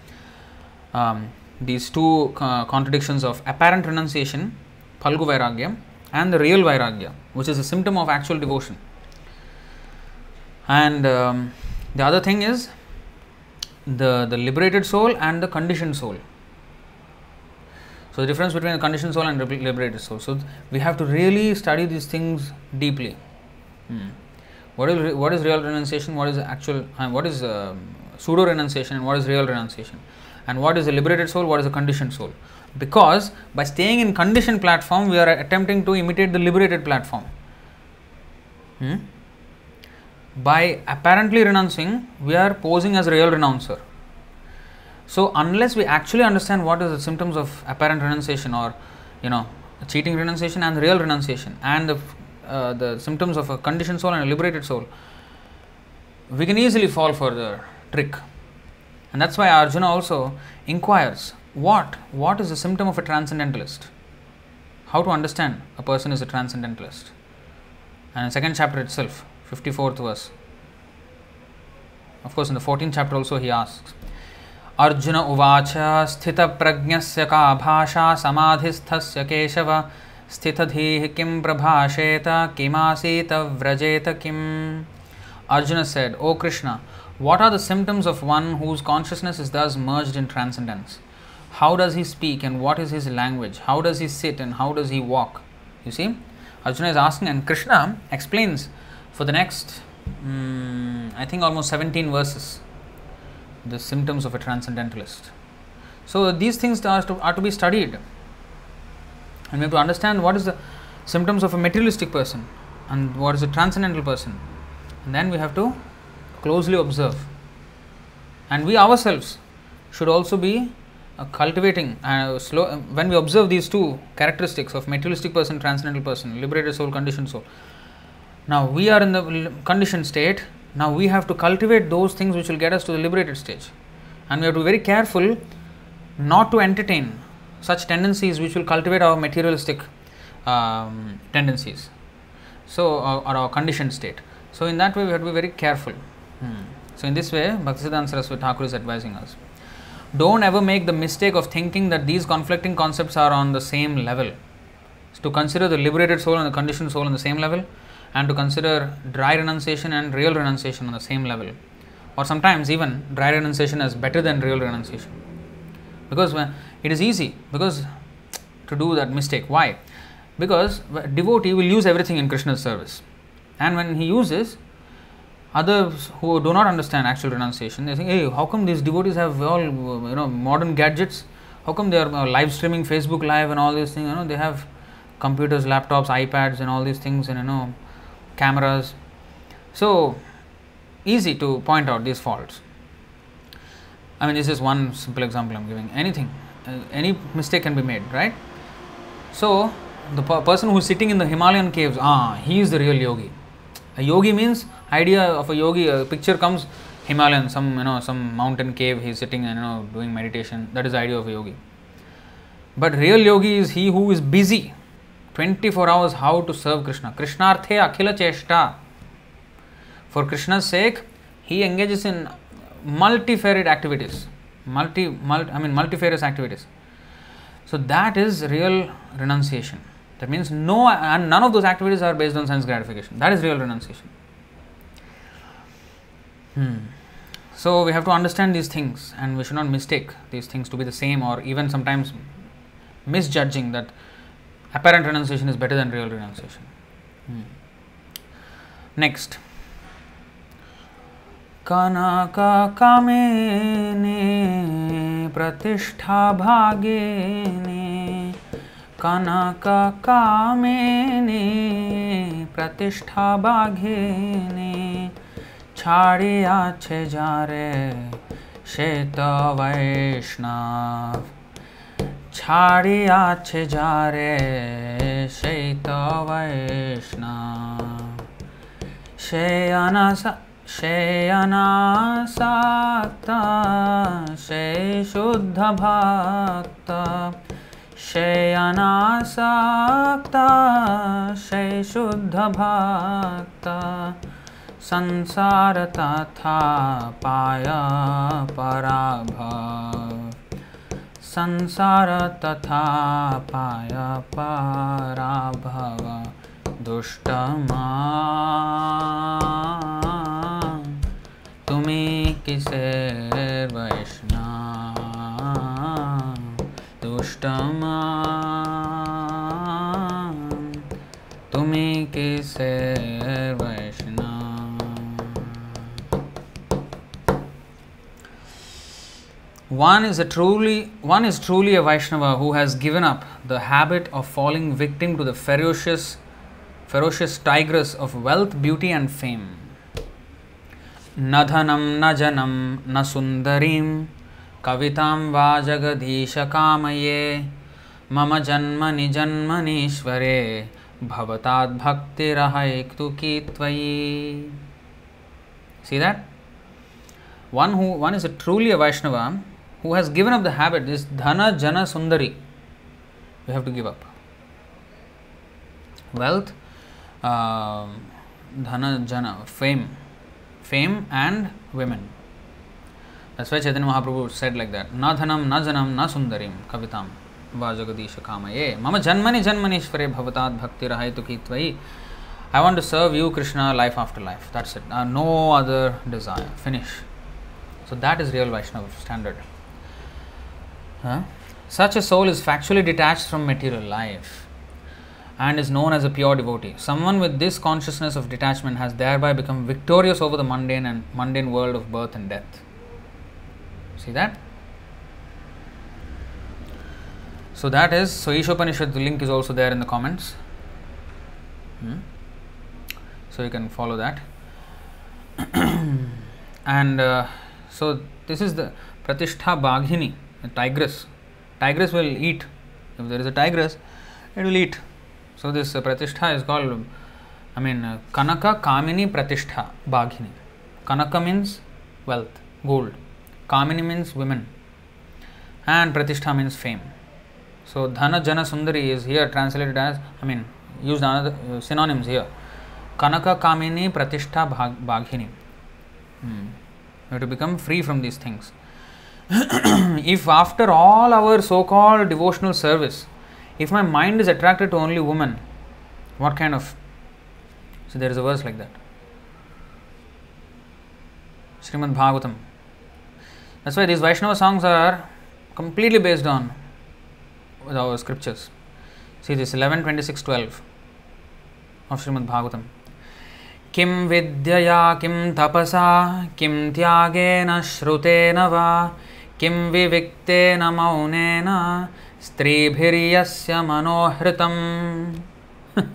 um, these two uh, contradictions of apparent renunciation, Phalgu Vairagya, and the real Vairagya, which is a symptom of actual devotion. And um, the other thing is the, the liberated soul and the conditioned soul. So, the difference between the conditioned soul and liberated soul. So, we have to really study these things deeply. Hmm. What is what is real renunciation? What is actual? Uh, what is uh, pseudo renunciation? And what is real renunciation? and what is a liberated soul, what is a conditioned soul. Because by staying in conditioned platform, we are attempting to imitate the liberated platform. Hmm? By apparently renouncing, we are posing as a real renouncer. So unless we actually understand what is the symptoms of apparent renunciation or you know cheating renunciation and real renunciation and the uh, the symptoms of a conditioned soul and a liberated soul, we can easily fall for the trick and that's why Arjuna also inquires what what is the symptom of a transcendentalist? How to understand a person is a transcendentalist? And in second chapter itself, 54th verse. Of course, in the 14th chapter also he asks, Arjun उवाच स्थितप्रज्ञस्य का भाषा समाधिस्थस्य केशव स्थितधीः किं प्रभाषेत किमासीत व्रजेत किम् Arjuna said, O Krishna, what are the symptoms of one whose consciousness is thus merged in transcendence? How does he speak and what is his language? How does he sit and how does he walk? You see, Arjuna is asking, and Krishna explains for the next, um, I think, almost 17 verses the symptoms of a transcendentalist. So, these things are to, are to be studied, and we have to understand what is the symptoms of a materialistic person and what is a transcendental person, and then we have to closely observe. And we ourselves should also be uh, cultivating uh, slow uh, when we observe these two characteristics of materialistic person, transcendental person, liberated soul, conditioned soul. Now we are in the conditioned state. Now we have to cultivate those things which will get us to the liberated stage, and we have to be very careful not to entertain such tendencies which will cultivate our materialistic um, tendencies. So, uh, or our conditioned state. So, in that way, we have to be very careful. Hmm. So, in this way, Bhaktisiddhanta Saraswati Thakur is advising us. Don't ever make the mistake of thinking that these conflicting concepts are on the same level. So, to consider the liberated soul and the conditioned soul on the same level, and to consider dry renunciation and real renunciation on the same level. Or sometimes even dry renunciation is better than real renunciation. Because it is easy, because to do that mistake. Why? Because devotee will use everything in Krishna's service. And when he uses, others who do not understand actual renunciation they think hey how come these devotees have all you know modern gadgets how come they are uh, live streaming facebook live and all these things you know they have computers laptops ipads and all these things and you know cameras so easy to point out these faults I mean, this is one simple example I'm giving. Anything, uh, any mistake can be made, right? So, the per- person who's sitting in the Himalayan caves, ah, he is the real yogi. A yogi means idea of a yogi. A picture comes Himalayan, some you know, some mountain cave. He's sitting and you know doing meditation. That is the idea of a yogi. But real yogi is he who is busy 24 hours how to serve Krishna. Krishnarthe akhila cheshta. For Krishna's sake, he engages in multifarious activities. Multi, multi I mean multifarious activities. So that is real renunciation. That means no and none of those activities are based on sense gratification. That is real renunciation. Hmm. So we have to understand these things and we should not mistake these things to be the same or even sometimes misjudging that apparent renunciation is better than real renunciation. Hmm. Next. कनका कामेने प्रतिष्ठा भागेने कनका कामेने प्रतिष्ठा भागेने छाड़िया छे जा रे श्वेत वैष्णव ছাড়িয়া আছে যারে সেই তো বৈষ্ণব সে অনাসা সে অনাসক্ত সে শুদ্ধ ভক্ত সে অনাসক্ত সে শুদ্ধ ভক্ত संसार तथा पाय पराभव संसार तथा पाय पराभव दुष्टमा। तुम्हें किसे वैष्णव दुष्टमा। तुम्हें किसे one is a truly one is truly a vaishnava who has given up the habit of falling victim to the ferocious ferocious tigress of wealth beauty and fame न धनं न जनं न सुन्दरीं कवितां वा जगदीश कामये मम जन्मनि जन्मनीश्वरे भवताद्भक्तिरहैक्तु की त्वयि See that? One who one is a truly a Vaishnava who has given up the habit, this dhana jana sundari, we have to give up. Wealth, uh, jana, fame, fame and women. That's why Chaitanya Mahaprabhu said like that. Na dhanam, na janam, na sundarim, kavitam, va jagadisha kamaye. Mama janmani janmanishvare bhavatad bhakti rahaitu ki tvai. I want to serve you, Krishna, life after life. That's it. Uh, no other desire. Finish. So that is real Vaishnava standard. Huh? Such a soul is factually detached from material life and is known as a pure devotee. Someone with this consciousness of detachment has thereby become victorious over the mundane and mundane world of birth and death. See that? So that is so Ishopanishad. The link is also there in the comments. Hmm? So you can follow that. and uh, so this is the Pratishtha Baghini, the tigress. Tigress will eat. If there is a tigress, it will eat. So this uh, Pratishtha is called, I mean, uh, Kanaka Kamini Pratishtha Baghini. Kanaka means wealth, gold. Kamini means women. And Pratishtha means fame. So Dhana Jana Sundari is here translated as, I mean, used another uh, synonyms here. Kanaka Kamini Pratishtha Baghini. Hmm. We have to become free from these things. if after all our so called devotional service, if my mind is attracted to only women, what kind of. So there is a verse like that. Srimad Bhagavatam. That's why these Vaishnava songs are completely based on with our scriptures. See this 11 26 12 of Srimad Bhagavatam. किं विद्यया किं तपसा किं त्यागेन श्रुतेन वा किं विविक्तेन मौनेन स्त्रीभिर्यस्य मनोहृतं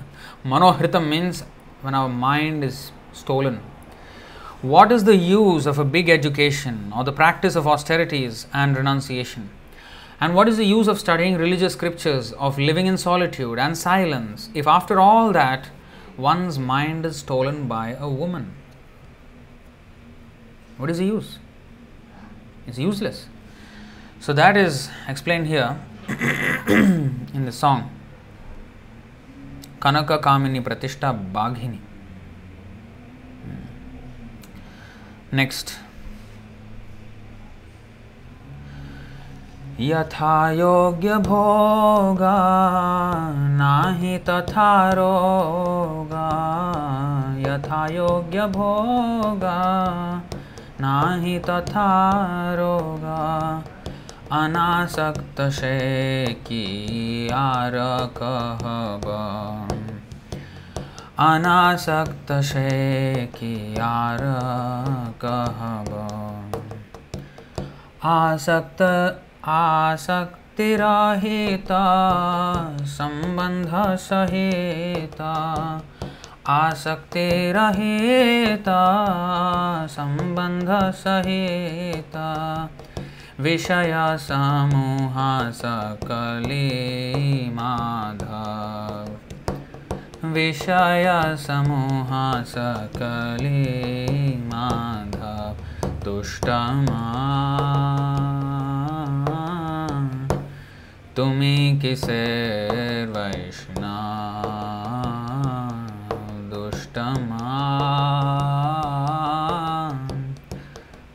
मनोहृतं means when our mind is stolen What is the use of a big education or the practice of austerities and renunciation? And what is the use of studying religious scriptures, of living in solitude and silence, if after all that one's mind is stolen by a woman? What is the use? It's useless. So that is explained here in the song Kanaka Kamini Pratishta Baghini. Next. यथा योग्यभोगा नाही तथा रोगा यथा योग्यभोगा नाही तथा रोगा अनासक्त से की आर कहब अनासक्त से की आर कहब आसक्त आसक्ति रहित संबंध सहित। आसक्ति रहित संबंध सहित। विषया समूहा सकली माधव विषया समूहा सकली माधव दुष्टमा तुम्हें किसे वैष्णा? दुष्टमा।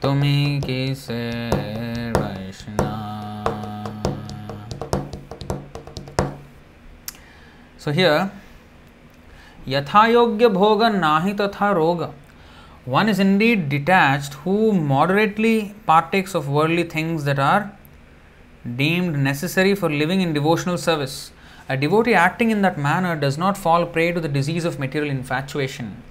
तुम्हें किसे So here, yathayogya bhoga nahi tatha roga. One is indeed detached who moderately partakes of worldly things that are deemed necessary for living in devotional service. A devotee acting in that manner does not fall prey to the disease of material infatuation.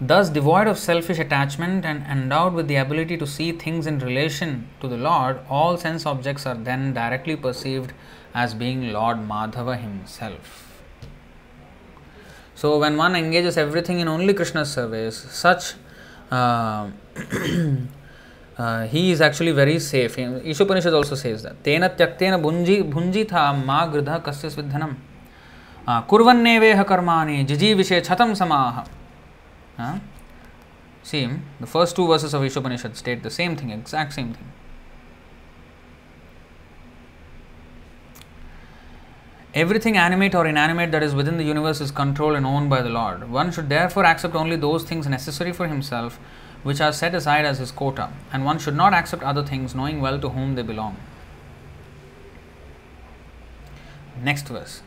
Thus, devoid of selfish attachment and endowed with the ability to see things in relation to the Lord, all sense objects are then directly perceived as being Lord Madhava himself. So, when one engages everything in only Krishna's service, such uh, uh, he is actually very safe. Ishopanishad also says that. Tena tyaktena bhunji bhunjitha ma gridha kasyas vidhanam. Kurvanneveha karmani jiji vishe chatam samaha. Uh, see, the first two verses of Ishopanishad state the same thing, exact same thing. Everything animate or inanimate that is within the universe is controlled and owned by the Lord. One should therefore accept only those things necessary for himself which are set aside as his quota, and one should not accept other things knowing well to whom they belong. Next verse.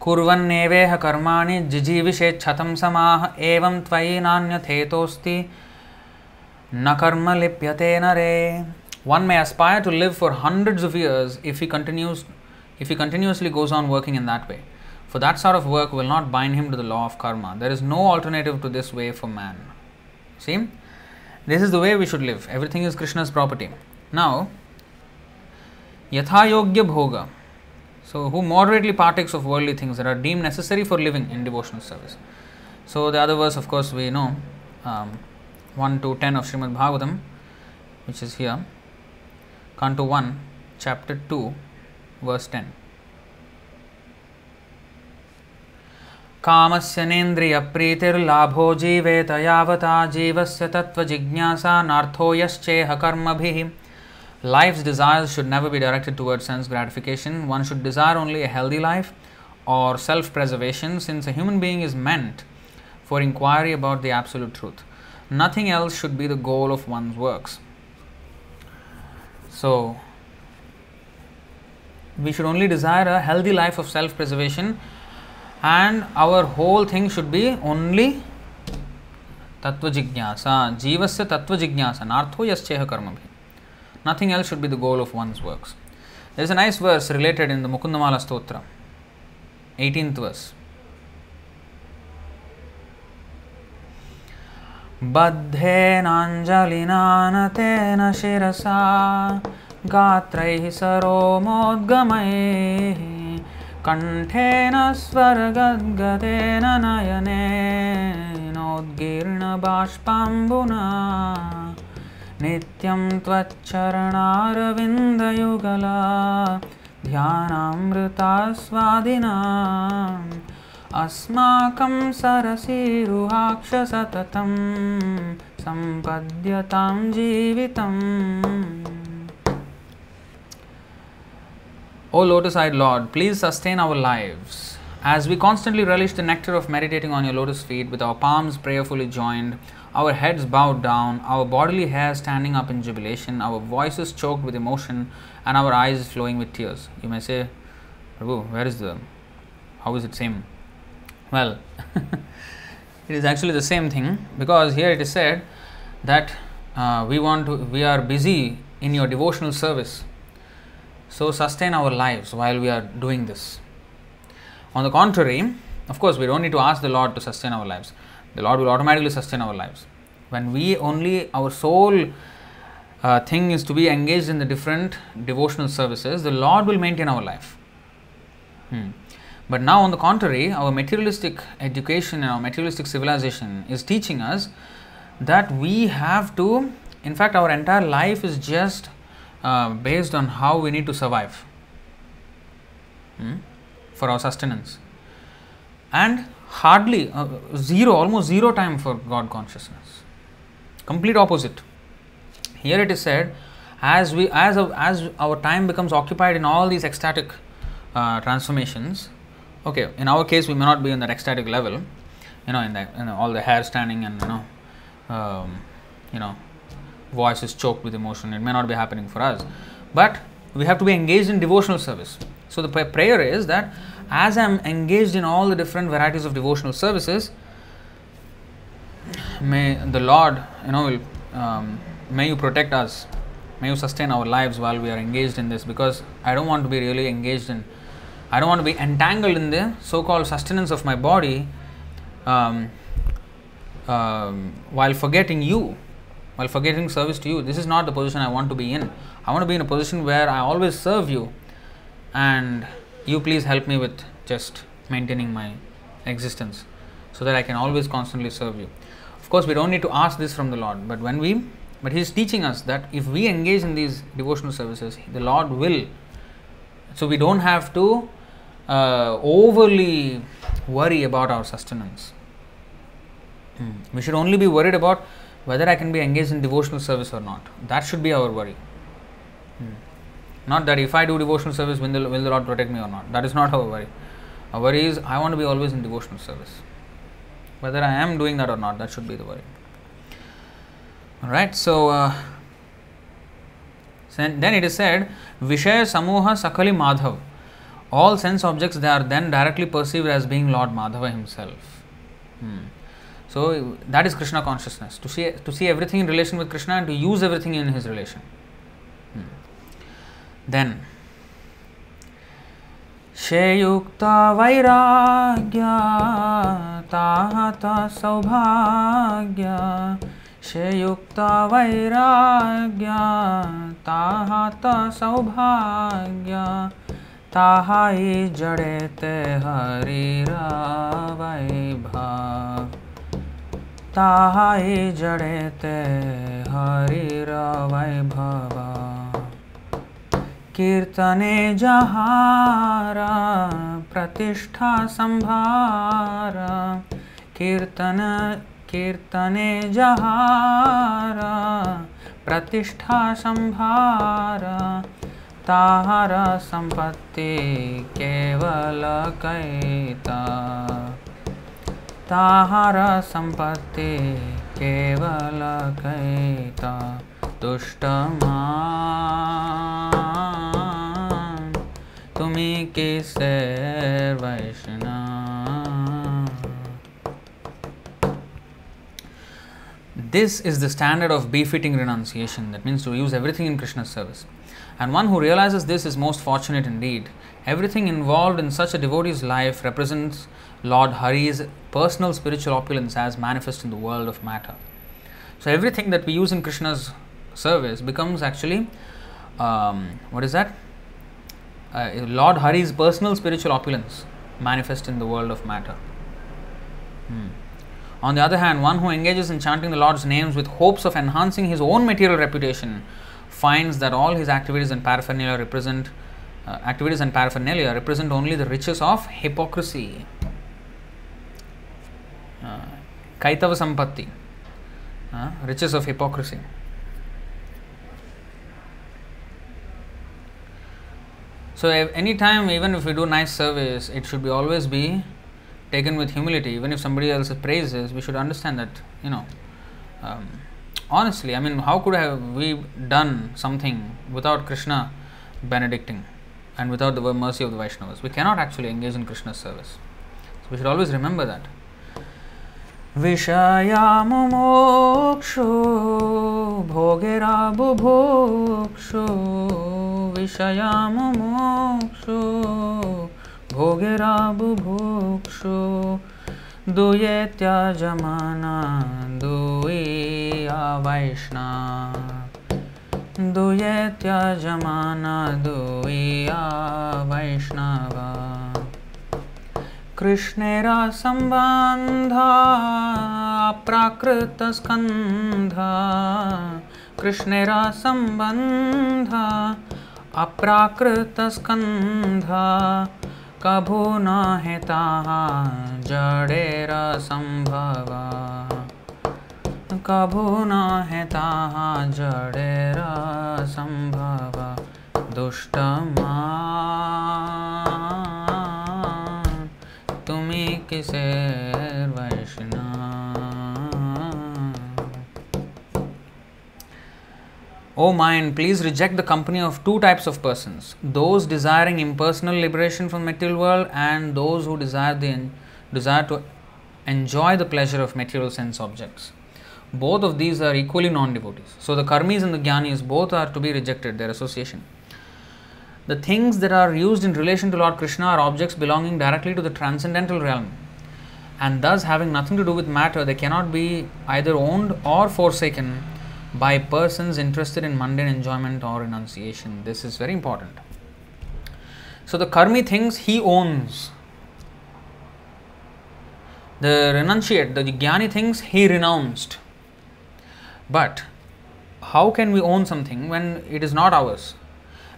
कुर्वन्नेवेह कर्माणि जिजीविषेच्छतं समाह एवं त्वयि नान्यथेतोऽस्ति न कर्म लिप्यते नरे One may aspire to live for hundreds of years if he continues if he continuously goes on working in that way. For that sort of work will not bind him to the law of karma. There is no alternative to this way for man. See? This is the way we should live. Everything is Krishna's property. Now, Yathayogya Bhoga. So, who moderately partakes of worldly things that are deemed necessary for living in devotional service. So, the other verse, of course, we know um, 1 to 10 of Srimad Bhagavatam, which is here. Canto 1, chapter 2, verse 10. कामस्य नेन्द्रियप्रीतिर्लाभो जीवेत यावता जीवस्य तत्त्वजिज्ञासा नार्थो यश्चेह कर्मभिः Life's desires should never be directed towards sense gratification. One should desire only a healthy life or self preservation, since a human being is meant for inquiry about the absolute truth. Nothing else should be the goal of one's works. So, we should only desire a healthy life of self preservation and our whole thing should be only तत्व जिज्ञासा जीव से तत्व जिज्ञासा नार्थो यश्चेह कर्म भी nothing else should be the goal of one works there is a nice verse related in the Mukundamala स्त्रोत्र एटीन वर्स बद्धेनाञ्जलिना न तेन शिरसा गात्रैः सरोमोद्गमैः। कण्ठेन स्वरगद्गदेन नयनेनोद्यमैः समुद्गीर्णबाष्पाम्बुना नित्यं त्वच्चरणारविन्दयुगला। ध्यानामृतास्वादिनाम् अस्माकं सरसीरुहाक्ष सततं सम्पद्यतां जीवितम् O lotus eyed Lord, please sustain our lives. As we constantly relish the nectar of meditating on your lotus feet with our palms prayerfully joined, our heads bowed down, our bodily hair standing up in jubilation, our voices choked with emotion, and our eyes flowing with tears. You may say, Prabhu, where is the, how is it same? Well, it is actually the same thing because here it is said that uh, we want to, we are busy in your devotional service so, sustain our lives while we are doing this. On the contrary, of course, we don't need to ask the Lord to sustain our lives. The Lord will automatically sustain our lives. When we only, our sole uh, thing is to be engaged in the different devotional services, the Lord will maintain our life. Hmm. But now, on the contrary, our materialistic education and our materialistic civilization is teaching us that we have to, in fact, our entire life is just uh, based on how we need to survive hmm, for our sustenance. And hardly uh, zero almost zero time for god consciousness. Complete opposite. Here it is said as we as as our time becomes occupied in all these ecstatic uh, transformations okay in our case we may not be in that ecstatic level you know in the you know, all the hair standing and you know um, you know voice is choked with emotion. It may not be happening for us, but we have to be engaged in devotional service. So the prayer is that as I am engaged in all the different varieties of devotional services, may the Lord, you know, um, may you protect us, may you sustain our lives while we are engaged in this. Because I don't want to be really engaged in, I don't want to be entangled in the so-called sustenance of my body, um, um, while forgetting you while forgetting service to you. This is not the position I want to be in. I want to be in a position where I always serve you and you please help me with just maintaining my existence so that I can always constantly serve you. Of course, we don't need to ask this from the Lord, but when we but He is teaching us that if we engage in these devotional services, the Lord will. So we don't have to uh, overly worry about our sustenance. Hmm. We should only be worried about whether I can be engaged in devotional service or not. That should be our worry. Hmm. Not that if I do devotional service, will the, will the Lord protect me or not. That is not our worry. Our worry is I want to be always in devotional service. Whether I am doing that or not, that should be the worry. Alright, so uh, then it is said, Vishaya Samoha Sakali Madhav. All sense objects they are then directly perceived as being Lord Madhava himself. Hmm. So that is Krishna consciousness to see to see everything in relation with Krishna and to use everything in his relation. Hmm. Then शेयुक्ता वैराग्या ताहत Saubhagya शेयुक्ता वैराग्या ताहत Saubhagya ताहाई जड़े ते हरिरा वैभव ताहाई जड़ेते हरिर वैभव कीर्तने जहार प्रतिष्ठा संभार। कीर्तन कीर्तने जहार प्रतिष्ठा संभार। ताहर संपत्ति केवल कैता ताहार संपत्ति केवल कैता दुष्टमा तुम्हें किसे वैष्णव This is the standard of befitting renunciation. That means to use everything in Krishna's service. And one who realizes this is most fortunate indeed. Everything involved in such a devotee's life represents Lord Hari's personal spiritual opulence as manifest in the world of matter. So everything that we use in Krishna's service becomes actually um, what is that? Uh, Lord Hari's personal spiritual opulence manifest in the world of matter. Hmm. On the other hand, one who engages in chanting the Lord's names with hopes of enhancing his own material reputation finds that all his activities and paraphernalia represent uh, activities and paraphernalia represent only the riches of hypocrisy. Uh, Kaitava Sampatti, riches of hypocrisy. So, any time, even if we do nice service, it should be always be taken with humility. Even if somebody else praises, we should understand that you know. Um, honestly, I mean, how could have we done something without Krishna benedicting and without the mercy of the Vaishnavas? We cannot actually engage in Krishna's service. So we should always remember that. विषयामुमोक्षो भोगेराबुभोक्षो विषयामुमोक्षो भोगेराबुभोक्षो दुये त्यजमाना दुया Vaishna दुये त्यजमाना दुया Vaishnava कृष्णेरा सम्बन्धा प्राकृतस्कन्धा। कृष्णेरा सम्बन्धा अप्राकृतस्कन्धा। कभो न हेताः जडेरसम्भवा। कभो न हेताः जडेरसम्भवा। दुष्टमा किसे Vaishna O mind, please reject the company of two types of persons those desiring impersonal liberation from material world and those who desire, the, desire to enjoy the pleasure of material sense objects. Both of these are equally non devotees. So, the karmis and the jnanis both are to be rejected, their association. The things that are used in relation to Lord Krishna are objects belonging directly to the transcendental realm and thus having nothing to do with matter, they cannot be either owned or forsaken by persons interested in mundane enjoyment or renunciation. This is very important. So the karmi thinks he owns. The renunciate, the jnani thinks he renounced. But how can we own something when it is not ours?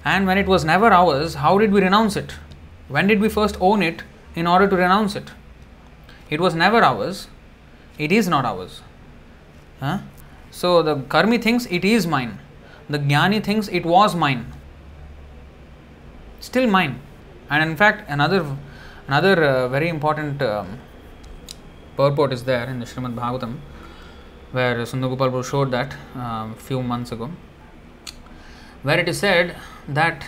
And when it was never ours, how did we renounce it? When did we first own it in order to renounce it? It was never ours, it is not ours. Huh? So the karmi thinks it is mine, the jnani thinks it was mine. Still mine. And in fact, another another uh, very important um, purport is there in the Srimad Bhagavatam, where Sundar Gopal showed that a um, few months ago, where it is said that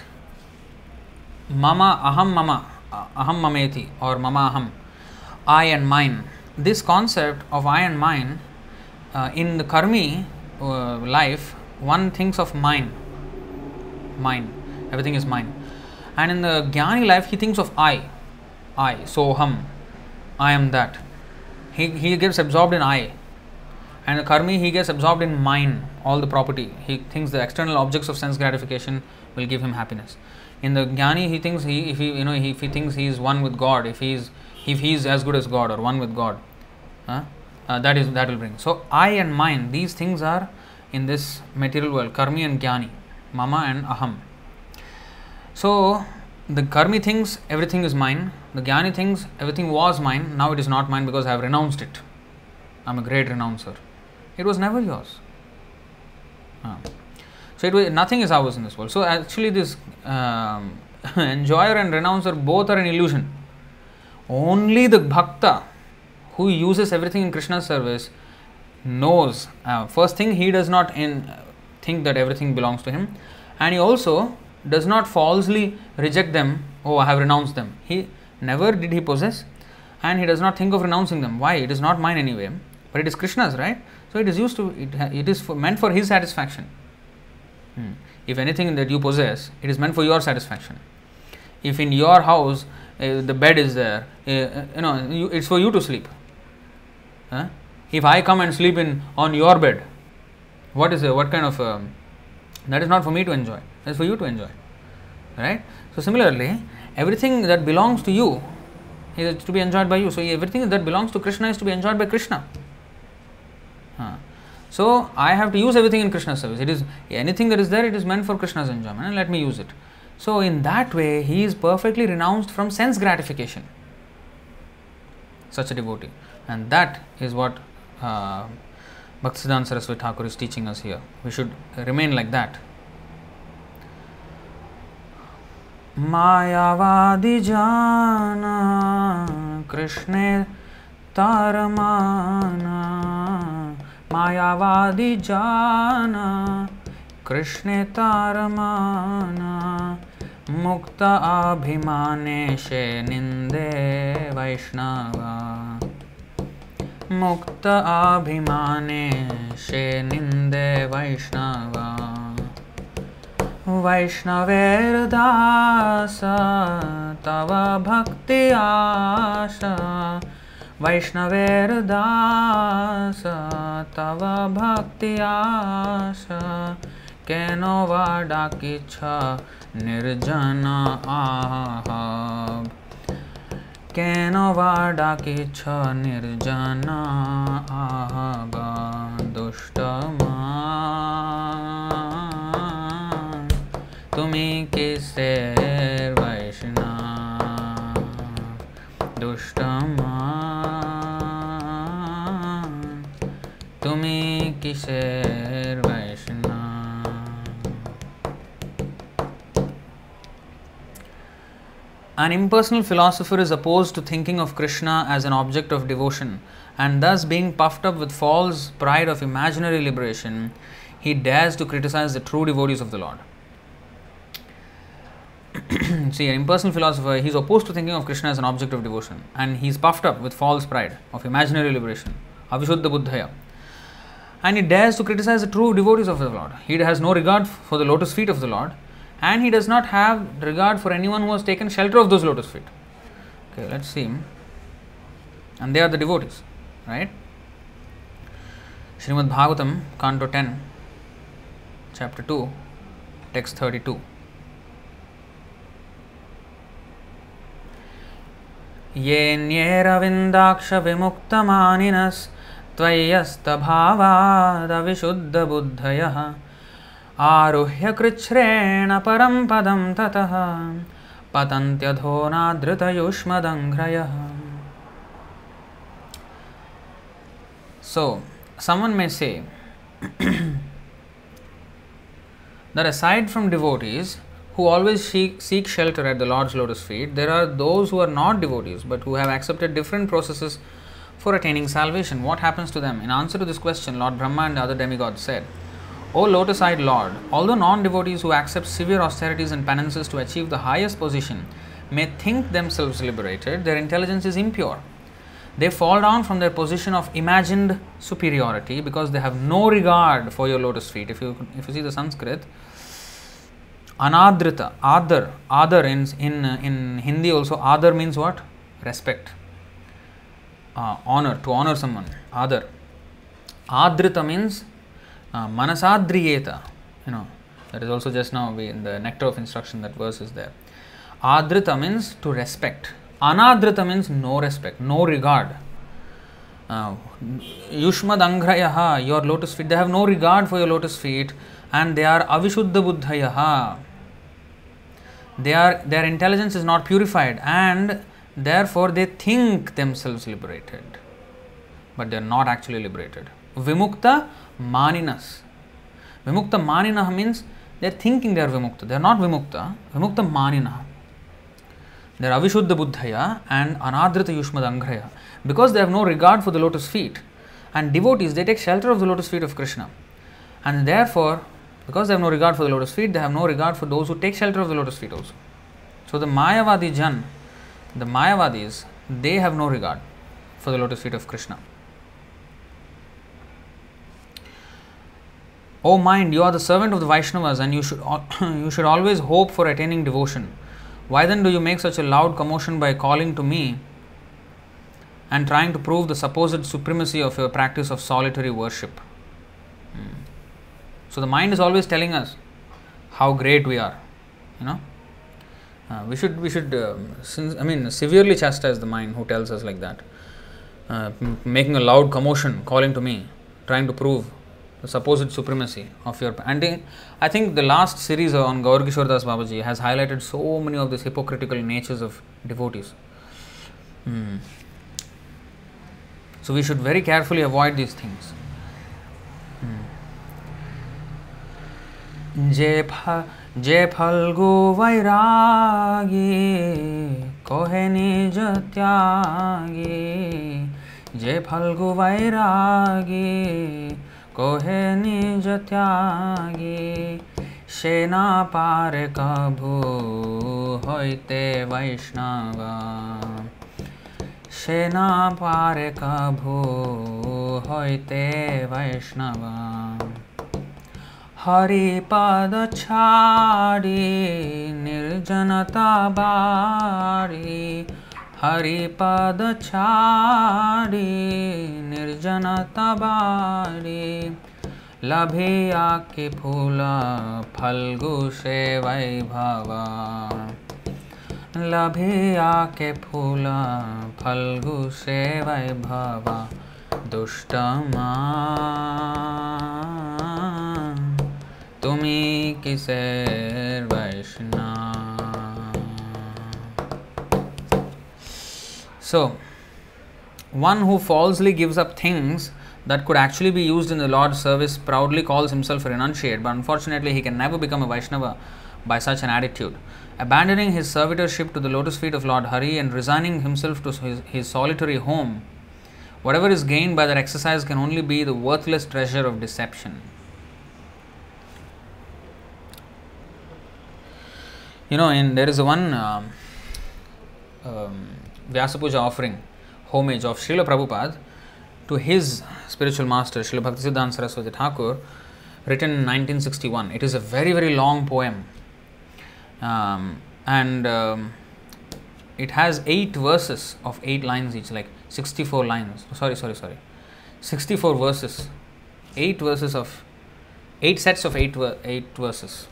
mama aham mama aham mameti or mama aham I and mine. This concept of I and mine uh, in the karmi uh, life, one thinks of mine, mine, everything is mine. And in the jnani life, he thinks of I, I, So soham, I am that. He, he gets absorbed in I. And the karmi, he gets absorbed in mine, all the property. He thinks the external objects of sense gratification will give him happiness. In the jnani, he thinks he, if he, you know, if he thinks he is one with God, if he is, if he is as good as God or one with God, uh, uh, that is that will bring. So I and mine, these things are in this material world, karmi and jnani, mama and aham. So the karmi thinks everything is mine, the jnani thinks everything was mine, now it is not mine because I have renounced it. I am a great renouncer. It was never yours. So it was, nothing is ours in this world. So actually, this um, enjoyer and renouncer both are an illusion. Only the bhakta who uses everything in Krishna's service knows. Uh, first thing, he does not in, think that everything belongs to him, and he also does not falsely reject them. Oh, I have renounced them. He never did he possess, and he does not think of renouncing them. Why? It is not mine anyway, but it is Krishna's, right? So it is used to it. It is for, meant for his satisfaction. Hmm. If anything that you possess, it is meant for your satisfaction. If in your house uh, the bed is there, uh, you know, you, it's for you to sleep. Huh? If I come and sleep in on your bed, what is it? What kind of um, that is not for me to enjoy. That is for you to enjoy, right? So similarly, everything that belongs to you is to be enjoyed by you. So everything that belongs to Krishna is to be enjoyed by Krishna. So I have to use everything in Krishna's service. It is anything that is there, it is meant for Krishna's enjoyment, and let me use it. So in that way, he is perfectly renounced from sense gratification. Such a devotee, and that is what uh, Bhaktisiddhanta Saraswati Thakur is teaching us here. We should remain like that. मायावादि जाना कृष्णे तारमाना मायावादि जाना कृष्णे तारमाना मुक्त अभिमाने शे निंदे वैष्णवा। मुक्त अभिमाने शे निंदे वैष्णवा। वैष्णवेर्दास तव भक्ति आशा वैष्णवेर्दास तव भक्ति आशा केनो वा डाकिछ निर्जन आह केनो वा डाकिछ निर्जन आह दुष्टमा তুমি কিসের বৈষ্ণব দুষ্টমান An impersonal philosopher is opposed to thinking of Krishna as an object of devotion and thus being puffed up with false pride of imaginary liberation, he dares to criticize the true devotees of the Lord. See, an impersonal philosopher, he's opposed to thinking of Krishna as an object of devotion and he's puffed up with false pride of imaginary liberation. Avishuddha Buddhaya. And he dares to criticize the true devotees of the Lord. He has no regard for the lotus feet of the Lord and he does not have regard for anyone who has taken shelter of those lotus feet. Okay, let's see. And they are the devotees, right? Srimad Bhagavatam, Canto 10, Chapter 2, Text 32. येन्येरविन्दाक्षविमुक्तमानिनस्त्वय्यस्तभावादविशुद्धबुद्धयः आरुह्य कृच्छ्रेण परं पदं ततः पतन्त्यधोनादृतयुष्मदङ्घ्रयः So, someone may say that aside from devotees, who always seek, seek shelter at the Lord's lotus feet, there are those who are not devotees but who have accepted different processes for attaining salvation. What happens to them? In answer to this question, Lord Brahma and the other demigods said, O lotus eyed Lord, although non devotees who accept severe austerities and penances to achieve the highest position may think themselves liberated, their intelligence is impure. They fall down from their position of imagined superiority because they have no regard for your lotus feet. If you, if you see the Sanskrit, anadrita adar adar in in in hindi also adar means what respect uh, honor to honor someone adar adrita means uh, manasadriyeta you know. That is also just now we in the nectar of instruction that verse is there. Adrita means to respect. Anadrita means no respect no regard. Uh, your lotus feet they have no regard for your lotus feet and they are avishuddha buddhayaha. They are their intelligence is not purified and therefore they think themselves liberated, but they are not actually liberated. Vimukta maninas. Vimukta manina means they are thinking they are vimukta. They are not vimukta. Vimukta manina. They are avishuddha buddhaya and anadrita yushmad angraya because they have no regard for the lotus feet. And devotees they take shelter of the lotus feet of Krishna, and therefore because they have no regard for the lotus feet, they have no regard for those who take shelter of the lotus feet also. So the Mayavadi Jan, the Mayavadis, they have no regard for the lotus feet of Krishna. O mind, you are the servant of the Vaishnavas and you should, you should always hope for attaining devotion. Why then do you make such a loud commotion by calling to me and trying to prove the supposed supremacy of your practice of solitary worship? Hmm. So the mind is always telling us how great we are. You know, uh, we should we should um, since, I mean severely chastise the mind who tells us like that, uh, m- making a loud commotion, calling to me, trying to prove the supposed supremacy of your. And I think the last series on Gaur Kishore Das Babaji has highlighted so many of these hypocritical natures of devotees. Hmm. So we should very carefully avoid these things. ফ- যে ফলগু বৈরাগী কহে নিজ ত্যাগী যে ফলগু বৈরাগী কহে নিজ ত্যাগী সে না পারে কভু হইতে বৈষ্ণবা সে না পারে কভু হইতে বৈষ্ণবা हरि पद छाड़ी, निर्जनता बारी हरि पद छाड़ी, निर्जनता बारी लभे आके फूल फल्गु से वैभव। लभे आके फूल फल्गु से वैभव। दुष्टमा। তুমি কিসের বৈষ্ণব So, one who falsely gives up things that could actually be used in the Lord's service proudly calls himself a renunciate, but unfortunately, he can never become a Vaishnava by such an attitude. Abandoning his servitorship to the lotus feet of Lord Hari and resigning himself to his, his solitary home, whatever is gained by that exercise can only be the worthless treasure of deception. You know, there is one um, um, Vyasapuja offering, homage of Srila Prabhupada to his spiritual master, Srila Bhaktisiddhanta Saraswati Thakur, written in 1961. It is a very, very long poem. Um, and um, it has eight verses of eight lines each, like 64 lines. Sorry, sorry, sorry. 64 verses. Eight verses of, eight sets of eight, eight verses.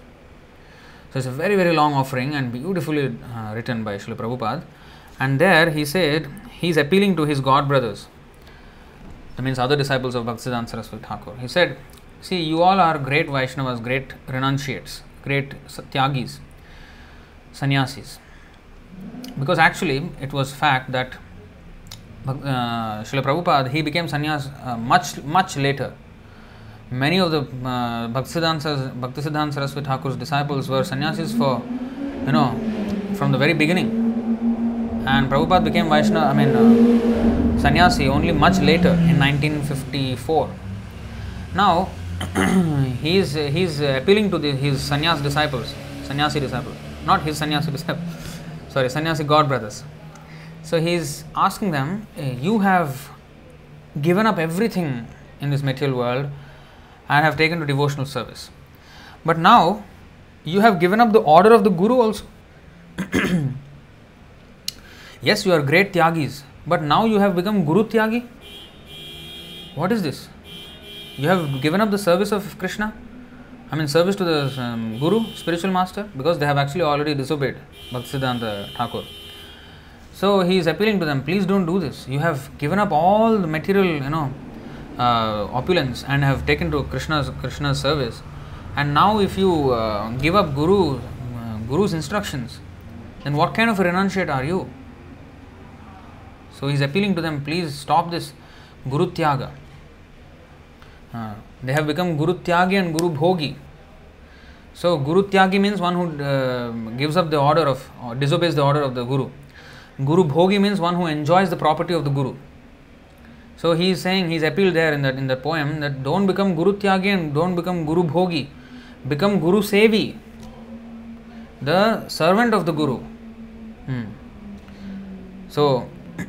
So it's a very, very long offering and beautifully uh, written by Srila Prabhupada. And there he said he's appealing to his god brothers. That means other disciples of Bhaktisiddhanta Saraswati Thakur. He said, See, you all are great Vaishnavas, great renunciates, great tyagis, sannyasis. Because actually, it was fact that uh, Srila Prabhupada he became sannyas uh, much much later. Many of the uh, Bhaktisiddhanta, Saraswati Thakur's disciples were sannyasis for, you know, from the very beginning. And Prabhupada became Vaishnava, I mean, uh, sannyasi only much later in 1954. Now, he he's, he's appealing to the, his sannyas disciples, sannyasi disciples, not his sannyasi disciples, sorry, sannyasi god brothers. So he's asking them, "Eh, You have given up everything in this material world and have taken to devotional service. But now you have given up the order of the Guru also. yes, you are great Tyagis, but now you have become Guru Tyagi. What is this? You have given up the service of Krishna? I mean, service to the um, Guru, spiritual master, because they have actually already disobeyed Bhaktisiddhanta Thakur. So he is appealing to them, please don't do this. You have given up all the material, you know, uh, opulence and have taken to Krishna's Krishna's service. And now, if you uh, give up Guru, uh, Guru's instructions, then what kind of a renunciate are you? So he is appealing to them, please stop this Guru Tyaga. Uh, they have become Guru Tyagi and Guru Bhogi. So Guru Tyagi means one who uh, gives up the order of, or disobeys the order of the Guru. Guru Bhogi means one who enjoys the property of the Guru. So he is saying, he is appealed there in that in that poem that don't become Guru Tyagi and don't become Guru Bhogi, become Guru Sevi, the servant of the Guru. Hmm. So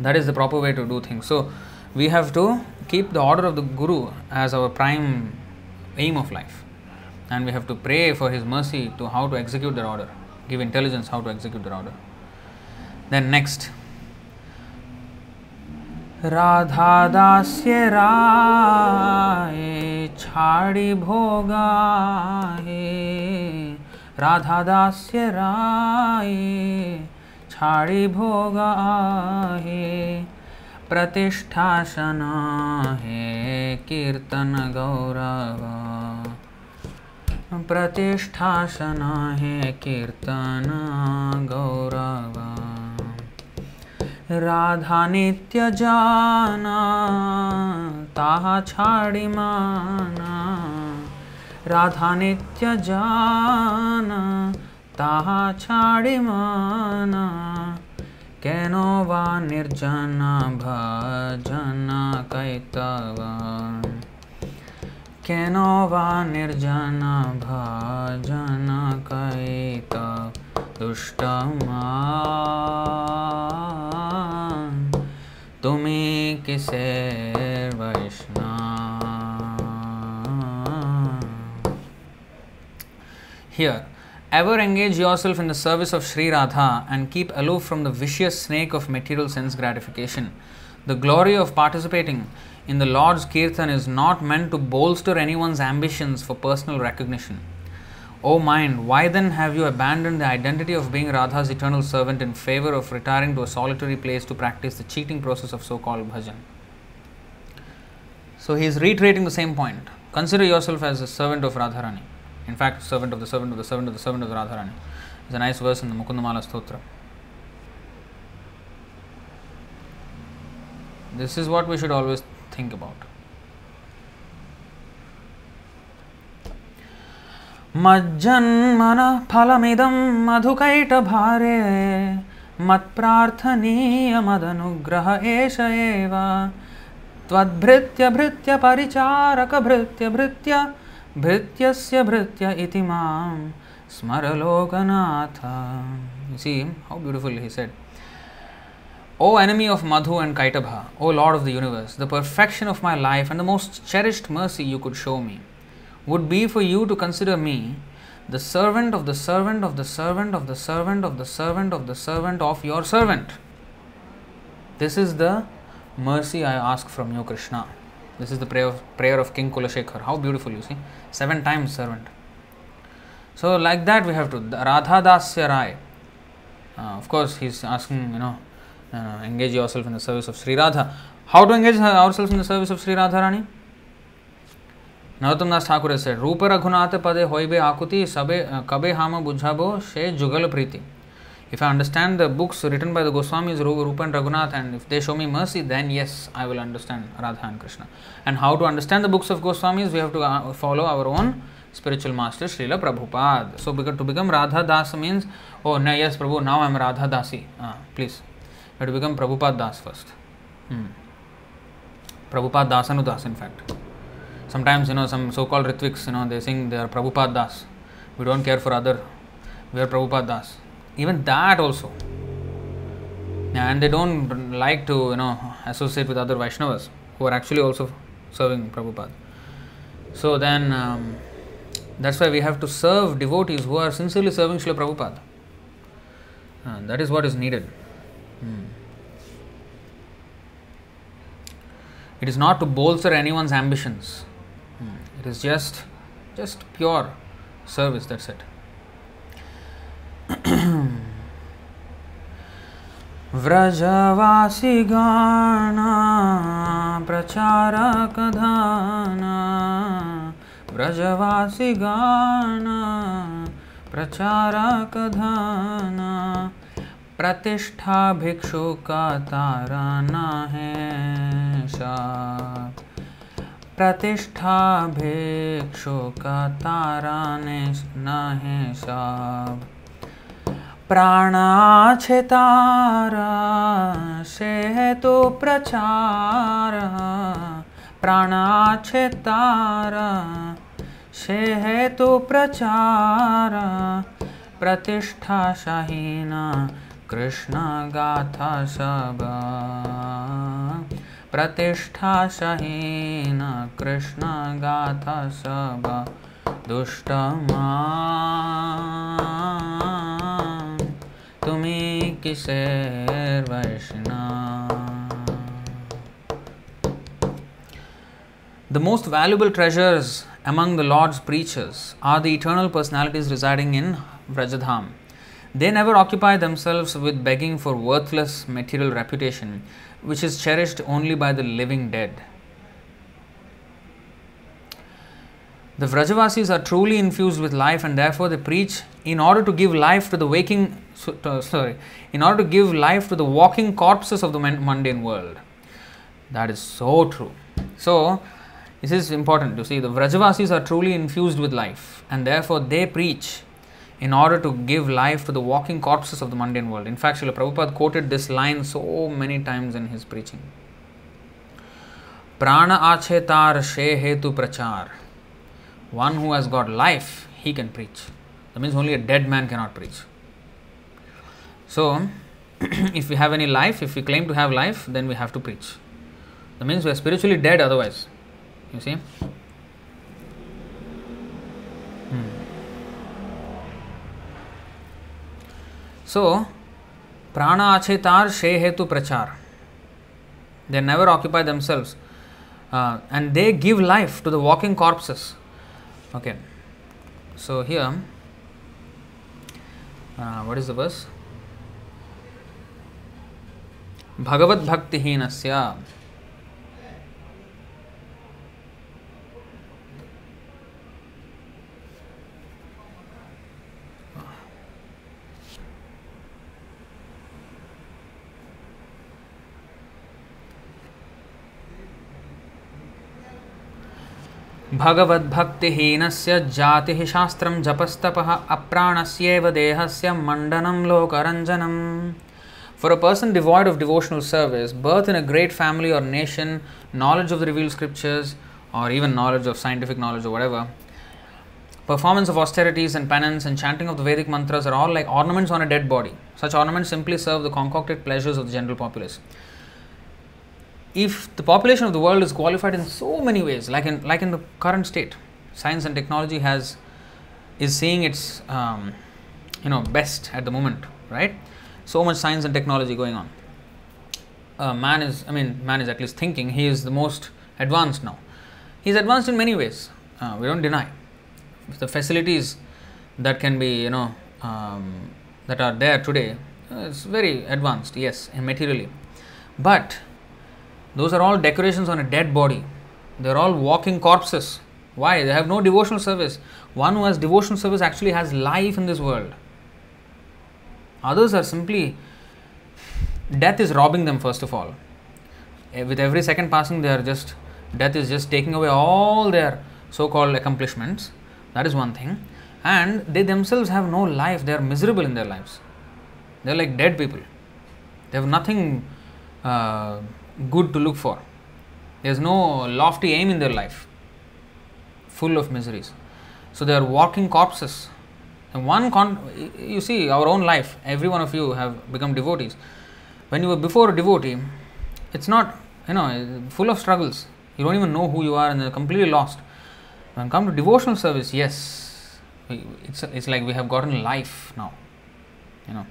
that is the proper way to do things. So we have to keep the order of the Guru as our prime aim of life, and we have to pray for his mercy to how to execute that order, give intelligence how to execute that order. Then next. Radha दास्य राय छाड़ी भोगाहे। राधा दास्य राय छाड़ी प्रतिष्ठासना हे कीर्तन गौरव। प्रतिष्ठासना हे कीर्तन गौरव। राधा नित्य जाना ताहा छाड़ी माना। राधा नित्य जाना ताहा छाड़ी माना। केनो वा निर्जन भजन कैतव। केनो वा निर्जन भजन कैतव। দুষ্টমান তুমি কিসের বৈষ্ণব Here, ever engage yourself in the service of Sri Radha and keep aloof from the vicious snake of material sense gratification. The glory of participating in the Lord's Kirtan is not meant to bolster anyone's ambitions for personal recognition. O mind, why then have you abandoned the identity of being Radha's eternal servant in favor of retiring to a solitary place to practice the cheating process of so called bhajan? So he is reiterating the same point. Consider yourself as a servant of Radharani. In fact, servant of the servant of the servant of the servant of the Radharani. It's a nice verse in the Mukundamala Stotra. This is what we should always think about. मज्जन्मन फलमिद मधुकैट भारे मत्थनीय मदनुग्रह एष एव। त्वद्भृत्य भृत्य परिचारक भृत्य भृत्य भृत्यस्य भृत्य इति माम स्मर Loknath see how beautiful he said O enemy of Madhu and Kaitabha O lord of the universe the perfection of my life and the most cherished mercy you could show me would be for you to consider me the servant of the servant of the servant of the servant of the servant of the servant of your servant. This is the mercy I ask from you, Krishna. This is the prayer of, prayer of King Kulashekar. How beautiful, you see. Seven times servant. So, like that, we have to. Radha Dasya Rai. Uh, of course, he's asking, you know, uh, engage yourself in the service of Sri Radha. How to engage ourselves in the service of Sri Radha नवतम दास ठाकुर से, रूप रघुनाथ पदे होइबे आकुति, सबे, कबे हाम बुझाबो शे जुगल प्रीति. If I understand the books written by the Goswami Rupa and Raghunatha and if they show me mercy then yes I will understand Radha and Krishna and how to understand the books of Goswami we have to follow our own spiritual master Srila Prabhupada so बिक to become Radha dasa means O न yes Prabhu now I am Radha dasi please to become Prabhupada dasa first Prabhupada Dasan dasa in fact Sometimes, you know, some so called Ritviks, you know, they sing they are Prabhupada. We don't care for other, we are Prabhupada Das. Even that also. And they don't like to, you know, associate with other Vaishnavas who are actually also serving Prabhupada. So then, um, that's why we have to serve devotees who are sincerely serving Srila Prabhupada. Uh, that is what is needed. Hmm. It is not to bolster anyone's ambitions. it is just just pure service, that's it. व्रजवासी गाना प्रचारक धाना व्रजवासी गाना प्रचारक धाना प्रतिष्ठा भिक्षु का तारा ना है साथ प्रतिष्ठा भिक्षु का ताराने न है सबसे तो प्रचार। प्राणा छे तारा से है तो प्रचार। प्रतिष्ठा शाहीना कृष्ण गाथा सब प्रतिष्ठा सहीन कृष्ण गाथ सब दुष्टमा तुम्ही किसे The most valuable treasures among the Lord's preachers are the eternal personalities residing in Vrajadham. They never occupy themselves with begging for worthless material reputation, which is cherished only by the living dead. The Vrajavasis are truly infused with life and therefore they preach in order to give life to the waking, uh, sorry, in order to give life to the walking corpses of the mundane world. That is so true. So, this is important to see the Vrajavasis are truly infused with life and therefore they preach in order to give life to the walking corpses of the mundane world. In fact, Srila Prabhupada quoted this line so many times in his preaching. Prana achetar she hetu prachar one who has got life, he can preach. That means only a dead man cannot preach. So, if we have any life, if we claim to have life, then we have to preach. That means we are spiritually dead otherwise. You see? Hmm. सो प्राण आचेतार शे हेतु प्रचार they never occupy themselves and they give life to the walking corpses okay so here what is the bus भगवद्भक्तिहीन से भगवद्भक्तिहीनस्य जातिः शास्त्रं जपस्तपः अप्राणस्येव देहस्य मण्डनं लोकरञ्जनम् For a person devoid of devotional service, birth in a great family or nation, knowledge of the revealed scriptures, or even knowledge of scientific knowledge or whatever, performance of austerities and penance and chanting of the Vedic mantras are all like ornaments on a dead body. Such ornaments simply serve the concocted pleasures of the general populace if the population of the world is qualified in so many ways, like in like in the current state, science and technology has is seeing its um, you know best at the moment, right? So much science and technology going on. Uh, man is, I mean, man is at least thinking he is the most advanced now. He is advanced in many ways. Uh, we don't deny the facilities that can be, you know, um, that are there today. Uh, it's very advanced, yes, materially, but those are all decorations on a dead body. They are all walking corpses. Why? They have no devotional service. One who has devotional service actually has life in this world. Others are simply, death is robbing them first of all. Eh, with every second passing, they are just, death is just taking away all their so called accomplishments. That is one thing. And they themselves have no life, they are miserable in their lives. They are like dead people. They have nothing. Uh, good to look for. There's no lofty aim in their life, full of miseries. So they are walking corpses. And one con- you see our own life. Every one of you have become devotees. When you were before a devotee, it's not you know full of struggles. You don't even know who you are and you're completely lost. When come to devotional service, yes, it's it's like we have gotten life now. You know.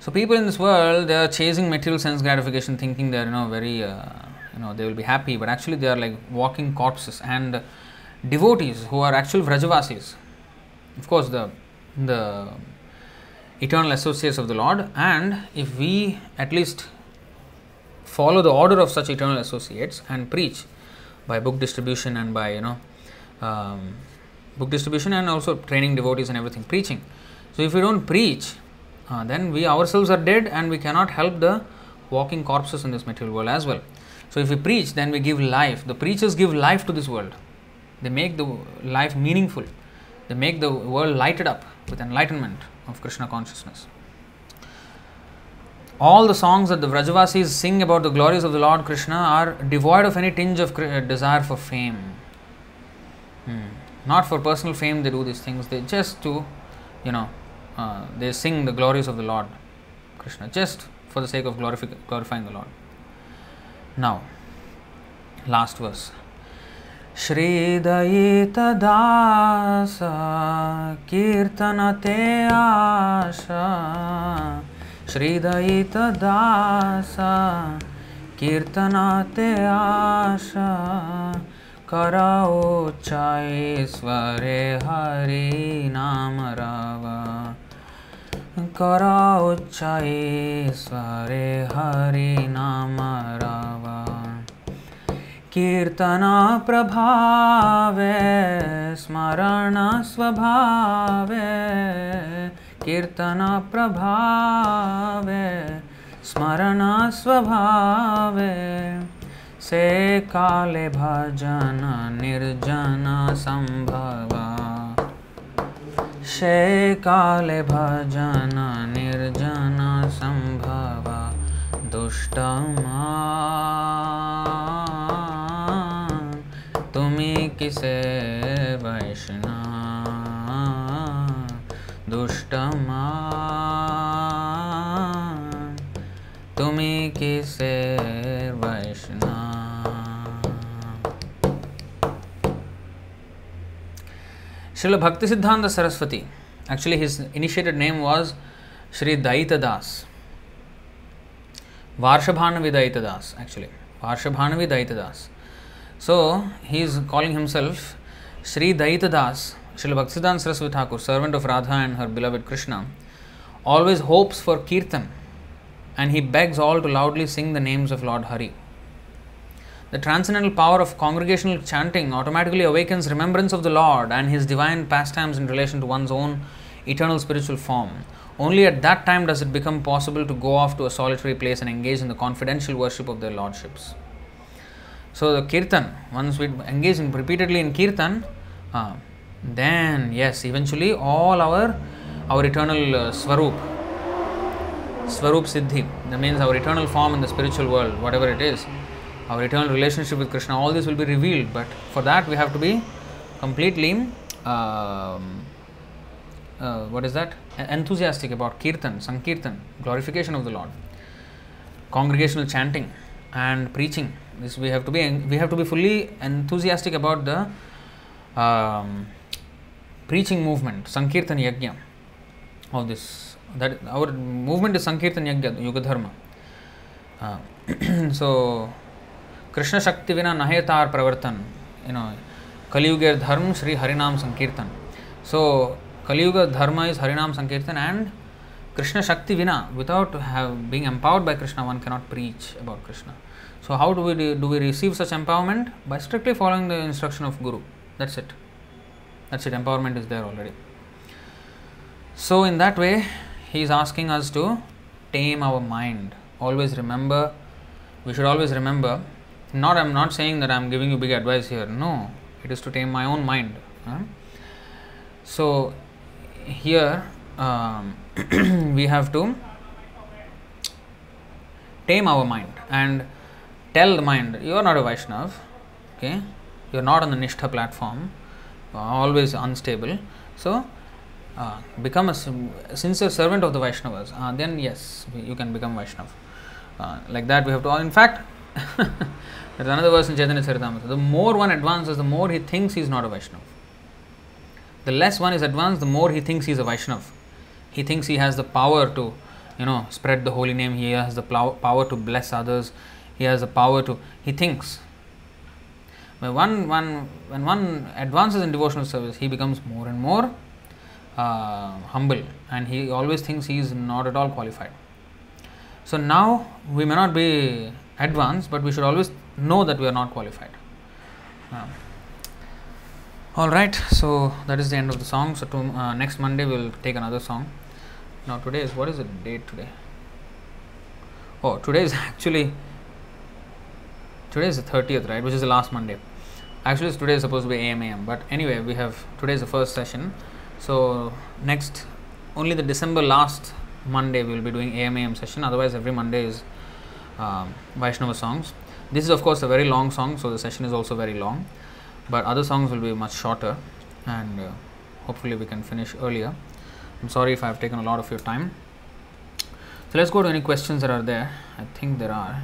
So people in this world they are chasing material sense gratification, thinking they are you know very uh, you know they will be happy, but actually they are like walking corpses and devotees who are actual Vrajavasis. Of course, the the eternal associates of the Lord, and if we at least follow the order of such eternal associates and preach by book distribution and by you know um, book distribution and also training devotees and everything preaching. So if we don't preach uh, then we ourselves are dead and we cannot help the walking corpses in this material world as well. So, if we preach, then we give life. The preachers give life to this world. They make the life meaningful. They make the world lighted up with enlightenment of Krishna consciousness. All the songs that the Vrajavasis sing about the glories of the Lord Krishna are devoid of any tinge of desire for fame. Hmm. Not for personal fame, they do these things. They just to, you know, uh, they sing the glories of the Lord Krishna just for the sake of glorifi- glorifying the Lord. Now, last verse. श्रीदयितदास कीर्तनते आशा श्रीदयितदास कीर्तनते आशा कराओ चाईश्वरे हरि नाम रावा कर उच्चैश्वरे हरिनाम रव कीर्तना प्रभावे, स्मरण स्वभावे। कीर्तना प्रभावे, स्मरण स्वभावे। से काले भजन निर्जन संभव। शेकाले भजन निर्जन सम्भव दुष्ट तुम्हें किसे वैष्णा दुष्ट तुम्हें किसे Srila Bhakti Siddhanta Saraswati. Actually, his initiated name was Sri Daita Das. Varshabhanavi Daita Das, actually. Varshabhanavi Daita Das. So, he is calling himself Sri Daita Das. Srila Bhaktisiddhanta Saraswati Thakur, servant of Radha and her beloved Krishna, always hopes for Kirtan and he begs all to loudly sing the names of Lord Hari. The transcendental power of congregational chanting automatically awakens remembrance of the Lord and His divine pastimes in relation to one's own eternal spiritual form. Only at that time does it become possible to go off to a solitary place and engage in the confidential worship of their lordships. So, the kirtan, once we engage in repeatedly in kirtan, uh, then yes, eventually all our our eternal uh, swarup, siddhi, that means our eternal form in the spiritual world, whatever it is, our eternal relationship with Krishna, all this will be revealed. But for that, we have to be completely, um, uh, what is that? Enthusiastic about kirtan, sankirtan, glorification of the Lord, congregational chanting, and preaching. This we have to be. We have to be fully enthusiastic about the um, preaching movement, sankirtan yajna of this. That our movement is sankirtan yajna, yuga dharma. Uh, so Krishna शक्ति विना नहेतार प्रवर्तन you know कलियुग धर्म श्री हरिनाम संकीर्तन। सो कलियुग धर्म is हरिनाम संकीर्तन and Krishna शक्ति विना without have being empowered by Krishna one can not preach about Krishna so how do we do we receive such empowerment by strictly following the instruction of guru that's it that's it empowerment is there already so in that way he is asking us to tame our mind always remember we should always remember not i'm not saying that i'm giving you big advice here. No it is to tame my own mind huh? so here um, we have to tame our mind and tell the mind you are not a vaishnav okay? You are not on the nishtha platform always unstable. So uh, become a sincere servant of the vaishnavas uh, then yes you can become vaishnav. Uh, like that we have to in fact there's another verse in Chaitanya Charitamrita. The more one advances, the more he thinks he is not a Vaishnav. The less one is advanced, the more he thinks he is a Vaishnav. He thinks he has the power to, you know, spread the holy name. He has the power to bless others. He has the power to. He thinks. When one, one, when one advances in devotional service, he becomes more and more uh, humble, and he always thinks he is not at all qualified. So now we may not be advanced, but we should always know that we are not qualified. Uh, all right, so that is the end of the song. So to, uh, next Monday we'll take another song. Now today is what is the date today? Oh, today is actually today is the thirtieth, right? Which is the last Monday. Actually, today is supposed to be AM AM, but anyway, we have today is the first session. So next, only the December last Monday we will be doing AM AM session. Otherwise, every Monday is um, Vaishnava songs. This is, of course, a very long song, so the session is also very long. But other songs will be much shorter, and uh, hopefully, we can finish earlier. I'm sorry if I have taken a lot of your time. So, let's go to any questions that are there. I think there are.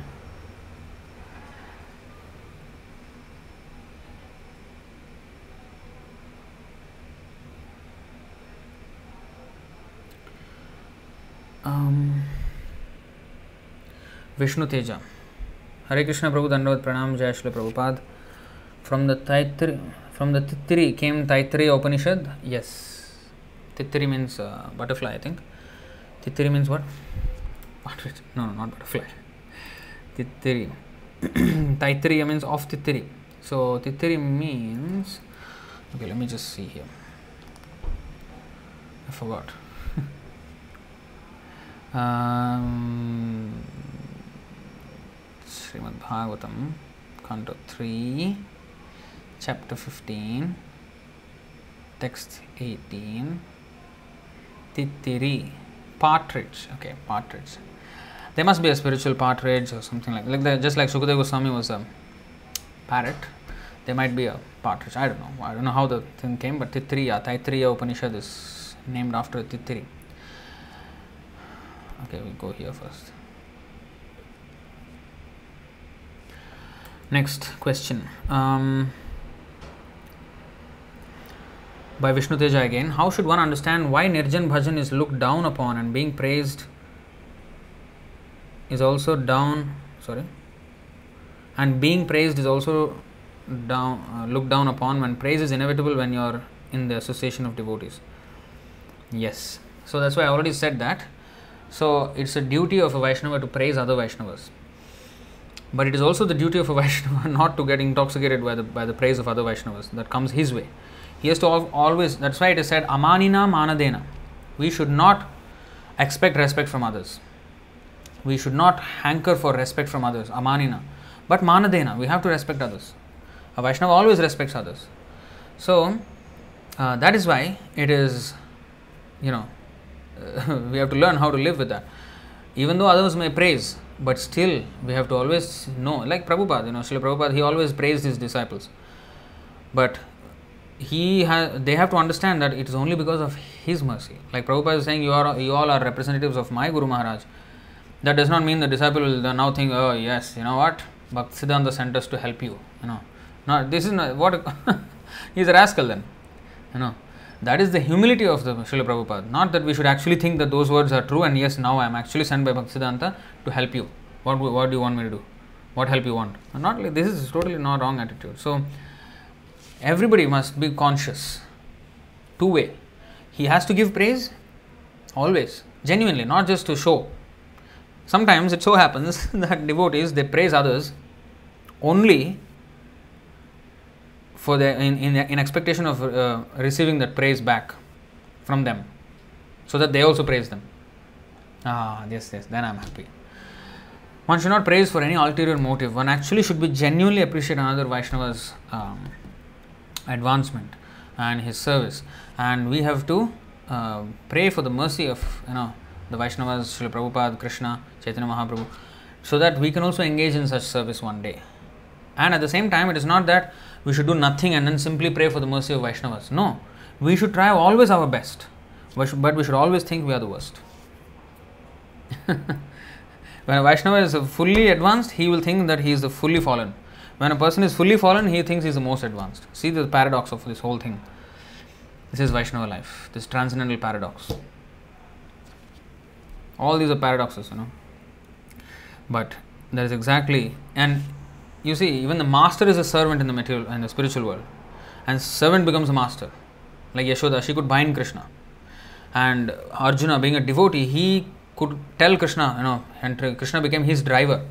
Um, Vishnu Teja. Hare Krishna Prabhu धन्यवाद प्रणाम जय Shri Prabhupada from the Taittiri from the titri came Taittiri Upanishad yes titri means butterfly I think titri means what butterfly no no not butterfly titri Taittiri means of titri so titri means okay let me just see here I forgot Srimad Bhagavatam, Canto 3, Chapter 15, Text 18. Titiri, partridge. Okay, partridge. There must be a spiritual partridge or something like like that. Just like Sukadeva Goswami was a parrot, there might be a partridge. I don't know. I don't know how the thing came, but Titriya, Taitriya Upanishad is named after Titiri. Okay, we go here first. Next question. Um, by Vishnu Teja again. How should one understand why Nirjan Bhajan is looked down upon and being praised is also down? Sorry. And being praised is also down uh, looked down upon when praise is inevitable when you are in the association of devotees. Yes. So that's why I already said that. So it's a duty of a Vaishnava to praise other Vaishnavas. But it is also the duty of a Vaishnava not to get intoxicated by the by the praise of other Vaishnavas. That comes his way. He has to always, that's why it is said, Amanina Manadena. We should not expect respect from others. We should not hanker for respect from others, Amanina. But Manadena, we have to respect others. A Vaishnava always respects others. So, uh, that is why it is, you know, we have to learn how to live with that. Even though others may praise, but still we have to always know, like Prabhupada, you know, Srila Prabhupada, he always praised his disciples. But he has they have to understand that it is only because of his mercy. Like Prabhupada is saying, you are you all are representatives of my Guru Maharaj. That does not mean the disciple will now think, oh yes, you know what, Bhaktisiddhanta sent us to help you. You know, no, this is not what he's a rascal then. You know, that is the humility of the Srila Prabhupada. Not that we should actually think that those words are true and yes, now I am actually sent by Bhaktisiddhanta to help you. What what do you want me to do? What help you want? Not like this is totally not wrong attitude. So everybody must be conscious. Two way. He has to give praise always, genuinely, not just to show. Sometimes it so happens that devotees they praise others only for the in, in, in expectation of uh, receiving that praise back from them, so that they also praise them. Ah, yes, yes, then I'm happy. One should not praise for any ulterior motive. One actually should be genuinely appreciate another Vaishnava's um, advancement and his service and we have to uh, pray for the mercy of you know the Vaishnavas, Srila Prabhupada, Krishna, Chaitanya Mahaprabhu, so that we can also engage in such service one day. And at the same time, it is not that we should do nothing and then simply pray for the mercy of Vaishnavas. No, we should try always our best, but we should always think we are the worst. when a Vaishnava is fully advanced, he will think that he is the fully fallen. When a person is fully fallen, he thinks he is the most advanced. See the paradox of this whole thing. This is Vaishnava life, this transcendental paradox. All these are paradoxes, you know. But there is exactly, and you see, even the master is a servant in the material and the spiritual world, and servant becomes a master. Like Yashoda, she could bind Krishna, and Arjuna, being a devotee, he could tell Krishna, you know, and Krishna became his driver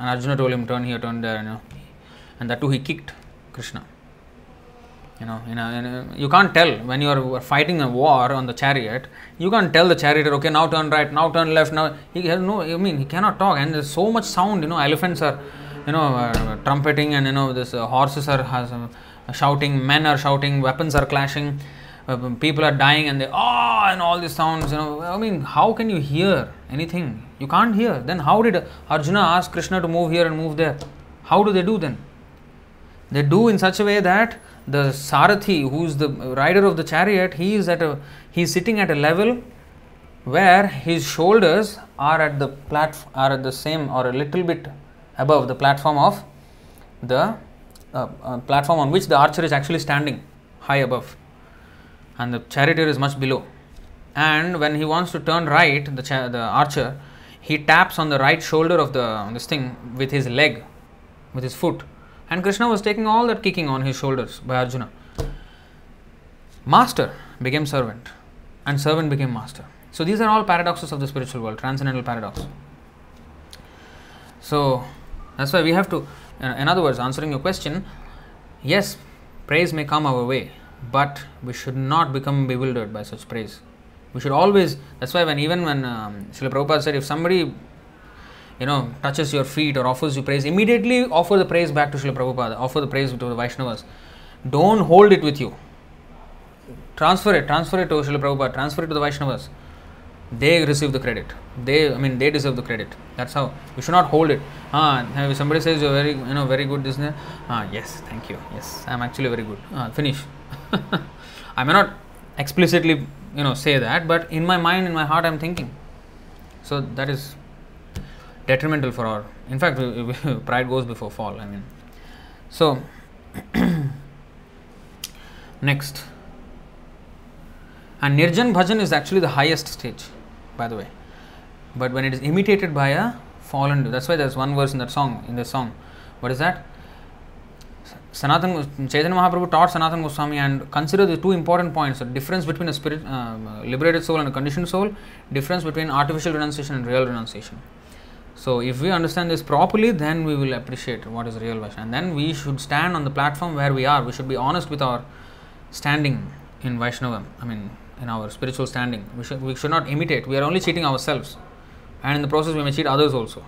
and Arjuna told him, turn here, turn there, you know. And that too he kicked Krishna. You know, you know, you can't tell when you are fighting a war on the chariot. You can't tell the charioteer, okay, now turn right, now turn left. Now he has no. I mean, he cannot talk, and there's so much sound. You know, elephants are, you know, uh, trumpeting, and you know, this uh, horses are has, uh, shouting, men are shouting, weapons are clashing uh, people are dying and they ah oh, and all these sounds you know. I mean how can you hear anything? You can't hear. Then how did arjuna ask krishna to move here and move there? How do they do then? They do in such a way that the sarathi who is the rider of the chariot he is at a he is sitting at a level where his shoulders are at the plat are at the same or a little bit above the platform of the uh, uh, platform on which the archer is actually standing high above and the charioteer is much below. And when he wants to turn right, the, cha- the archer, he taps on the right shoulder of the this thing with his leg, with his foot. And Krishna was taking all that kicking on his shoulders by Arjuna. Master became servant, and servant became master. So these are all paradoxes of the spiritual world, transcendental paradox. So that's why we have to, in other words, answering your question, yes, praise may come our way, but we should not become bewildered by such praise. We should always, that's why when even when um, Srila Prabhupada said, if somebody you know, touches your feet or offers you praise, immediately offer the praise back to Srila Prabhupada, offer the praise to the Vaishnavas. Don't hold it with you. Transfer it, transfer it to Srila Prabhupada, transfer it to the Vaishnavas. They receive the credit. They, I mean, they deserve the credit. That's how we should not hold it. Ah, somebody says you're very, you know, very good, this, ah, yes, thank you. Yes, I'm actually very good. Ah, finish. I may not explicitly, you know, say that, but in my mind, in my heart, I'm thinking. So that is detrimental for our. In fact, pride goes before fall. I mean, so next, and Nirjan Bhajan is actually the highest stage, by the way. But when it is imitated by a fallen, that's why there's one verse in that song. In the song, what is that? Sanatan Chaitanya Mahaprabhu taught Sanatan Goswami and consider the two important points: the difference between a spirit, uh, liberated soul and a conditioned soul, difference between artificial renunciation and real renunciation. So, if we understand this properly, then we will appreciate what is real Vaishnava. And then we should stand on the platform where we are. We should be honest with our standing in Vaishnava, I mean, in our spiritual standing. We should, we should not imitate. We are only cheating ourselves. And in the process, we may cheat others also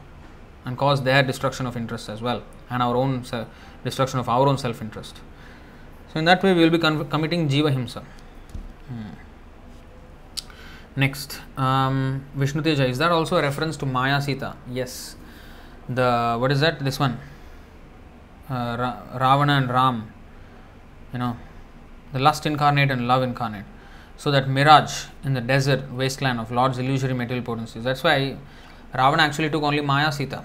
and cause their destruction of interest as well and our own se- destruction of our own self interest. So, in that way, we will be con- committing Jiva Himsa. Hmm. Next, um, Vishnu Teja. Is that also a reference to Maya Sita? Yes. The what is that? This one. Uh, Ra- Ravana and Ram. You know, the lust incarnate and love incarnate. So that mirage in the desert wasteland of Lord's illusory material potencies. That's why Ravana actually took only Maya Sita,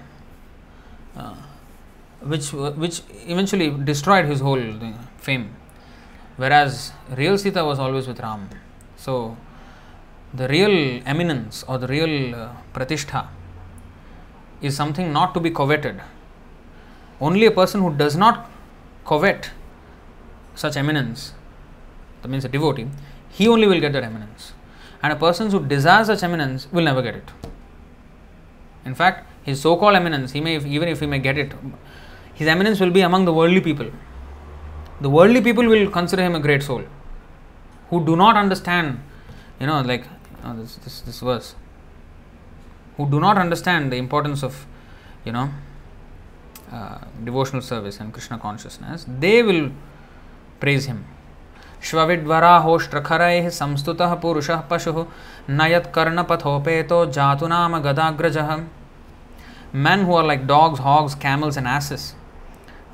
uh, which which eventually destroyed his whole fame. Whereas real Sita was always with Ram. So the real eminence or the real uh, pratishtha is something not to be coveted. Only a person who does not covet such eminence, that means a devotee, he only will get that eminence. And a person who desires such eminence will never get it. In fact, his so called eminence, he may, even if he may get it, his eminence will be among the worldly people. The worldly people will consider him a great soul who do not understand, you know, like this, this, this verse, who do not understand the importance of, you know, uh, devotional service and Krishna consciousness, they will praise him. श्विद्वरा होष्ट्रखर संस्तु पुरुष पशु, न यकर्णपथोपे तो जातुनाम गदाग्रज। Men who are like dogs hogs camels and asses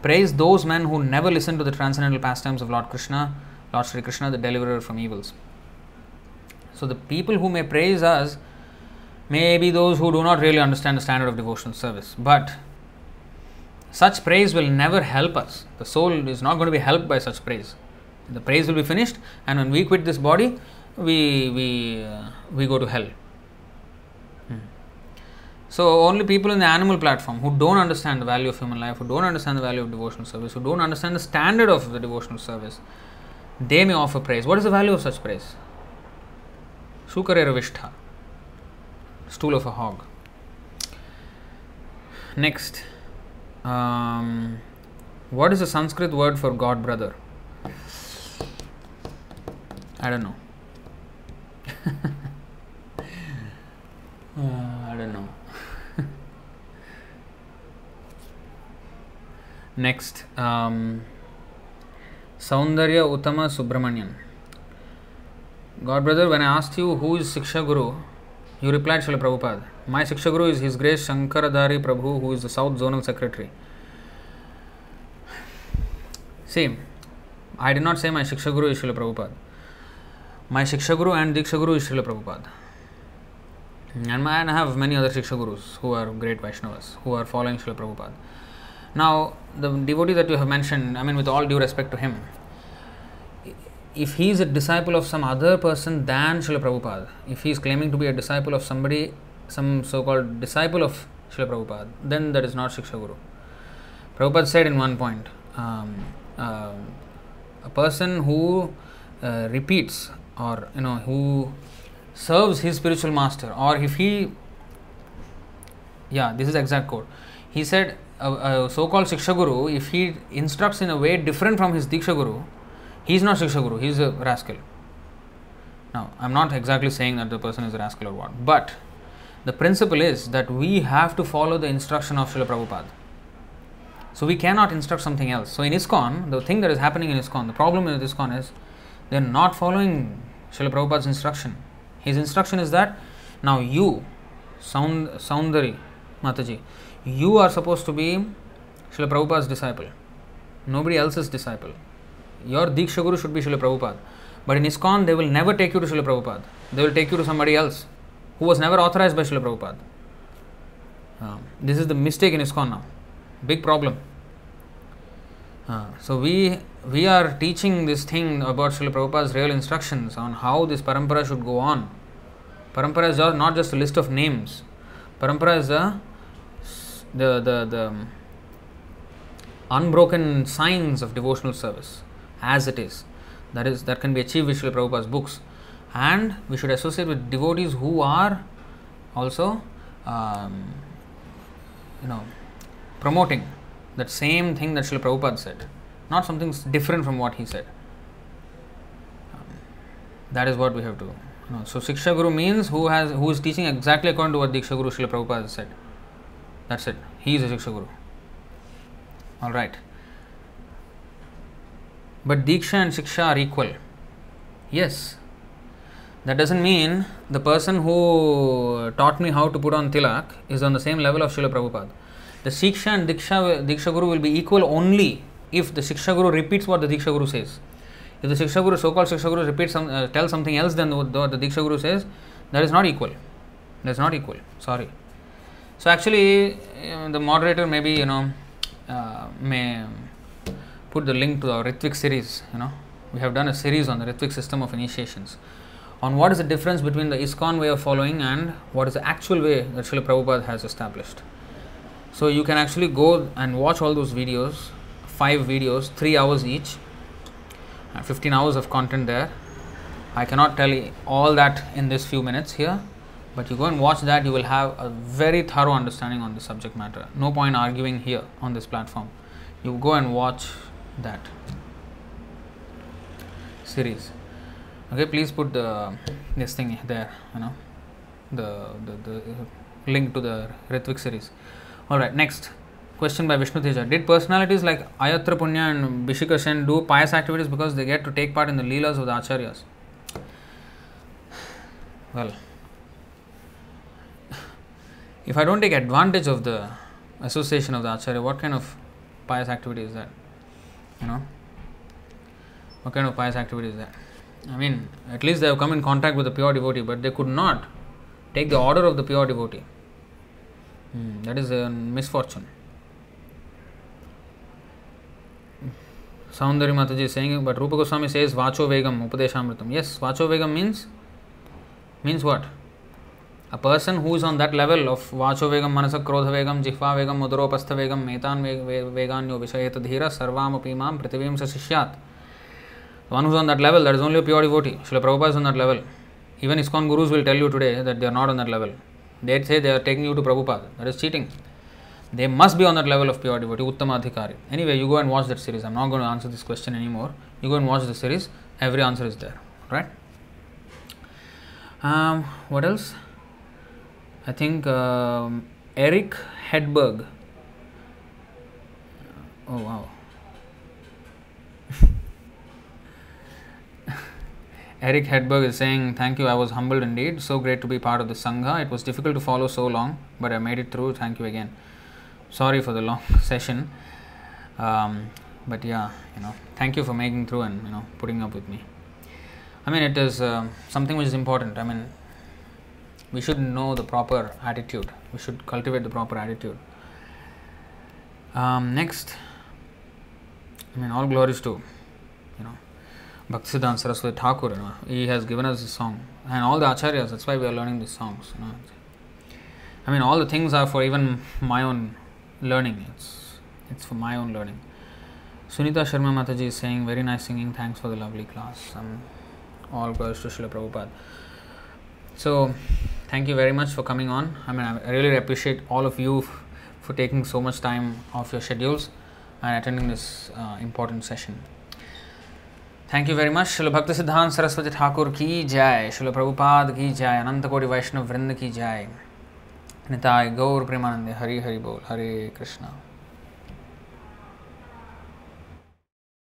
praise those men who never listen to the transcendental pastimes of lord Krishna lord Shri Krishna the deliverer from evils so the people who may praise us may be those who do not really understand the standard of devotional service but such praise will never help us the soul is not got be help by such praise The praise will be finished, and when we quit this body, we we uh, we go to hell. Hmm. So only people in the animal platform who don't understand the value of human life, who don't understand the value of devotional service, who don't understand the standard of the devotional service, they may offer praise. What is the value of such praise? Sukare Ravishtha, stool of a hog. Next, um, what is the Sanskrit word for God brother? I don't know. uh, I don't know. Next, um, Saundarya Uttama Subramanian. God brother, when I asked you who is Siksha Guru, you replied Srila Prabhupada. My Siksha Guru is His Grace Shankaradari Prabhu, who is the South Zonal Secretary. See, I did not say my Shiksha Guru is Srila Prabhupada. My Shiksha Guru and Diksha Guru is Srila Prabhupada. And I have many other Shiksha Gurus who are great Vaishnavas, who are following Srila Prabhupada. Now, the devotee that you have mentioned, I mean, with all due respect to him, if he is a disciple of some other person than Srila Prabhupada, if he is claiming to be a disciple of somebody, some so called disciple of Srila Prabhupada, then that is not Shiksha Guru. Prabhupada said in one point, um, uh, a person who uh, repeats or you know who serves his spiritual master, or if he, yeah, this is the exact quote. He said, a, a so-called Shiksha Guru, if he instructs in a way different from his Diksha Guru, he is not Shiksha Guru, he is a rascal. Now, I'm not exactly saying that the person is a rascal or what, but the principle is that we have to follow the instruction of Srila Prabhupada. So we cannot instruct something else. So in ISKCON, the thing that is happening in ISKCON, the problem with ISKCON is they are not following Srila Prabhupada's instruction. His instruction is that now you, Sound, Soundari Mataji, you are supposed to be Srila Prabhupada's disciple, nobody else's disciple. Your Diksha Guru should be Srila Prabhupada. But in ISKCON, they will never take you to Srila Prabhupada. They will take you to somebody else who was never authorized by Srila Prabhupada. Uh, this is the mistake in ISKCON now. Big problem. Uh, so we we are teaching this thing about Srila Prabhupada's real instructions on how this parampara should go on. Parampara is not just a list of names. Parampara is a, the, the, the unbroken signs of devotional service as it is. That is that can be achieved with Srila Prabhupada's books. And we should associate with devotees who are also um, you know promoting that same thing that Srila Prabhupada said, not something different from what he said. That is what we have to. Know. So Siksha Guru means who has who is teaching exactly according to what Diksha Guru Srila Prabhupada said. That's it. He is a Siksha Guru. All right. But Diksha and Siksha are equal. Yes. That doesn't mean the person who taught me how to put on tilak is on the same level of Srila Prabhupada. The Siksha and Diksha, Diksha Guru will be equal only if the Siksha Guru repeats what the Diksha Guru says. If the Siksha Guru, so-called Siksha Guru, repeats some, uh, tells something else than what the, the Diksha Guru says, that is not equal. That is not equal. Sorry. So actually, uh, the moderator maybe you know uh, may put the link to our Ritvik series. You know, we have done a series on the Ritvik system of initiations, on what is the difference between the ISKCON way of following and what is the actual way that Srila Prabhupada has established. So you can actually go and watch all those videos, five videos, three hours each, uh, 15 hours of content there. I cannot tell you all that in this few minutes here, but you go and watch that, you will have a very thorough understanding on the subject matter. No point arguing here on this platform. You go and watch that series. Okay, please put the this thing there, you know, the the, the uh, link to the Ritvik series. All right, next question by Vishnu Teja. Did personalities like Ayatra Punya and Bishika do pious activities because they get to take part in the leelas of the acharyas? Well, if I don't take advantage of the association of the acharya, what kind of pious activity is that? You know, what kind of pious activity is that? I mean, at least they have come in contact with the pure devotee, but they could not take the order of the pure devotee. Hmm, what? A person who is on that level of Vacho Vegam, Manasa Krodha Vegam, Jihva Vegam, Mudaropastha Vegam, Metan Veganyo Vishayeta Dhira, Sarvam Apimam, Prithivim Sasishyat. The one who is on that level, that is only a pure devotee. Srila Prabhupada is on that level. Even ISKCON gurus will tell you today that they are not on that level. They say they are taking you to Prabhupada. That is cheating. They must be on that level of pure devotee, Uttama Adhikari. Anyway, you go and watch that series. I'm not going to answer this question anymore. You go and watch the series. Every answer is there. Right? Um, what else? I think um, Eric Hedberg. Oh wow. Eric Hedberg is saying, Thank you, I was humbled indeed. So great to be part of the Sangha. It was difficult to follow so long, but I made it through. Thank you again. Sorry for the long session. Um, but yeah, you know, thank you for making through and you know putting up with me. I mean, it is uh, something which is important. I mean, we should know the proper attitude. We should cultivate the proper attitude. Um, next, I mean, all glories to Bhaktisiddhanta Saraswati Thakur, you know, he has given us this song, and all the acharyas. That's why we are learning these songs. You know. I mean, all the things are for even my own learning. It's it's for my own learning. Sunita Sharma Mataji is saying, very nice singing. Thanks for the lovely class. Um, all glories to Srila Prabhupada. So, thank you very much for coming on. I mean, I really appreciate all of you f- for taking so much time off your schedules and attending this uh, important session. Thank you very much Srila Bhakti Siddhanta Saraswati Thakur की जय शिल प्रभुपाद की जय अनंत कोटि वैष्णव वृंद की जय निताय गौर प्रेमानंद हरि हरि बोल हरे कृष्णा